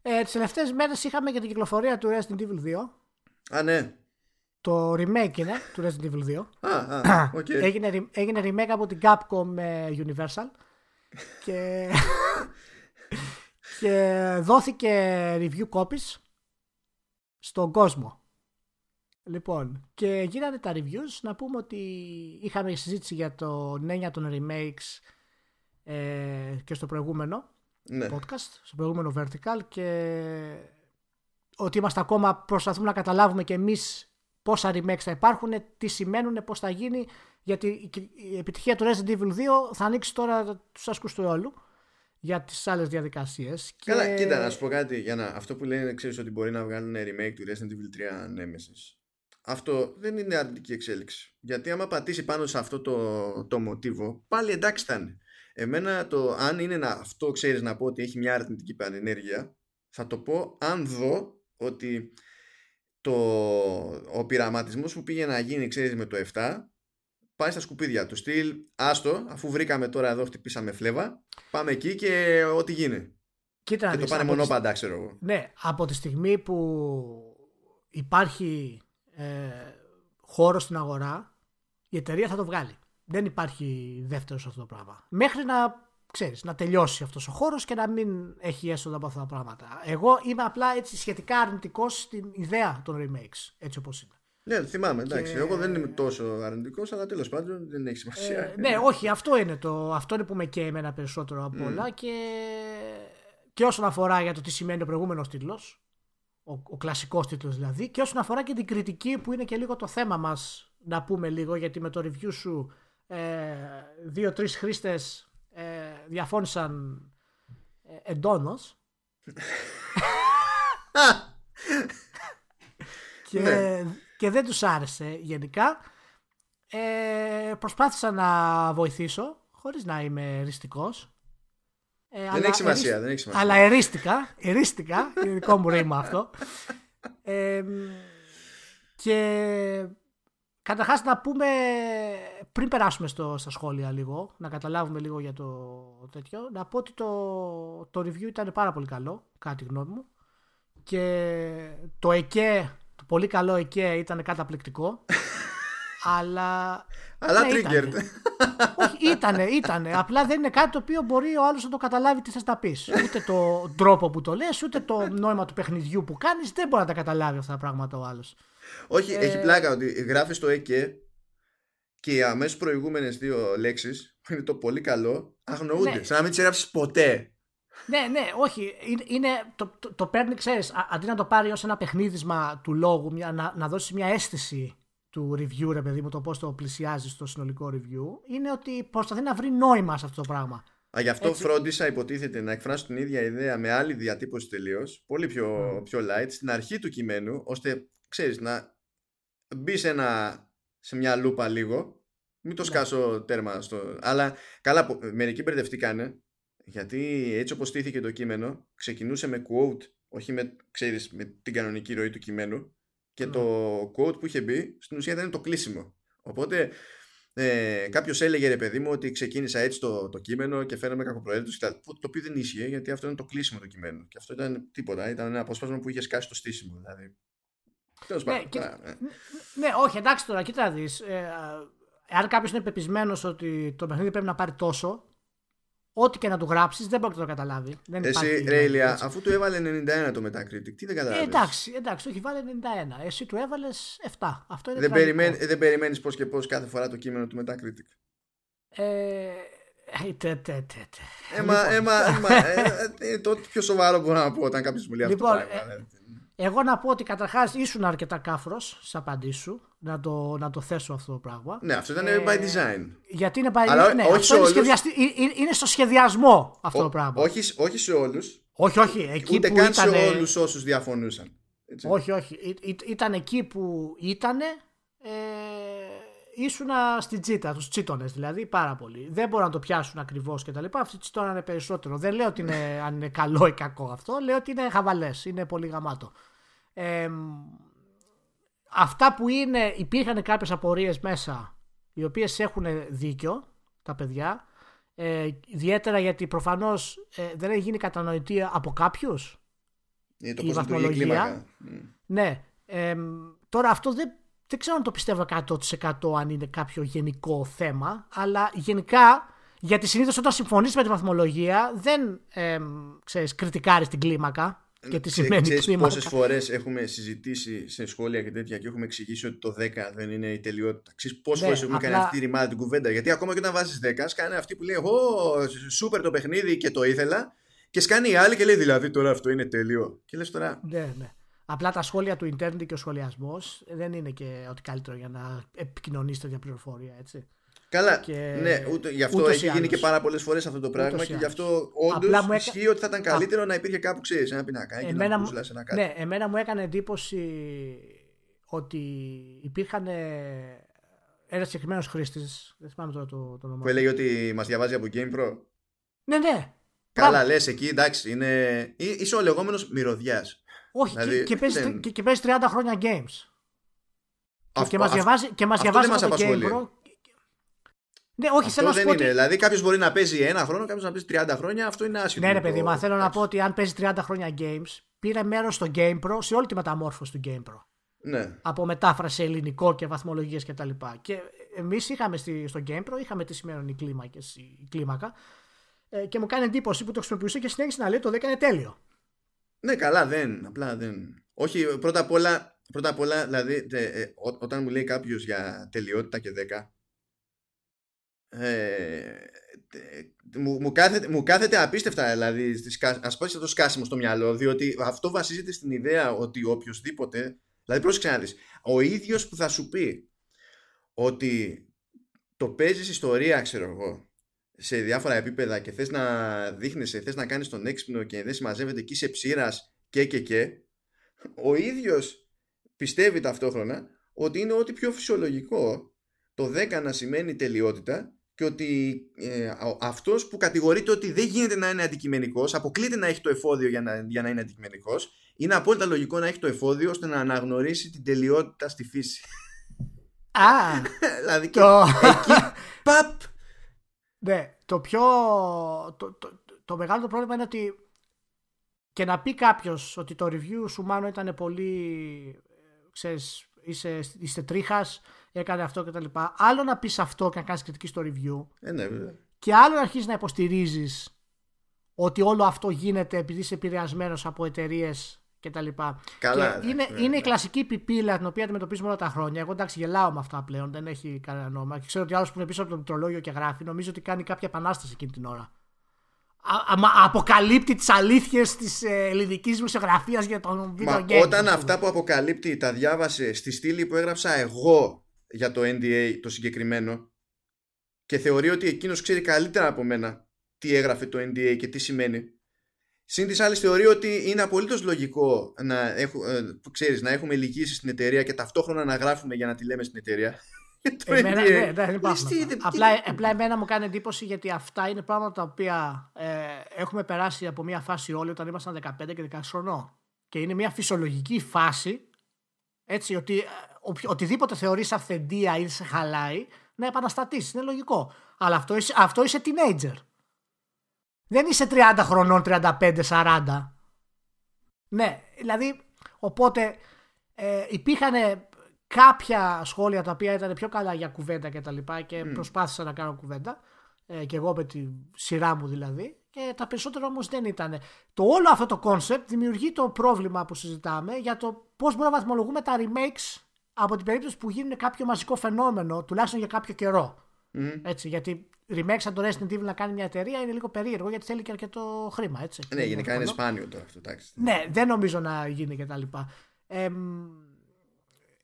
Ε, Τις τελευταίες μέρες είχαμε και την κυκλοφορία του Resident Evil 2. Α, ναι. Το remake είναι του Resident Evil 2. Α, α, okay. έγινε, έγινε remake από την Capcom με Universal. και, και δόθηκε review copies στον κόσμο. Λοιπόν, και γίνανε τα reviews. Να πούμε ότι είχαμε συζήτηση για το νέα των remakes ε, και στο προηγούμενο ναι. podcast, στο προηγούμενο vertical και ότι είμαστε ακόμα προσπαθούμε να καταλάβουμε και εμείς πόσα remakes θα υπάρχουν, τι σημαίνουν, πώς θα γίνει γιατί η επιτυχία του Resident Evil 2 θα ανοίξει τώρα τους άσκους του όλου για τις άλλες διαδικασίες. Καλά, κοίτα να σου πω κάτι για να, αυτό που λένε ξέρεις ότι μπορεί να βγάλουν remake του Resident Evil 3 Nemesis αυτό δεν είναι αρνητική εξέλιξη. Γιατί άμα πατήσει πάνω σε αυτό το, το μοτίβο, πάλι εντάξει θα είναι. Εμένα το αν είναι να, αυτό ξέρεις να πω ότι έχει μια αρνητική πανενέργεια, θα το πω αν δω ότι το, ο πειραματισμός που πήγε να γίνει ξέρεις με το 7 πάει στα σκουπίδια του στυλ άστο αφού βρήκαμε τώρα εδώ χτυπήσαμε φλέβα πάμε εκεί και ό,τι γίνει Κοίτα, και το πάνε μονόπαντα ξέρω εγώ ναι από τη στιγμή που υπάρχει ε, χώρο στην αγορά, η εταιρεία θα το βγάλει. Δεν υπάρχει δεύτερος σε αυτό το πράγμα. Μέχρι να ξέρεις, να τελειώσει αυτός ο χώρος και να μην έχει έσοδα από αυτά τα πράγματα. Εγώ είμαι απλά έτσι σχετικά αρνητικός στην ιδέα των remakes, έτσι όπως είναι. Ναι, θυμάμαι, εντάξει. Και... Εγώ δεν είμαι τόσο αρνητικός, αλλά τέλος πάντων δεν έχει σημασία. Ε, ναι, όχι, αυτό είναι, το, αυτό είναι που με καίει εμένα περισσότερο από mm. όλα και, και όσον αφορά για το τι σημαίνει ο προηγούμενος τίτλος, ο, ο κλασικός τίτλος δηλαδή και όσον αφορά και την κριτική που είναι και λίγο το θέμα μας να πούμε λίγο γιατί με το review σου ε, δύο-τρεις χρήστες ε, διαφώνησαν ε, εντόνως. Και, ναι. και δεν τους άρεσε γενικά. Ε, προσπάθησα να βοηθήσω χωρίς να είμαι ριστικός ε, δεν, έχει σημασία, δεν έχει σημασία. Αλλά ερίστηκα, ερίστηκα, είναι δικό μου ρήμα αυτό. Ε, και καταρχάς να πούμε, πριν περάσουμε στο, στα σχόλια λίγο, να καταλάβουμε λίγο για το τέτοιο, να πω ότι το, το review ήταν πάρα πολύ καλό, κάτι γνώμη μου. Και το ΕΚΕ, το πολύ καλό ΕΚΕ ήταν καταπληκτικό. αλλά. Αλλά ναι, triggered. Όχι, ήτανε, ήτανε. Απλά δεν είναι κάτι το οποίο μπορεί ο άλλος να το καταλάβει τι θες να πεις. Ούτε το τρόπο που το λες, ούτε το νόημα του παιχνιδιού που κάνεις. Δεν μπορεί να τα καταλάβει αυτά τα πράγματα ο άλλος. Όχι, ε... έχει πλάκα ότι γράφεις το ΕΚΕ και οι αμέσως προηγούμενες δύο λέξεις, που είναι το πολύ καλό, αγνοούνται. Ναι. Σαν να μην τις έγραψες ποτέ. Ναι, ναι, όχι. Είναι, το, το, το παίρνει, ξέρεις, αντί να το πάρει ως ένα παιχνίδισμα του λόγου, μια, να, να δώσει μια αίσθηση του review, ρε παιδί μου, το πώς το πλησιάζει στο συνολικό review, είναι ότι προσπαθεί να βρει νόημα σε αυτό το πράγμα. Α, γι' αυτό Έτσι. φρόντισα, υποτίθεται, να εκφράσω την ίδια ιδέα με άλλη διατύπωση τελείως, πολύ πιο, πιο light, στην αρχή του κειμένου, ώστε, ξέρεις, να μπει σε μια λούπα λίγο, μην το ναι. σκάσω τέρμα στο. Αλλά καλά, μερικοί μπερδευτήκανε γιατί έτσι όπως στήθηκε το κείμενο ξεκινούσε με quote όχι με, ξέρεις, με την κανονική ροή του κειμένου και το ναι. quote που είχε μπει στην ουσία ήταν το κλείσιμο οπότε ε, κάποιος έλεγε ρε παιδί μου ότι ξεκίνησα έτσι το, το κείμενο και φέραμε κακοπροέλεπτο το οποίο δεν ίσχυε γιατί αυτό είναι το κλείσιμο του κειμένου και αυτό ήταν τίποτα, ήταν ένα απόσπασμα που είχε σκάσει το στήσιμο δηλαδή. Ναι, και, ναι. ναι, όχι, εντάξει τώρα, κοίτα δεις. Ε, αν κάποιος είναι πεπισμένος ότι το παιχνίδι πρέπει να πάρει τόσο, ό,τι και να του γράψεις δεν μπορεί να το καταλάβει. Δεν Εσύ, Ρέιλια, αφού του έβαλε 91 το Metacritic, τι δεν καταλάβει. Ε, εντάξει, εντάξει, όχι, βάλε 91. Εσύ του έβαλες 7. Αυτό είναι δεν, περιμέν, δεν περιμένεις πώς και πώς κάθε φορά το κείμενο του Metacritic; Ε, τε, τε, τε, Έμα, έμα, έμα, ε, το πιο σοβαρό μπορώ να πω όταν κάποιος μου λέει αυτό. Λοιπόν, εγώ να πω ότι καταρχάς ήσουν αρκετά κάφρος στις απαντήσεις σου να το, να το θέσω αυτό το πράγμα. Ναι, αυτό ήταν ε, by design. Γιατί είναι by design. Ναι, αυτό είναι, σχεδιαστι... είναι στο σχεδιασμό αυτό το πράγμα. Όχι, όχι σε όλους. Όχι, όχι. Εκεί Ούτε που καν ήτανε... σε όλους όσους διαφωνούσαν. Έτσι. Όχι, όχι. Ή, ήταν εκεί που ήταν. Ε, ήσουν στην τσίτα, τους τσίτονες δηλαδή πάρα πολύ. Δεν μπορούν να το πιάσουν ακριβώς και τα λοιπά. Αυτοί τσιτώνανε περισσότερο. Δεν λέω ότι είναι, αν είναι καλό ή κακό αυτό. Λέω ότι είναι χαβαλές. Είναι πολύ γαμάτο. Ε, αυτά που είναι, υπήρχαν κάποιες απορίες μέσα οι οποίες έχουν δίκιο τα παιδιά. Ε, ιδιαίτερα γιατί προφανώς ε, δεν έχει γίνει κατανοητή από κάποιους ε, το η βαθμολογία. ναι ε, τώρα αυτό δεν, δεν ξέρω αν το πιστεύω 100% αν είναι κάποιο γενικό θέμα αλλά γενικά γιατί συνήθως όταν συμφωνείς με τη βαθμολογία δεν ε, ξέρεις, κριτικάρεις την κλίμακα και τι σημαίνει Ξέρεις πόσες φορές έχουμε συζητήσει σε σχόλια και τέτοια και έχουμε εξηγήσει ότι το 10 δεν είναι η τελειότητα. Ξέρεις πόσες ναι, φορές έχουμε απλά... κάνει αυτή τη ρημάδα την κουβέντα. Γιατί ακόμα και όταν βάζεις 10 σκάνε αυτή που λέει Ω, σούπερ το παιχνίδι και το ήθελα και σκάνε οι άλλοι και λέει δηλαδή τώρα αυτό είναι τέλειο. Και λες τώρα... Ναι, ναι. Απλά τα σχόλια του ίντερνετ και ο σχολιασμός δεν είναι και ότι καλύτερο για να επικοινωνήσει τέτοια πληροφορία, έτσι. Καλά, και... ναι, ούτε, γι' αυτό έχει γίνει και πάρα πολλές φορές αυτό το πράγμα και γι' αυτό όντως έκα... ισχύει ότι θα ήταν καλύτερο Α... να υπήρχε κάπου ξέρεις ένα πινακά εμένα, να ένα κάτι. Ναι, εμένα μου έκανε εντύπωση ότι υπήρχαν ένας συγκεκριμένος χρήστης. Δεν θυμάμαι τώρα το, το όνομα. Που έλεγε ότι μας διαβάζει από GamePro. Ναι, ναι. Καλά, λες εκεί εντάξει, είναι. είσαι ο λεγόμενος μυρωδιάς. Όχι, δηλαδή, και, και, παίζει, δεν... και, και παίζει 30 χρόνια games. Αυτό, και μας διαβάζει, και μας διαβάζει από το GamePro ναι, όχι, αυτό δεν είναι. Ότι... Δηλαδή, κάποιος μπορεί να παίζει ένα χρόνο, κάποιος να παίζει 30 χρόνια. Αυτό είναι άσχημο. Ναι, ρε παιδί, μα θέλω να πω ότι αν παίζει 30 χρόνια games, πήρε μέρος στο GamePro σε όλη τη μεταμόρφωση του GamePro. Ναι. Από μετάφραση ελληνικό και βαθμολογίες κτλ. Και, και εμείς είχαμε στη, στο GamePro, είχαμε τι σημαίνουν οι, κλίμακες, η κλίμακα. Ε, και μου κάνει εντύπωση που το χρησιμοποιούσε και συνέχισε να λέει το 10 είναι τέλειο. Ναι, καλά, δεν. Απλά δεν. Όχι, πρώτα απ' όλα, πρώτα απ όλα δηλαδή, ε, όταν μου λέει κάποιος για τελειότητα και 10, ε, μου, μου, κάθεται, μου κάθεται απίστευτα δηλαδή ας πω το σκάσιμο στο μυαλό διότι αυτό βασίζεται στην ιδέα ότι οποιοδήποτε δηλαδή πρόσεξε να δεις ο ίδιος που θα σου πει ότι το παίζεις ιστορία ξέρω εγώ σε διάφορα επίπεδα και θες να δείχνεσαι, θες να κάνεις τον έξυπνο και δεν συμμαζεύεται εκεί σε ψήρας και και και ο ίδιος πιστεύει ταυτόχρονα ότι είναι ό,τι πιο φυσιολογικό το 10 να σημαίνει τελειότητα και ότι ε, αυτός που κατηγορείται ότι δεν γίνεται να είναι αντικειμενικός αποκλείται να έχει το εφόδιο για να, για να είναι αντικειμενικός είναι απόλυτα λογικό να έχει το εφόδιο ώστε να αναγνωρίσει την τελειότητα στη φύση. Α, δηλαδή το... εκεί παπ! Ναι, το πιο το, το, το μεγάλο πρόβλημα είναι ότι και να πει κάποιος ότι το review σου μάλλον ήταν πολύ ξέρεις, είσαι, είστε τρίχας έκανε αυτό κτλ. Άλλο να πεις αυτό και να κάνεις κριτική στο review. Ε, ναι, βέβαια. Και άλλο να αρχίσεις να υποστηρίζεις ότι όλο αυτό γίνεται επειδή είσαι επηρεασμένος από εταιρείες κτλ. Καλά, και είναι, ναι, είναι ναι. η κλασική πιπίλα την οποία αντιμετωπίζουμε όλα τα χρόνια. Εγώ εντάξει γελάω με αυτά πλέον, δεν έχει κανένα νόημα. Και ξέρω ότι άλλος που είναι πίσω από το πληκτρολόγιο και γράφει, νομίζω ότι κάνει κάποια επανάσταση εκείνη την ώρα. Α, α, μα αποκαλύπτει τις αλήθειες της ε, ελληνικής μουσιογραφίας για τον video Μα game. όταν αυτά που αποκαλύπτει τα διάβασε στη στήλη που έγραψα εγώ για το NDA το συγκεκριμένο και θεωρεί ότι εκείνος ξέρει καλύτερα από μένα τι έγραφε το NDA και τι σημαίνει. Συν της άλλης θεωρεί ότι είναι απολύτως λογικό να, έχου, ε, που ξέρεις, να έχουμε λυγίσει στην εταιρεία και ταυτόχρονα να γράφουμε για να τη λέμε στην εταιρεία. Για το Εμένα, NDA. ναι, δεν υπάρχουν Τι- αυτά. τι- απλά, απλά εμένα μου κάνει εντύπωση γιατί αυτά είναι πράγματα τα οποία ε, έχουμε περάσει από μια φάση όλοι όταν ήμασταν 15 και 16 χρονών. Και είναι μια φυσιολογική φάση έτσι, ότι ε, οποιο- οτιδήποτε θεωρείς αυθεντία ή σε χαλάει να επαναστατήσεις. Είναι λογικό. Αλλά αυτό είσαι, αυτό είσαι teenager. Δεν είσαι 30 χρονών, 35, 40. Ναι, δηλαδή, οπότε ε, υπήρχαν κάποια σχόλια τα οποία ήταν πιο καλά για κουβέντα και τα λοιπά και προσπάθησα να κάνω κουβέντα ε, και εγώ με τη σειρά μου δηλαδή και τα περισσότερα όμως δεν ήταν. Το όλο αυτό το κόνσεπτ δημιουργεί το πρόβλημα που συζητάμε για το πώς μπορούμε να βαθμολογούμε τα remakes από την περίπτωση που γίνουν κάποιο μαζικό φαινόμενο τουλάχιστον για κάποιο καιρό. Μμ. Έτσι, γιατί remakes σαν το Resident Evil να κάνει μια εταιρεία είναι λίγο περίεργο γιατί θέλει και αρκετό χρήμα. Έτσι. Ναι, Δεν γενικά είναι εύκολο. σπάνιο τώρα αυτό. εντάξει. Ναι, δεν νομίζω να γίνει και τα λοιπά. Ε, μ,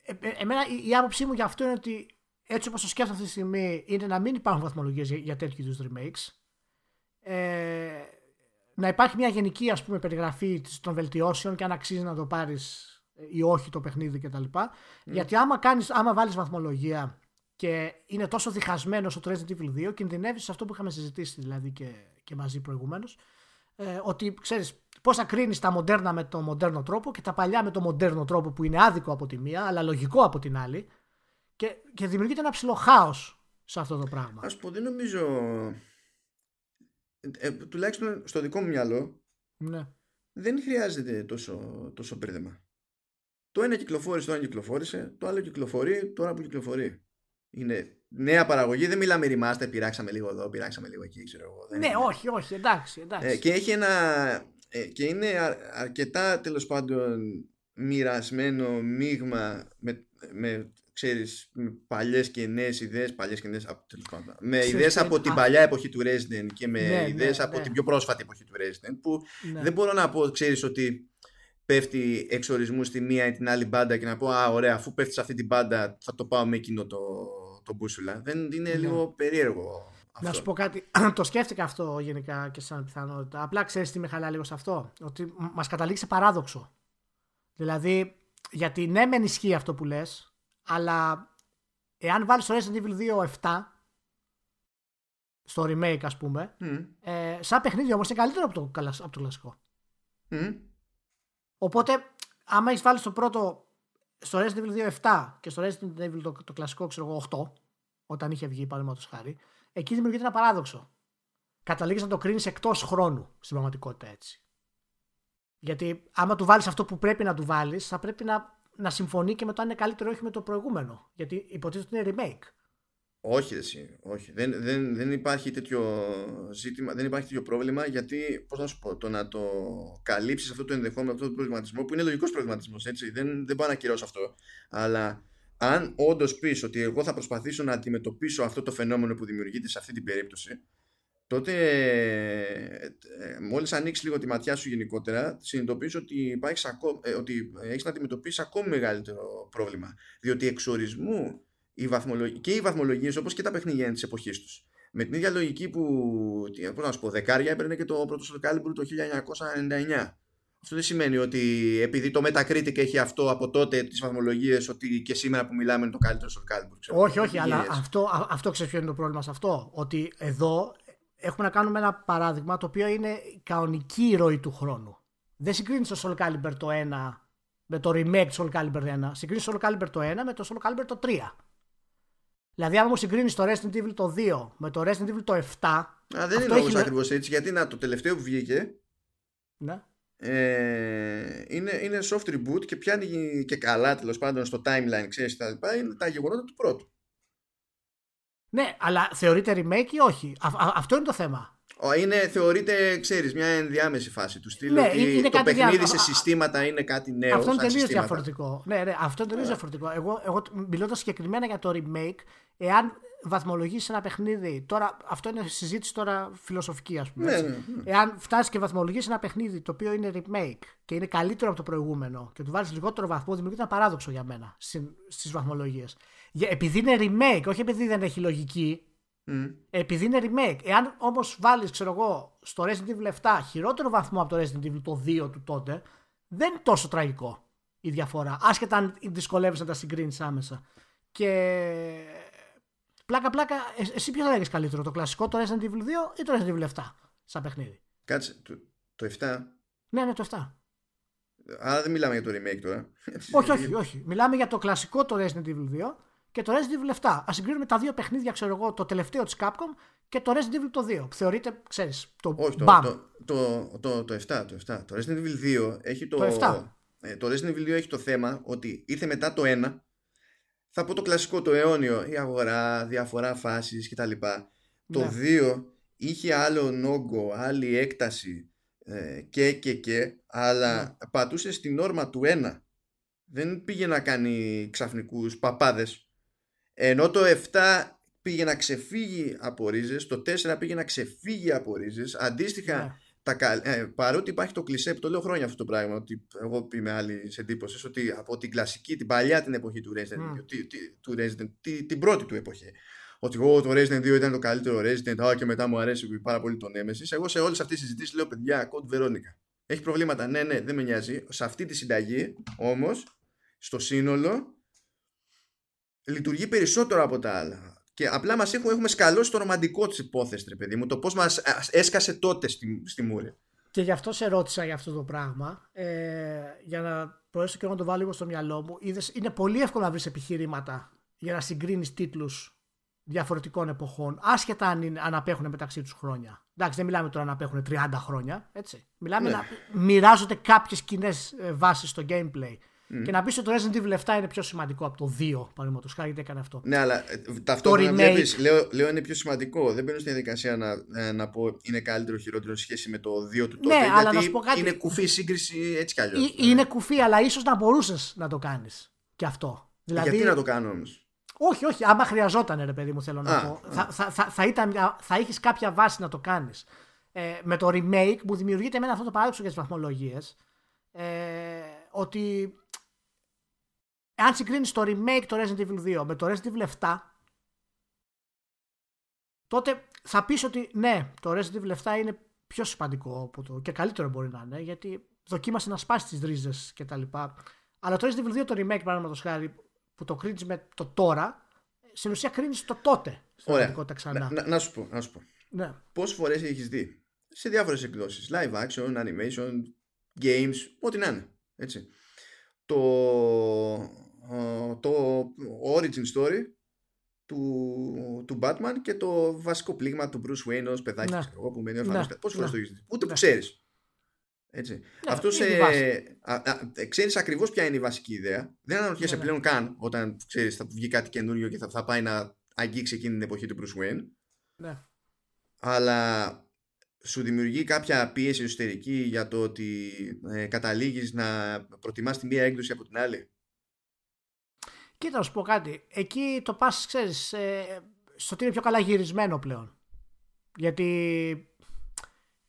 ε, ε, εμένα η, η άποψή μου για αυτό είναι ότι έτσι όπως το σκέφτομαι αυτή τη στιγμή είναι να μην υπάρχουν βαθμολογίες για, για τέτοιου είδους remakes. Ε, να υπάρχει μια γενική ας πούμε περιγραφή της- των βελτιώσεων και αν αξίζει να το πάρεις ε, ή όχι το παιχνίδι κτλ. Γιατί άμα, κάνεις, άμα βάλεις βαθμολογία και είναι τόσο διχασμένος στο Resident Evil 2 κινδυνεύεις σε αυτό που είχαμε συζητήσει δηλαδή και, και μαζί προηγουμένως ε, ότι ξέρεις πώς θα κρίνεις τα μοντέρνα με τον μοντέρνο τρόπο και τα παλιά με τον μοντέρνο τρόπο που είναι άδικο από τη μία αλλά λογικό από την άλλη και, και δημιουργείται ένα ψηλό χάος σε αυτό το πράγμα. Α πω, δεν νομίζω. Ε, τουλάχιστον στο δικό μου μυαλό Ναι. δεν χρειάζεται τόσο, τόσο μπέρδεμα. Το ένα κυκλοφόρησε, το άλλο κυκλοφόρησε, το άλλο κυκλοφορεί τώρα που κυκλοφορεί. Είναι νέα παραγωγή, δεν μιλάμε remaster, πειράξαμε λίγο εδώ, πειράξαμε λίγο εκεί, ξέρω εγώ. Δεν Ναι, είναι. όχι, όχι, εντάξει, εντάξει. Ε, και έχει ένα. ε, και είναι α- αρκετά τέλος πάντων μοιρασμένο μείγμα με, με ξέρεις, με παλιές και νέες ιδέες, παλιές και νέες, α, τέλος πάντων, με Ξέρεις ιδέες τι από είναι- την α. παλιά εποχή του Resident και με Ναι, ναι, ιδέες από ναι. την πιο πρόσφατη εποχή του Resident που ναι. δεν μπορώ να πω, ξέρεις, ότι πέφτει εξορισμού στη μία ή την άλλη μπάντα και να πω «Α, ωραία, αφού πέφτει σε αυτή την μπάντα θα το πάω με εκείνο το, το μπούσουλα». Δεν είναι Ναι. λίγο περίεργο αυτό. Να σου πω κάτι. το σκέφτηκα αυτό γενικά και σαν πιθανότητα. Απλά ξέρεις τι με χαλά λίγο σε αυτό. Ότι μας καταλήξει σε παράδοξο. Δηλαδή, γιατί ναι, μεν ισχύει αυτό που λες, αλλά εάν βάλεις το Resident Evil 2 7 στο remake, ας πούμε, Μμ, ε, σαν παιχνίδι όμως είναι καλύτερο από το, καλα- από το κλασικό. μμ. Οπότε, άμα έχεις βάλει στο πρώτο, στο Resident Evil 2 7 και στο Resident Evil το, το κλασικό, ξέρω εγώ, 8, όταν είχε βγει, παραδείγματος χάρη, εκεί δημιουργείται ένα παράδοξο. Καταλήγεις να το κρίνεις εκτός χρόνου στην πραγματικότητα έτσι. Γιατί άμα του βάλεις αυτό που πρέπει να του βάλεις, θα πρέπει να, να συμφωνεί και με το αν είναι καλύτερο ή όχι με το προηγούμενο. Γιατί υποτίθεται ότι είναι remake. Όχι, εσύ, όχι. Δεν, δεν, δεν υπάρχει τέτοιο ζήτημα, δεν υπάρχει τέτοιο πρόβλημα γιατί, πώς να σου πω, το να το καλύψεις αυτό το ενδεχόμενο, αυτό το προβληματισμό που είναι λογικός προβληματισμός, έτσι, δεν, δεν πάω να ακυρώσω αυτό. Αλλά αν όντως πεις ότι εγώ θα προσπαθήσω να αντιμετωπίσω αυτό το φαινόμενο που δημιουργείται σε αυτή την περίπτωση, τότε ε, ε, μόλις ανοίξεις λίγο τη ματιά σου γενικότερα, συνειδητοποιείς ότι, υπάρχεις ακό- ε, ότι έχεις να αντιμετωπίσεις ακόμη μεγαλύτερο πρόβλημα. Διότι εξορισμού οι βαθμολογ... και οι βαθμολογίες όπως και τα παιχνίδια είναι της εποχής τους. Με την ίδια λογική που, τι, πώς να σου πω, δεκάρια έπαιρνε και το πρώτο Soul Calibur το 1999. Αυτό δεν σημαίνει ότι επειδή το Metacritic έχει αυτό από τότε τις βαθμολογίες ότι και σήμερα που μιλάμε είναι το καλύτερο Soul Calibur. ξέρω. Όχι, όχι, Δεν αλλά γίνεται. αυτό, α- αυτό ξέρεις ποιο είναι το πρόβλημα σε αυτό; Ότι εδώ έχουμε να κάνουμε ένα παράδειγμα το οποίο είναι η κανονική ροή του χρόνου. Δεν συγκρίνεις το Soul Calibur το 1 με το remake του Soul Calibur 1. Συγκρίνεις το Soul Calibur το 1 με το Soul Calibur το 3. Δηλαδή, άμα μου συγκρίνεις το Resident Evil το 2 με το Resident Evil το 7. Α, δεν αυτό είναι όμως έχει- ακριβώς έτσι γιατί να, το τελευταίο που βγήκε Ναι. ε, είναι, είναι soft reboot και πιάνει και καλά τέλος πάντων στο timeline ξέρεις τα λοιπά είναι τα γεγονότα του πρώτου. Ναι, αλλά θεωρείται remake ή όχι; Α- α- αυτό είναι το θέμα. Είναι, θεωρείται, ξέρεις, μια ενδιάμεση φάση του στυλ. Ναι, ότι είναι το κάτι παιχνίδι διά- σε συστήματα είναι κάτι νέο. Αυτό είναι σαν τελείως συστήματα. διαφορετικό. Ναι, ναι, αυτό είναι τελείως διαφορετικό. Εγώ, εγώ μιλώντας συγκεκριμένα για το remake, εάν βαθμολογήσει ένα παιχνίδι. Τώρα, αυτό είναι συζήτηση τώρα φιλοσοφική, ας πούμε. Ναι, έτσι. ναι, ναι. Εάν φτάσεις και βαθμολογήσει ένα παιχνίδι το οποίο είναι remake και είναι καλύτερο από το προηγούμενο και του βάλεις λιγότερο βαθμό, δημιουργείται ένα παράδοξο για μένα στις βαθμολογίες. Επειδή είναι remake, όχι επειδή δεν έχει λογική, Μμ. επειδή είναι remake. Εάν όμως βάλεις, ξέρω εγώ, στο Resident Evil 7 χειρότερο βαθμό από το Resident Evil το 2 του τότε, δεν είναι τόσο τραγικό η διαφορά. Άσχετα αν δυσκολεύεις να τα συγκρίνεις άμεσα. Και πλάκα-πλάκα, ε- εσύ ποιο θα λέγε καλύτερο, το κλασικό το Resident Evil 2 ή το Resident Evil 7 σαν παιχνίδι; Κάτσε, το, το 7. Ναι, ναι, το 7. Άρα δεν μιλάμε για το remake τώρα. όχι, όχι, όχι. Μιλάμε για το κλασικό το Resident Evil 2 και το Resident Evil 7. Α συγκρίνουμε τα δύο παιχνίδια, ξέρω εγώ, το τελευταίο της Capcom και το Resident Evil το 2. Που θεωρείται, ξέρεις, το Όχι, το, BAM. το, το, το, το 7, το 7. Το Resident Evil 2 έχει το. Το 7. ε, το Resident Evil 2 έχει το θέμα ότι ήρθε μετά το 1. Θα πω το κλασικό, το αιώνιο. Η αγορά, διαφορά φάσεις κτλ. Το Ναι. 2 είχε άλλο νόγκο, άλλη έκταση ε, και και και, αλλά Ναι. πατούσε στην όρμα του 1. Δεν πήγε να κάνει ξαφνικούς παπάδες. Ενώ το 7 πήγε να ξεφύγει από ρίζες, το 4 πήγε να ξεφύγει από ρίζες. Αντίστοιχα, Ναι. τα, κα- ε, παρότι υπάρχει το κλισέ που το λέω χρόνια αυτό το πράγμα, ότι εγώ είμαι άλλη εντύπωσης, ότι από την κλασική, την παλιά την εποχή του Resident Μμ. Evil, τη- τη- του Resident, τη- την πρώτη του εποχή. Ότι εγώ το Resident 2 ήταν το καλύτερο Resident, α, και μετά μου αρέσει πάρα πολύ το Nemesis. Εγώ σε όλες αυτές τις συζητήσεις λέω παιδιά, Code Veronica. Έχει προβλήματα. Ναι, ναι, δεν με νοιάζει. Σε αυτή τη συνταγή όμως, στο σύνολο, λειτουργεί περισσότερο από τα άλλα. Και απλά μας έχουμε, έχουμε σκαλώσει το ρομαντικό της υπόθεσης, ρε παιδί μου. Το πώς μας έσκασε τότε στη, στη μούρη. Και γι' αυτό σε ρώτησα για αυτό το πράγμα. Ε, για να μπορέσω και εγώ να το βάλω λίγο στο μυαλό μου. Είδες, είναι πολύ εύκολο να βρεις επιχειρήματα για να συγκρίνεις τίτλους διαφορετικών εποχών, άσχετα αν, είναι, αν απέχουν μεταξύ τους χρόνια. Εντάξει, δεν μιλάμε τώρα να απέχουν 30 χρόνια. Έτσι. Μιλάμε Ναι. να μοιράζονται κάποιες κοινές βάσεις στο gameplay. Και να πεις ότι το Resident Evil 7 είναι πιο σημαντικό από το 2, παραδείγματος χάρη, γιατί έκανε αυτό. Ναι, αλλά ε, ταυτόχρονα remake. βλέπεις, λέω, λέω είναι πιο σημαντικό. Δεν μπαίνω στη διαδικασία να, ε, να πω είναι καλύτερο ή χειρότερο σε σχέση με το 2 του τότε. Ναι, αλλά γιατί να σου πω κάτι. είναι κουφή σύγκριση έτσι κι αλλιώς. Ή- Είναι κουφί, αλλά ίσως να μπορούσες να το κάνεις. Και αυτό. Δηλαδή, Γιατί να το κάνω όμως; Όχι, όχι. Άμα χρειαζόταν, ρε παιδί μου, θέλω να Α, πω. Θα, θα, θα, θα, ήταν, μια- θα είχε κάποια βάση να το κάνεις. Ε, με το remake που δημιουργείται εμένα αυτό το παράδοξο για τις βαθμολογίες. Ε, ότι αν συγκρίνεις το remake το Resident Evil 2 με το Resident Evil 7, τότε θα πεις ότι ναι, το Resident Evil 7 είναι πιο σημαντικό από το, και καλύτερο μπορεί να είναι, γιατί δοκίμασε να σπάσει τις ρίζες κτλ. Αλλά το Resident Evil 2 το remake, παραδείγματος χάρη, που το κρίνει με το τώρα, στην ουσία κρίνει το τότε. Στην Ωραία. πραγματικότητα ξανά. Να, να, να σου πω, να σου πω. Ναι. Πόσες φορές έχεις δει σε διάφορες εκδόσεις, live action, animation, games, ό,τι να είναι. Έτσι. Το, ε, το origin story του, του Batman και το βασικό πλήγμα του Bruce Wayne ως παιδάκι Ναι. ξέρω εγώ, που μένει Ναι. ορφανός. Πόσες φορές Ναι. το έχεις δει; Ούτε που Ναι. ξέρεις. Έτσι. Αυτός είναι σε, η βάση. α, α, ε, ξέρεις ακριβώς ποια είναι η βασική ιδέα. Δεν αναρωτιέσαι Ναι, ναι. πλέον καν όταν ξέρεις θα βγει κάτι καινούριο και θα, θα πάει να αγγίξει εκείνη την εποχή του Bruce Wayne ναι. αλλά σου δημιουργεί κάποια πίεση εσωτερική για το ότι ε, καταλήγεις να προτιμάς τη μία έκδοση από την άλλη; Κοίτα, να σου πω κάτι. Εκεί το πα, ξέρεις, ε, στο ότι είναι πιο καλά γυρισμένο πλέον. Γιατί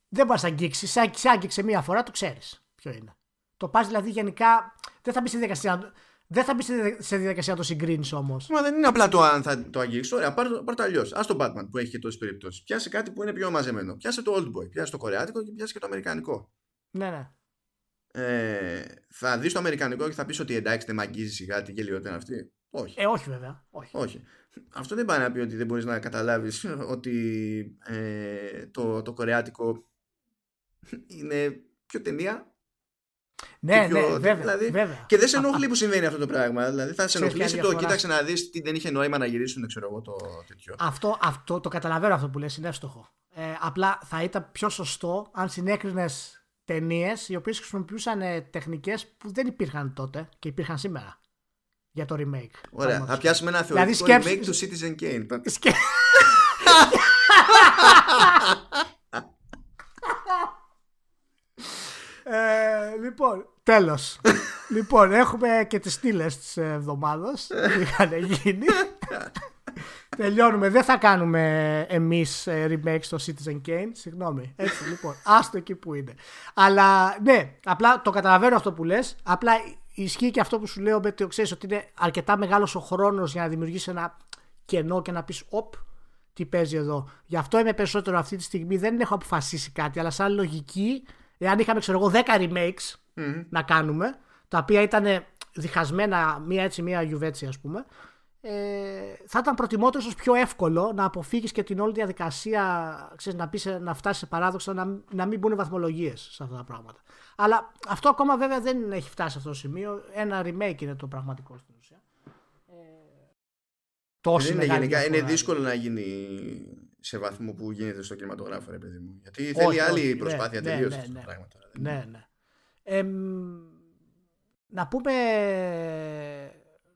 δεν μπορεί να αγγίξεις. Σε σε άγγιξε μία φορά, το ξέρεις ποιο είναι. Το πα δηλαδή γενικά. Δεν θα μπει στη διαδικασία, δεν θα μπει στη δια- σε διαδικασία να το συγκρίνεις όμως. Μα δεν είναι απλά το αν θα το αγγίξεις. Ωραία, πάρ' το, πάρ' το αλλιώς. Ας το Batman που έχει και τόσες περιπτώσεις. Πιάσε κάτι που είναι πιο μαζεμένο. Πιάσε το Old Boy, πιάσε το κορεάτικο και πιάσε και το αμερικανικό. Ναι, ναι. Ε, θα δεις το αμερικανικό και θα πεις ότι εντάξει δεν μ' αγγίζει σιγά τι γελιότητα είναι αυτή. Όχι. Ε, όχι βέβαια. Όχι. Όχι. Αυτό δεν πάει να πει ότι δεν μπορείς να καταλάβεις ότι ε, το, το κορεάτικο είναι πιο ταινία ναι, και πιο- ναι, βέβαια. δηλαδή, βέβαια. Και δεν σε ενοχλεί που συμβαίνει αυτό το πράγμα. Δηλαδή θα σε Ξέρεις ποια ενοχλήσει είναι η το διαφορά; κοίταξε να δεις τι δεν είχε νόημα να γυρίσουν, ξέρω εγώ, το τέτοιο. Αυτό, αυτό το καταλαβαίνω αυτό που λες, είναι εύστοχο. Ε, απλά θα ήταν πιο σωστό αν συνέκρινες ταινίες οι οποίες χρησιμοποιούσαν ε, τεχνικές που δεν υπήρχαν τότε και υπήρχαν σήμερα για το remake. Ωραία. Θα πιάσουμε ένα δηλαδή θεωρητικό δηλαδή, remake του Citizen Kane. ε, λοιπόν, τέλος. λοιπόν, έχουμε και τις στήλες της εβδομάδας που είχαν γίνει. Τελειώνουμε. Δεν θα κάνουμε εμείς ε, remake στο Citizen Kane. Συγγνώμη. Έτσι, λοιπόν. Άστο εκεί που είναι. Αλλά ναι, απλά το καταλαβαίνω αυτό που λες. Απλά ισχύει και αυτό που σου λέω, ότι ξέρεις ότι είναι αρκετά μεγάλος ο χρόνος για να δημιουργήσεις ένα κενό και να πεις, Οπ, τι παίζει εδώ. Γι' αυτό είμαι περισσότερο αυτή τη στιγμή. Δεν έχω αποφασίσει κάτι, αλλά σαν λογική, εάν είχαμε, ξέρω εγώ, 10 remakes να κάνουμε, τα οποία ήταν διχασμένα μία έτσι, μία γιουβέτσι, ας πούμε, ε, θα ήταν προτιμότερο πιο εύκολο να αποφύγεις και την όλη διαδικασία ξέρεις, να, πεις, να φτάσεις σε παράδοξο να, να μην μπουν βαθμολογίες σε αυτά τα πράγματα. Αλλά αυτό ακόμα βέβαια δεν έχει φτάσει σε αυτό το σημείο. Ένα remake είναι το πραγματικό στην ουσία. Ε, τόσο είναι, γενικά, είναι δύσκολο να γίνει σε βαθμό που γίνεται στο κινηματογράφο, ρε παιδί μου. Γιατί θέλει όχι, άλλη όχι, προσπάθεια ναι, τελείως. Ναι, ναι, πράγματα. ναι, ναι. Ε, να πούμε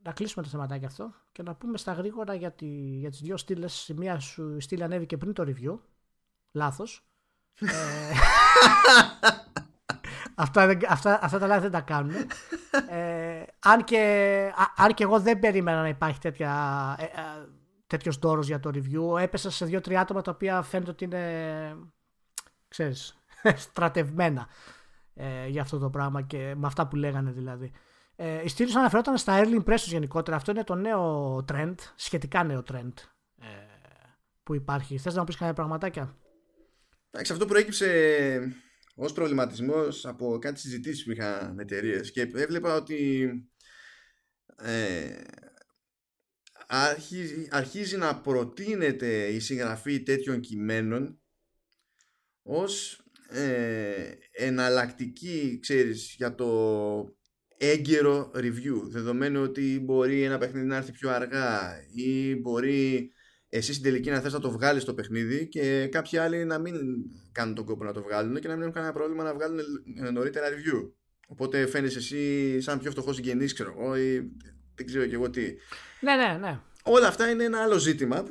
να κλείσουμε το θεματάκι αυτό και να πούμε στα γρήγορα για, τη, για τις δύο στήλες. Η μία σου στήλη ανέβηκε πριν το review. Λάθος. ε, αυτά, αυτά, αυτά τα λάθη δεν τα κάνουν. Ε, αν, και, αν και εγώ δεν περίμενα να υπάρχει τέτοια, ε, ε, τέτοιος δώρος για το review. Έπεσα σε δύο-τρία άτομα τα οποία φαίνεται ότι είναι ξέρεις, στρατευμένα ε, για αυτό το πράγμα και με αυτά που λέγανε δηλαδή. Ε, η στήριξη αναφερόταν στα early impressions γενικότερα. Αυτό είναι το νέο trend, σχετικά νέο trend ε, που υπάρχει. Θες να μου πεις κάποια πραγματάκια; Εντάξει, αυτό προέκυψε ως προβληματισμός από κάτι συζητήσεις που είχα με εταιρείες και έβλεπα ότι ε, αρχίζει, αρχίζει να προτείνεται η συγγραφή τέτοιων κειμένων ως ε, εναλλακτική ξέρεις για το έγκαιρο review δεδομένου ότι μπορεί ένα παιχνίδι να έρθει πιο αργά ή μπορεί εσύ στην τελική να θες να το βγάλεις το παιχνίδι και κάποιοι άλλοι να μην κάνουν τον κόπο να το βγάλουν και να μην έχουν κανένα πρόβλημα να βγάλουν νωρίτερα review. Οπότε φαίνεσαι εσύ σαν πιο φτωχός συγγενής ξέρω εγώ ή δεν ξέρω και εγώ τι. Ναι ναι ναι. Όλα αυτά είναι ένα άλλο ζήτημα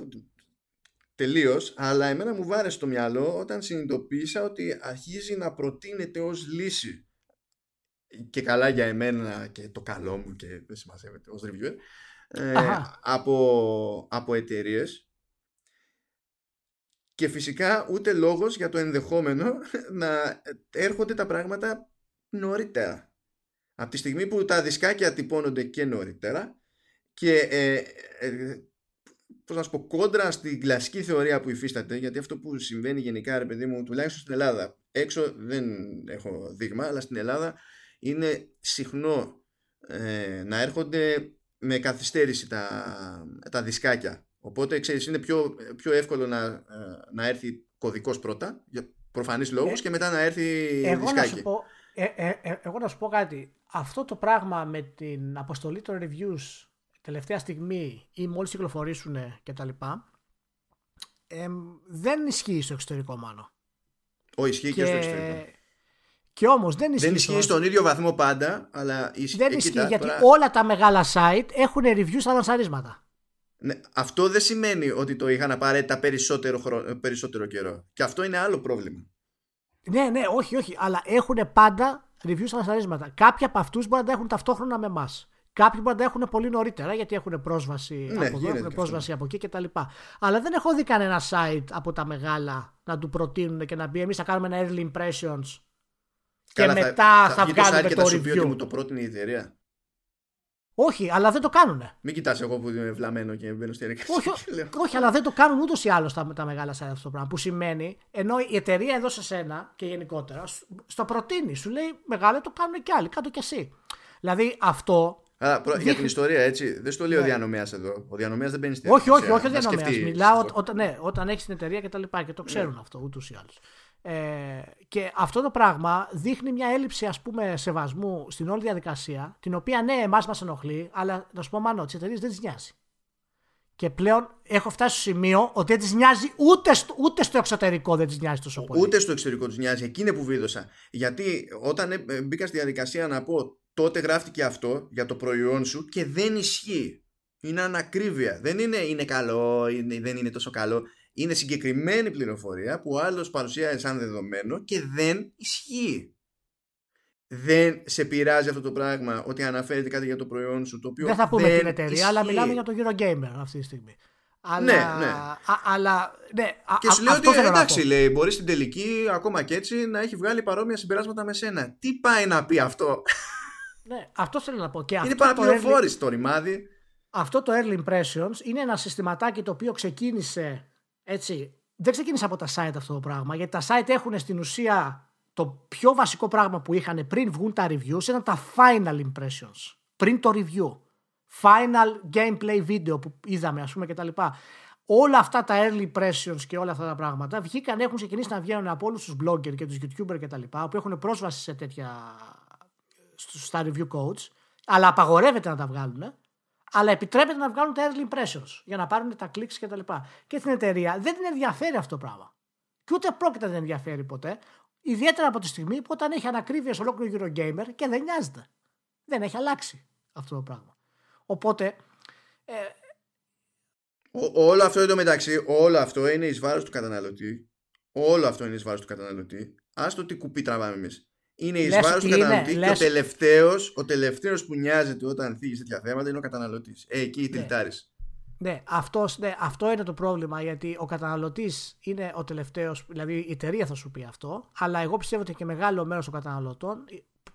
Τελείως, αλλά εμένα μου βάρεσε το μυαλό όταν συνειδητοποίησα ότι αρχίζει να προτείνεται ως λύση και καλά για εμένα και το καλό μου και δεν σημασέβεται ως reviewer ε, από, από εταιρείες. και φυσικά ούτε λόγος για το ενδεχόμενο να έρχονται τα πράγματα νωρίτερα. Από τη στιγμή που τα δισκάκια τυπώνονται και νωρίτερα και ε, ε, πώς να σου πω, κόντρα στην κλασική θεωρία που υφίσταται, γιατί αυτό που συμβαίνει γενικά, ρε παιδί μου, τουλάχιστον στην Ελλάδα, έξω δεν έχω δείγμα, αλλά στην Ελλάδα είναι συχνό ε, να έρχονται με καθυστέρηση τα, τα δισκάκια. Οπότε, ξέρεις, είναι πιο, πιο εύκολο να, ε, να έρθει κωδικός πρώτα, για προφανείς λόγους, ε, και μετά να έρθει εγώ δισκάκι. Να σου πω, ε, ε, ε, εγώ να σου πω κάτι. Αυτό το πράγμα με την αποστολή των reviews τελευταία στιγμή ή μόλις κυκλοφορήσουν και τα λοιπά, δεν ισχύει στο εξωτερικό μάλλον. Ο ισχύει και, και στο εξωτερικό. Και όμως δεν ισχύει. Δεν ισχύει στον ίδιο βαθμό πάντα, αλλά ισχύει. Δεν ισχύει γιατί όλα τα μεγάλα site έχουν reviews στα λανσαρίσματα. Ναι, αυτό δεν σημαίνει ότι το είχαν απαραίτητα περισσότερο, περισσότερο καιρό. Και αυτό είναι άλλο πρόβλημα. Ναι, ναι, όχι, όχι. Αλλά έχουν πάντα reviews στα λανσαρίσματα. Κάποιοι από αυτούς μπορεί να τα έχουν ταυτόχρονα με εμάς. Κάποιοι μπορεί να τα έχουν πολύ νωρίτερα γιατί έχουν πρόσβαση ναι, από εδώ, έχουν πρόσβαση από εκεί κτλ. Αλλά δεν έχω δει κανένα site από τα μεγάλα να του προτείνουν και να πει: Εμείς θα κάνουμε ένα early impressions και μετά θα, θα, θα βγάλουμε το, και θα σου πει ότι μου το πρότεινε η εταιρεία. Όχι, αλλά δεν το κάνουν. Μην κοιτάς εγώ που είμαι βλαμμένο και μπαίνω στη διαδικασία. Όχι, όχι, αλλά δεν το κάνουν ούτως ή άλλως τα, τα μεγάλα site αυτό το πράγμα. Που σημαίνει, ενώ η εταιρεία εδώ σε σένα και γενικότερα στο προτείνει, σου λέει μεγάλο το κάνουν και άλλοι, κάτω κι εσύ. Δηλαδή αυτό. Άρα, προ... Για την ιστορία, έτσι. Δεν στο λέει ναι. ο διανομέας εδώ. Ο διανομέας δεν μπαίνει στη διαδικασία. Όχι, όχι, όχι ο διανομέα. Μιλάω όταν, ναι, όταν έχεις την εταιρεία και τα λοιπά και το ναι. ξέρουν αυτό ούτως ή άλλως. Ε, και αυτό το πράγμα δείχνει μια έλλειψη ας πούμε σεβασμού στην όλη διαδικασία, την οποία ναι, εμάς μας ενοχλεί, αλλά να σου πω μάλλον, τις εταιρείες δεν τις νοιάζει. Και πλέον έχω φτάσει στο σημείο ότι δεν τη νοιάζει ούτε στο, ούτε στο εξωτερικό δεν τη νοιάζει τόσο πολύ. Ούτε στο εξωτερικό τη νοιάζει. Εκεί είναι που βίδωσα. Γιατί όταν ε, μπήκα στη διαδικασία να πω τότε γράφτηκε αυτό για το προϊόν σου και δεν ισχύει. Είναι ανακρίβεια. Δεν είναι, είναι καλό, είναι, δεν είναι τόσο καλό είναι συγκεκριμένη πληροφορία που ο άλλος παρουσιάζει σαν δεδομένο και δεν ισχύει. δεν σε πειράζει αυτό το πράγμα ότι αναφέρεται κάτι για το προϊόν σου το οποίο δεν θα πούμε δεν την εταιρεία, ισχύει. αλλά μιλάμε για το Eurogamer αυτή τη στιγμή. Αλλά, Ναι, ναι. Α, αλλά, ναι, α, Και α, σου λέει αυτό ότι θέλω να εντάξει, πω. λέει, μπορεί στην τελική ακόμα και έτσι να έχει βγάλει παρόμοια συμπεράσματα με σένα. Τι πάει να πει αυτό; Ναι, αυτό θέλω να πω. Και Είναι αυτό, το early, παραπληροφόρηση το ρημάδι. αυτό το Early Impressions είναι ένα συστηματάκι το οποίο ξεκίνησε έτσι. Δεν ξεκίνησε από τα site αυτό το πράγμα, γιατί τα site έχουν στην ουσία το πιο βασικό πράγμα που είχαν πριν βγουν τα reviews ήταν τα final impressions. Πριν το review. Final gameplay video που είδαμε, ας πούμε, κτλ. Όλα αυτά τα early impressions και όλα αυτά τα πράγματα βγήκαν, έχουν ξεκινήσει να βγαίνουν από όλους τους blogger και τους YouTuber κτλ. που έχουν πρόσβαση σε τέτοια. στα review codes, αλλά απαγορεύεται να τα βγάλουν. Αλλά επιτρέπεται να βγάλουν τα early impressions για να πάρουν τα clicks κτλ. Και, και την εταιρεία δεν την ενδιαφέρει αυτό το πράγμα. Και ούτε πρόκειται να την ενδιαφέρει ποτέ. Ιδιαίτερα από τη στιγμή που όταν έχει ανακρίβεια σε ολόκληρο Eurogamer και δεν νοιάζεται. Δεν έχει αλλάξει αυτό το πράγμα. Οπότε Ο- όλο αυτό εντωμεταξύ, όλο αυτό είναι εις βάρος του καταναλωτή. Όλο αυτό είναι εις βάρος του καταναλωτή. Ας το τι κουπί τραβάμε εμείς. Είναι εις Λες βάρος του ότι είναι, καταναλωτή και ο λες- τελευταίος, ο τελευταίος που νοιάζεται όταν θίγεις τέτοια θέματα είναι ο καταναλωτής. Ε, εκεί η τυλτάρης. Ναι, αυτός, ναι, αυτό είναι το πρόβλημα γιατί ο καταναλωτής είναι ο τελευταίος, δηλαδή η εταιρεία θα σου πει αυτό, αλλά εγώ πιστεύω ότι και μεγάλο μέρος των καταναλωτών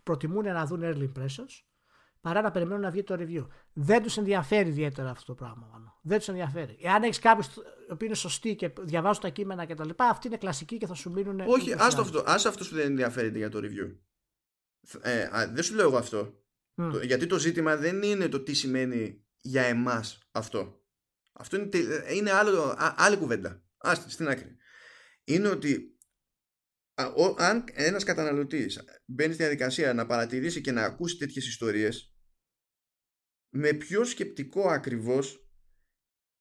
προτιμούν να δουν early impressions παρά να περιμένουν να βγει το review. Δεν τους ενδιαφέρει ιδιαίτερα αυτό το πράγμα. Μάλλον. Δεν τους ενδιαφέρει. Εάν έχεις κάποιου που είναι σωστοί και διαβάζουν τα κείμενα κτλ., αυτοί είναι κλασικοί και θα σου μείνουν. Όχι, ούτως ή ας το άλλως. αυτός. Ας αυτούς που δεν ενδιαφέρεται για το review. Ε, α, δεν σου λέω εγώ αυτό. Μμ. Το- γιατί το ζήτημα δεν είναι το τι σημαίνει για εμάς αυτό. Αυτό είναι, τε- είναι άλλο, α- άλλη κουβέντα. Άστε, στην άκρη. Είναι ότι α, ο- αν ένας καταναλωτής μπαίνει στη διαδικασία να παρατηρήσει και να ακούσει τέτοιες ιστορίες με πιο σκεπτικό ακριβώς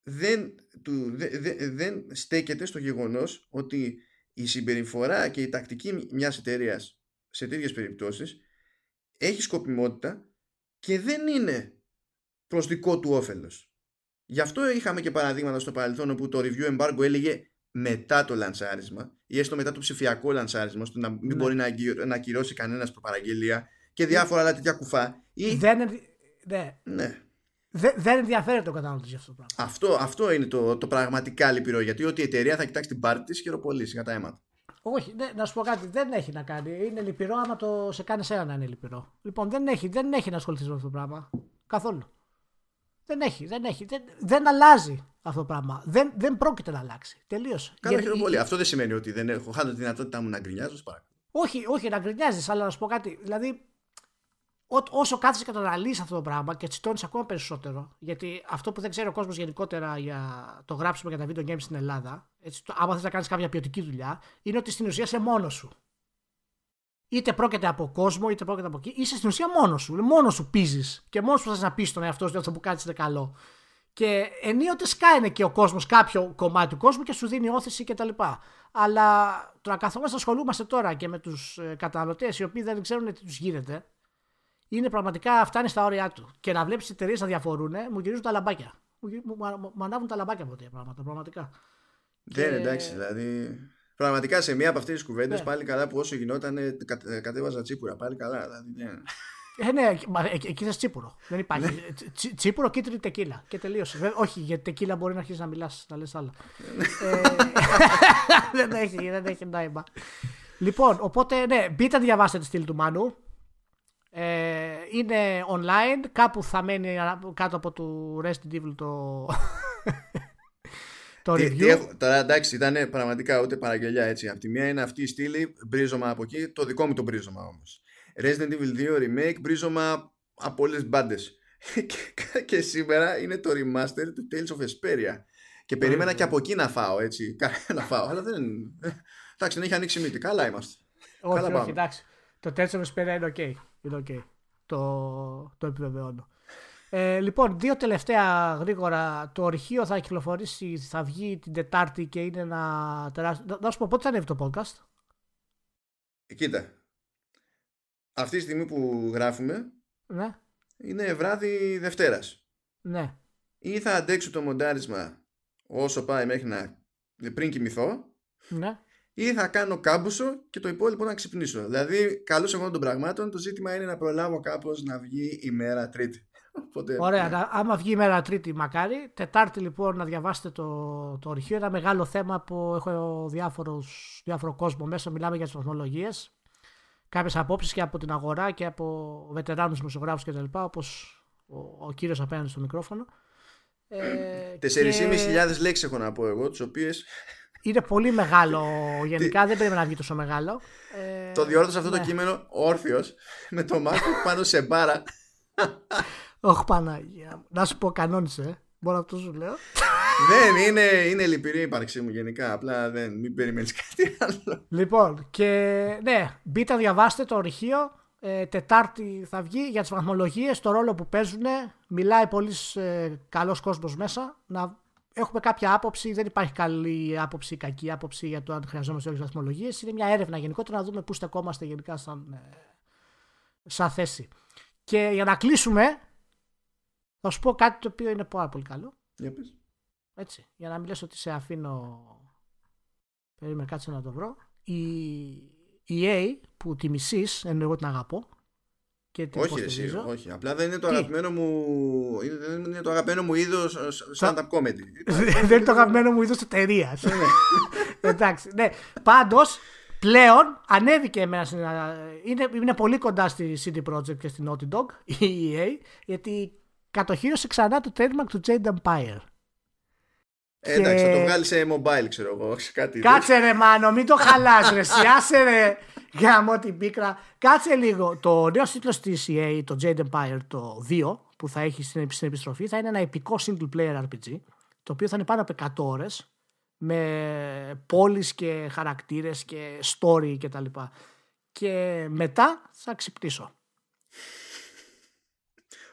δεν, του, δε- δε- δεν στέκεται στο γεγονός ότι η συμπεριφορά και η τακτική μιας εταιρείας σε τέτοιες περιπτώσεις έχει σκοπιμότητα και δεν είναι προς δικό του όφελος. Γι' αυτό είχαμε και παραδείγματα στο παρελθόν όπου το review embargo έλεγε μετά το λανσάρισμα ή έστω μετά το ψηφιακό λανσάρισμα ώστε να μην Ναι. μπορεί να, αγκυ- να ακυρώσει κανένας προπαραγγελία και διάφορα άλλα τέτοια κουφά ή... Δεν, ενδι- ναι, Ναι. δεν, δεν ενδιαφέρεται ο καταναλωτής για αυτό το πράγμα. Αυτό, αυτό είναι το, το πραγματικά λυπηρό γιατί ότι η εταιρεία θα κοιτάξει την πάρτη της χειροπολίσει κατά αίματα. Όχι, ναι, να σου πω κάτι, δεν έχει να κάνει. Είναι λυπηρό άμα το σε κάνεις ένα να είναι λυπηρό. Λοιπόν, δεν έχει, δεν έχει να ασχοληθεί με αυτό το πράγμα. Καθόλου. Δεν έχει, δεν έχει. Δεν, δεν αλλάζει αυτό το πράγμα. Δεν, δεν πρόκειται να αλλάξει. Τελείωσε. Καλά Γιατί- χειροπολία. Αυτό δεν σημαίνει ότι δεν έχω χάνω τη δυνατότητά μου να γκρινιάζω. σας παρακαλώ. Όχι, όχι, να γκρινιάζεις, αλλά να σου πω κάτι. Δηλαδή, ό, όσο κάθεσαι και το αναλύσει αυτό το πράγμα και τσιτώνεις ακόμα περισσότερο, γιατί αυτό που δεν ξέρει ο κόσμος γενικότερα για το γράψιμο για τα video games στην Ελλάδα, έτσι, το, άμα θες να κάνεις κάποια ποιοτική δουλειά, είναι ότι στην ουσία είσαι μόνος σου. Είτε πρόκειται από κόσμο, είτε πρόκειται από εκεί, είσαι στην ουσία μόνος σου. Μόνος σου πίζεις και μόνος σου θες να πεις στον εαυτό σου ότι αυτό που κάνεις είναι καλό. Και ενίοτε σκάνε και ο κόσμος, κάποιο κομμάτι του κόσμου και σου δίνει όθηση κτλ. Αλλά το να καθόμαστε να ασχολούμαστε τώρα και με τους καταναλωτές οι οποίοι δεν ξέρουν τι τους γίνεται, είναι πραγματικά φτάνει στα όρια του. Και να βλέπεις εταιρείες να διαφορούν, μου γυρίζουν τα λαμπάκια. Μου, γυ- μου, μου- μου ανάβουν τα λαμπάκια από τέτοια πράγματα, πραγματικά. Δεν Και- εντάξει, δηλαδή. Πραγματικά σε μία από αυτές τις κουβέντες Ναι. πάλι καλά που όσο γινόταν ε, κα- ε, κατέβαζα τσίπουρα. Πάλι καλά. Δηλαδή, ναι. Ε, ναι, μα, ε, εκεί θες τσίπουρο. Δεν υπάρχει. Ε, τσι- τσι- τσίπουρο, κίτρινη τεκίλα. Και τελείωσε. Βέβαια, όχι, γιατί τεκίλα μπορεί να αρχίσεις να μιλάς, να λες άλλα. ε, δεν έχει, δεν έχει νόημα. Λοιπόν, οπότε ναι, μπείτε να διαβάσετε τη στήλη του Μάνου. Ε, είναι online. Κάπου θα μένει κάτω από το Resident Evil το, το Τι- review. τι έχω- τώρα εντάξει, ήταν πραγματικά ούτε παραγγελιά έτσι. Απ' τη μία είναι αυτή η στήλη, μπρίζωμα από εκεί, το δικό μου το μπρίζωμα όμως. Resident Evil 2 Remake, μπρίζωμα από όλες τις μπάντες. και, και σήμερα είναι το remaster του Tales of Vesperia. Και περίμενα ναι. και από εκεί να φάω έτσι. να φάω, αλλά δεν. Εντάξει, δεν έχει ανοίξει μύτη. Καλά είμαστε. Όχι, Καλά όχι, πάμε. εντάξει. Το τέτοιο με είναι οκ. Είναι οκ. Το, το επιβεβαιώνω. Ε, λοιπόν, δύο τελευταία γρήγορα. Το αρχείο θα κυκλοφορήσει, θα βγει την Τετάρτη και είναι ένα τεράστιο. Να- Να σου πω πότε θα ανέβει το podcast; Ε, Κοίτα. Αυτή τη στιγμή που γράφουμε Ναι, είναι βράδυ Δευτέρας. ναι. Ή θα αντέξω το μοντάρισμα όσο πάει μέχρι να πριν κοιμηθώ ναι. Ή θα κάνω κάμποσο και το υπόλοιπο να ξυπνήσω. Δηλαδή, καλώς εγώ των πραγμάτων, το ζήτημα είναι να προλάβω κάπως να βγει η μέρα Τρίτη. Οπότε, Ωραία, ναι. άμα βγει η μέρα Τρίτη, μακάρι. Τετάρτη, λοιπόν, να διαβάσετε το, το ορυχείο. Ένα μεγάλο θέμα που έχω διάφορους, διάφορο κόσμο μέσα. Μιλάμε για τις τεχνολογίες. Κάποιες απόψεις και από την αγορά και από βετεράνους δημοσιογράφους κτλ. Όπως ο, ο κύριος απέναντι στο μικρόφωνο. Ε, 4.500 και... λέξεις έχω να πω εγώ, τις οποίες. Είναι πολύ μεγάλο. Γενικά δεν πρέπει να βγει τόσο μεγάλο. Ε, το διόρθωσα αυτό το ναι. κείμενο όρθιος με το μάτι πάνω σε μπάρα. Όχι Παναγία. Να σου πω κανόνισε. Μπορώ αυτό σου λέω. δεν είναι, είναι λυπηρή η ύπαρξή μου γενικά. Απλά δεν, μην περιμένεις κάτι άλλο. Λοιπόν, και ναι, μπείτε διαβάστε το ορυχείο. Ε, τετάρτη θα βγει για τις βαθμολογίες, το ρόλο που παίζουν. Μιλάει πολύ ε, καλός κόσμος μέσα. Να έχουμε κάποια άποψη. Δεν υπάρχει καλή άποψη ή κακή άποψη για το αν χρειαζόμαστε όλες τις βαθμολογίες. Είναι μια έρευνα γενικότερα να δούμε πού στεκόμαστε γενικά σαν, ε, σαν θέση. Και για να κλείσουμε, θα σου πω κάτι το οποίο είναι πάρα πολύ καλό. Για πες. Έτσι, για να μην ότι σε αφήνω... Περίμενε κάτσε να το βρω. Η EA που τη μισείς, ενώ εγώ την αγαπώ. Και την όχι, εσύ, όχι. Απλά δεν είναι το αγαπημένο μου. Δεν είναι το αγαπημένο μου είδος stand-up comedy. δεν είναι το αγαπημένο μου είδος εταιρεία. Ναι. Εντάξει. Ναι. Πάντως, πλέον ανέβηκε εμένα. Είναι, είναι πολύ κοντά στη CD Projekt και στην Naughty Dog, η EA, γιατί κατοχύρωσε ξανά το trademark του Jade Empire. Ε, εντάξει, θα το βγάλεις σε mobile, ξέρω εγώ. Κάτι Κάτσε ρε μάνο, μην το χαλάς ρε. Σιάσε ρε. Γάμο την πίκρα. Κάτσε λίγο. Το νέο τίτλος της EA, το Jade Empire, το 2, που θα έχει στην επιστροφή, θα είναι ένα επικό single player RPG, το οποίο θα είναι πάνω από 100 ώρες, με πόλεις και χαρακτήρες και story κτλ. Και, και μετά θα ξυπνήσω.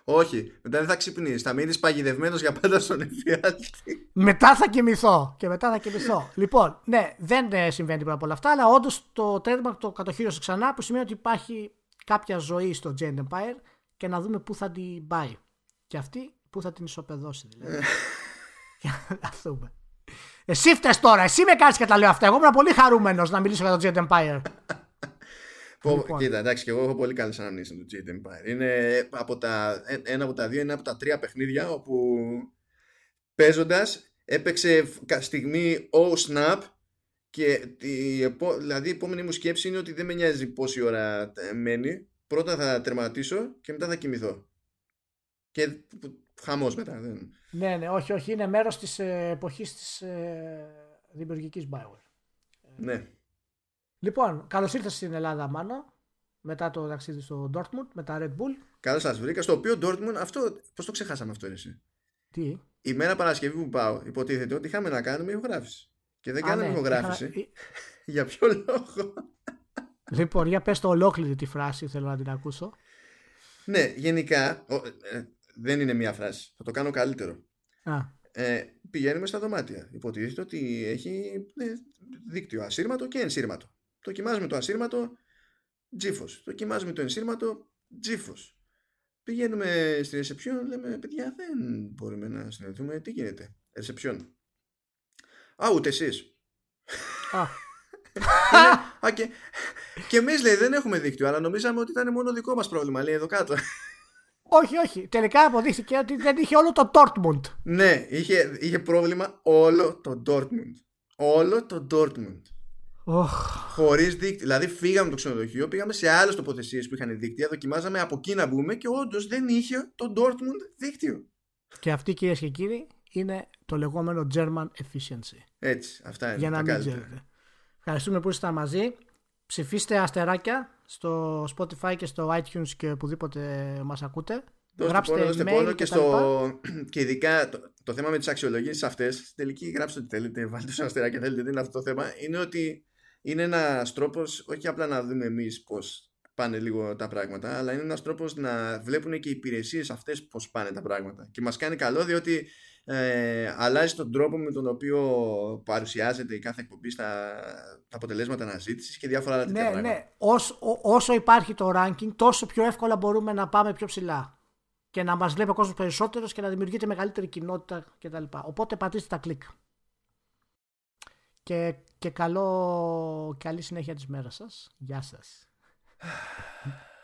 Όχι, μετά δεν θα ξυπνήσεις. Θα μείνεις παγιδευμένος για πάντα στον εφιάλτη. Μετά θα κοιμηθώ. Και μετά θα κοιμηθώ. λοιπόν, ναι, δεν ε, συμβαίνει τίποτα από όλα αυτά, αλλά όντως το trademark το κατοχύρωσε ξανά, που σημαίνει ότι υπάρχει κάποια ζωή στο Jade Empire και να δούμε πού θα την πάει. Και αυτή πού θα την ισοπεδώσει, δηλαδή. να δούμε. Εσύ φταίει τώρα, εσύ με κάνεις και τα λέω αυτά. Εγώ ήμουν πολύ χαρούμενος να μιλήσω για το Jade Empire. Λοιπόν. Κοίτα, εντάξει, και εγώ έχω πολύ καλές αναμνήσεις του Jade Empire. Είναι από τα, ε, ένα από τα δύο, είναι από τα τρία παιχνίδια όπου παίζοντας έπαιξε στιγμή oh snap και η, δηλαδή η επόμενη μου σκέψη είναι ότι δεν με νοιάζει πόση ώρα μένει. Πρώτα θα τερματίσω και μετά θα κοιμηθώ. Και χαμός μετά. Δεν... Ναι, ναι, όχι, όχι. Είναι μέρος της ε, εποχής της ε, δημιουργικής Bioware. Ναι. Λοιπόν, καλώς ήρθατε στην Ελλάδα, Μάνο. Μετά το ταξίδι στο Dortmund, με τα Red Bull. Καλώς σας βρήκα. Στο οποίο Dortmund, αυτό. Πώς το ξεχάσαμε αυτό, εσύ; Τι; Η μέρα Παρασκευή που πάω, υποτίθεται ότι είχαμε να κάνουμε ηχογράφηση. Και δεν κάναμε ναι, ηχογράφηση. για ποιο λόγο; Λοιπόν, για πες το ολόκληρη τη φράση, θέλω να την ακούσω. Ναι, γενικά, ε, δεν είναι μία φράση. Θα το κάνω καλύτερο. Α. Ε, πηγαίνουμε στα δωμάτια. Υποτίθεται ότι έχει ε, δίκτυο ασύρματο και ενσύρματο. Δοκιμάζουμε το ασύρματο, τζίφος. Δοκιμάζουμε το ενσύρματο, τζίφος. Πηγαίνουμε στη reception, λέμε παιδιά δεν μπορούμε να συνεχίσουμε. Τι γίνεται, reception. Α, ούτε εσείς. Α. Α, και, και εμείς λέει δεν έχουμε δίκτυο, αλλά νομίζαμε ότι ήταν μόνο δικό μας πρόβλημα. Λέει εδώ κάτω. Όχι, όχι. Τελικά αποδείχθηκε ότι δεν είχε όλο το Dortmund. Ναι, είχε, είχε πρόβλημα όλο το Dortmund. Όλο το Dortmund. Oh. Χωρίς δίκτυο. Δηλαδή, φύγαμε το ξενοδοχείο, πήγαμε σε άλλες τοποθεσίες που είχαν δίκτυα, δοκιμάζαμε από εκεί να μπούμε και όντως δεν είχε το Dortmund δίκτυο. Και αυτή, κυρίες και κύριοι, είναι το λεγόμενο German efficiency. Έτσι, αυτά είναι. Για να μην ξέρετε. Ευχαριστούμε που ήσασταν μαζί. Ψηφίστε αστεράκια στο Spotify και στο iTunes και οπουδήποτε μας ακούτε. Δώστε γράψτε πόνο, δώστε πόνο και, στο... και ειδικά το, το θέμα με τις αξιολογήσεις αυτές τελική γράψτε ό,τι θέλετε, βάλτε στο αστεράκια θέλετε, δεν είναι αυτό το θέμα είναι ότι είναι ένας τρόπος όχι απλά να δούμε εμείς πώς πάνε λίγο τα πράγματα, αλλά είναι ένας τρόπος να βλέπουν και οι υπηρεσίες αυτές πώς πάνε τα πράγματα. Και μας κάνει καλό διότι ε, αλλάζει τον τρόπο με τον οποίο παρουσιάζεται η κάθε εκπομπή στα αποτελέσματα αναζήτησης και διάφορα άλλα τέτοια ναι, πράγματα. Ναι, όσο, όσο υπάρχει το ranking, τόσο πιο εύκολα μπορούμε να πάμε πιο ψηλά. Και να μας βλέπει ο κόσμος περισσότερος και να δημιουργείται μεγαλύτερη κοινότητα κτλ. Οπότε πατήστε τα κλικ. και, και καλό, καλή συνέχεια της μέρας σας. Γεια σας.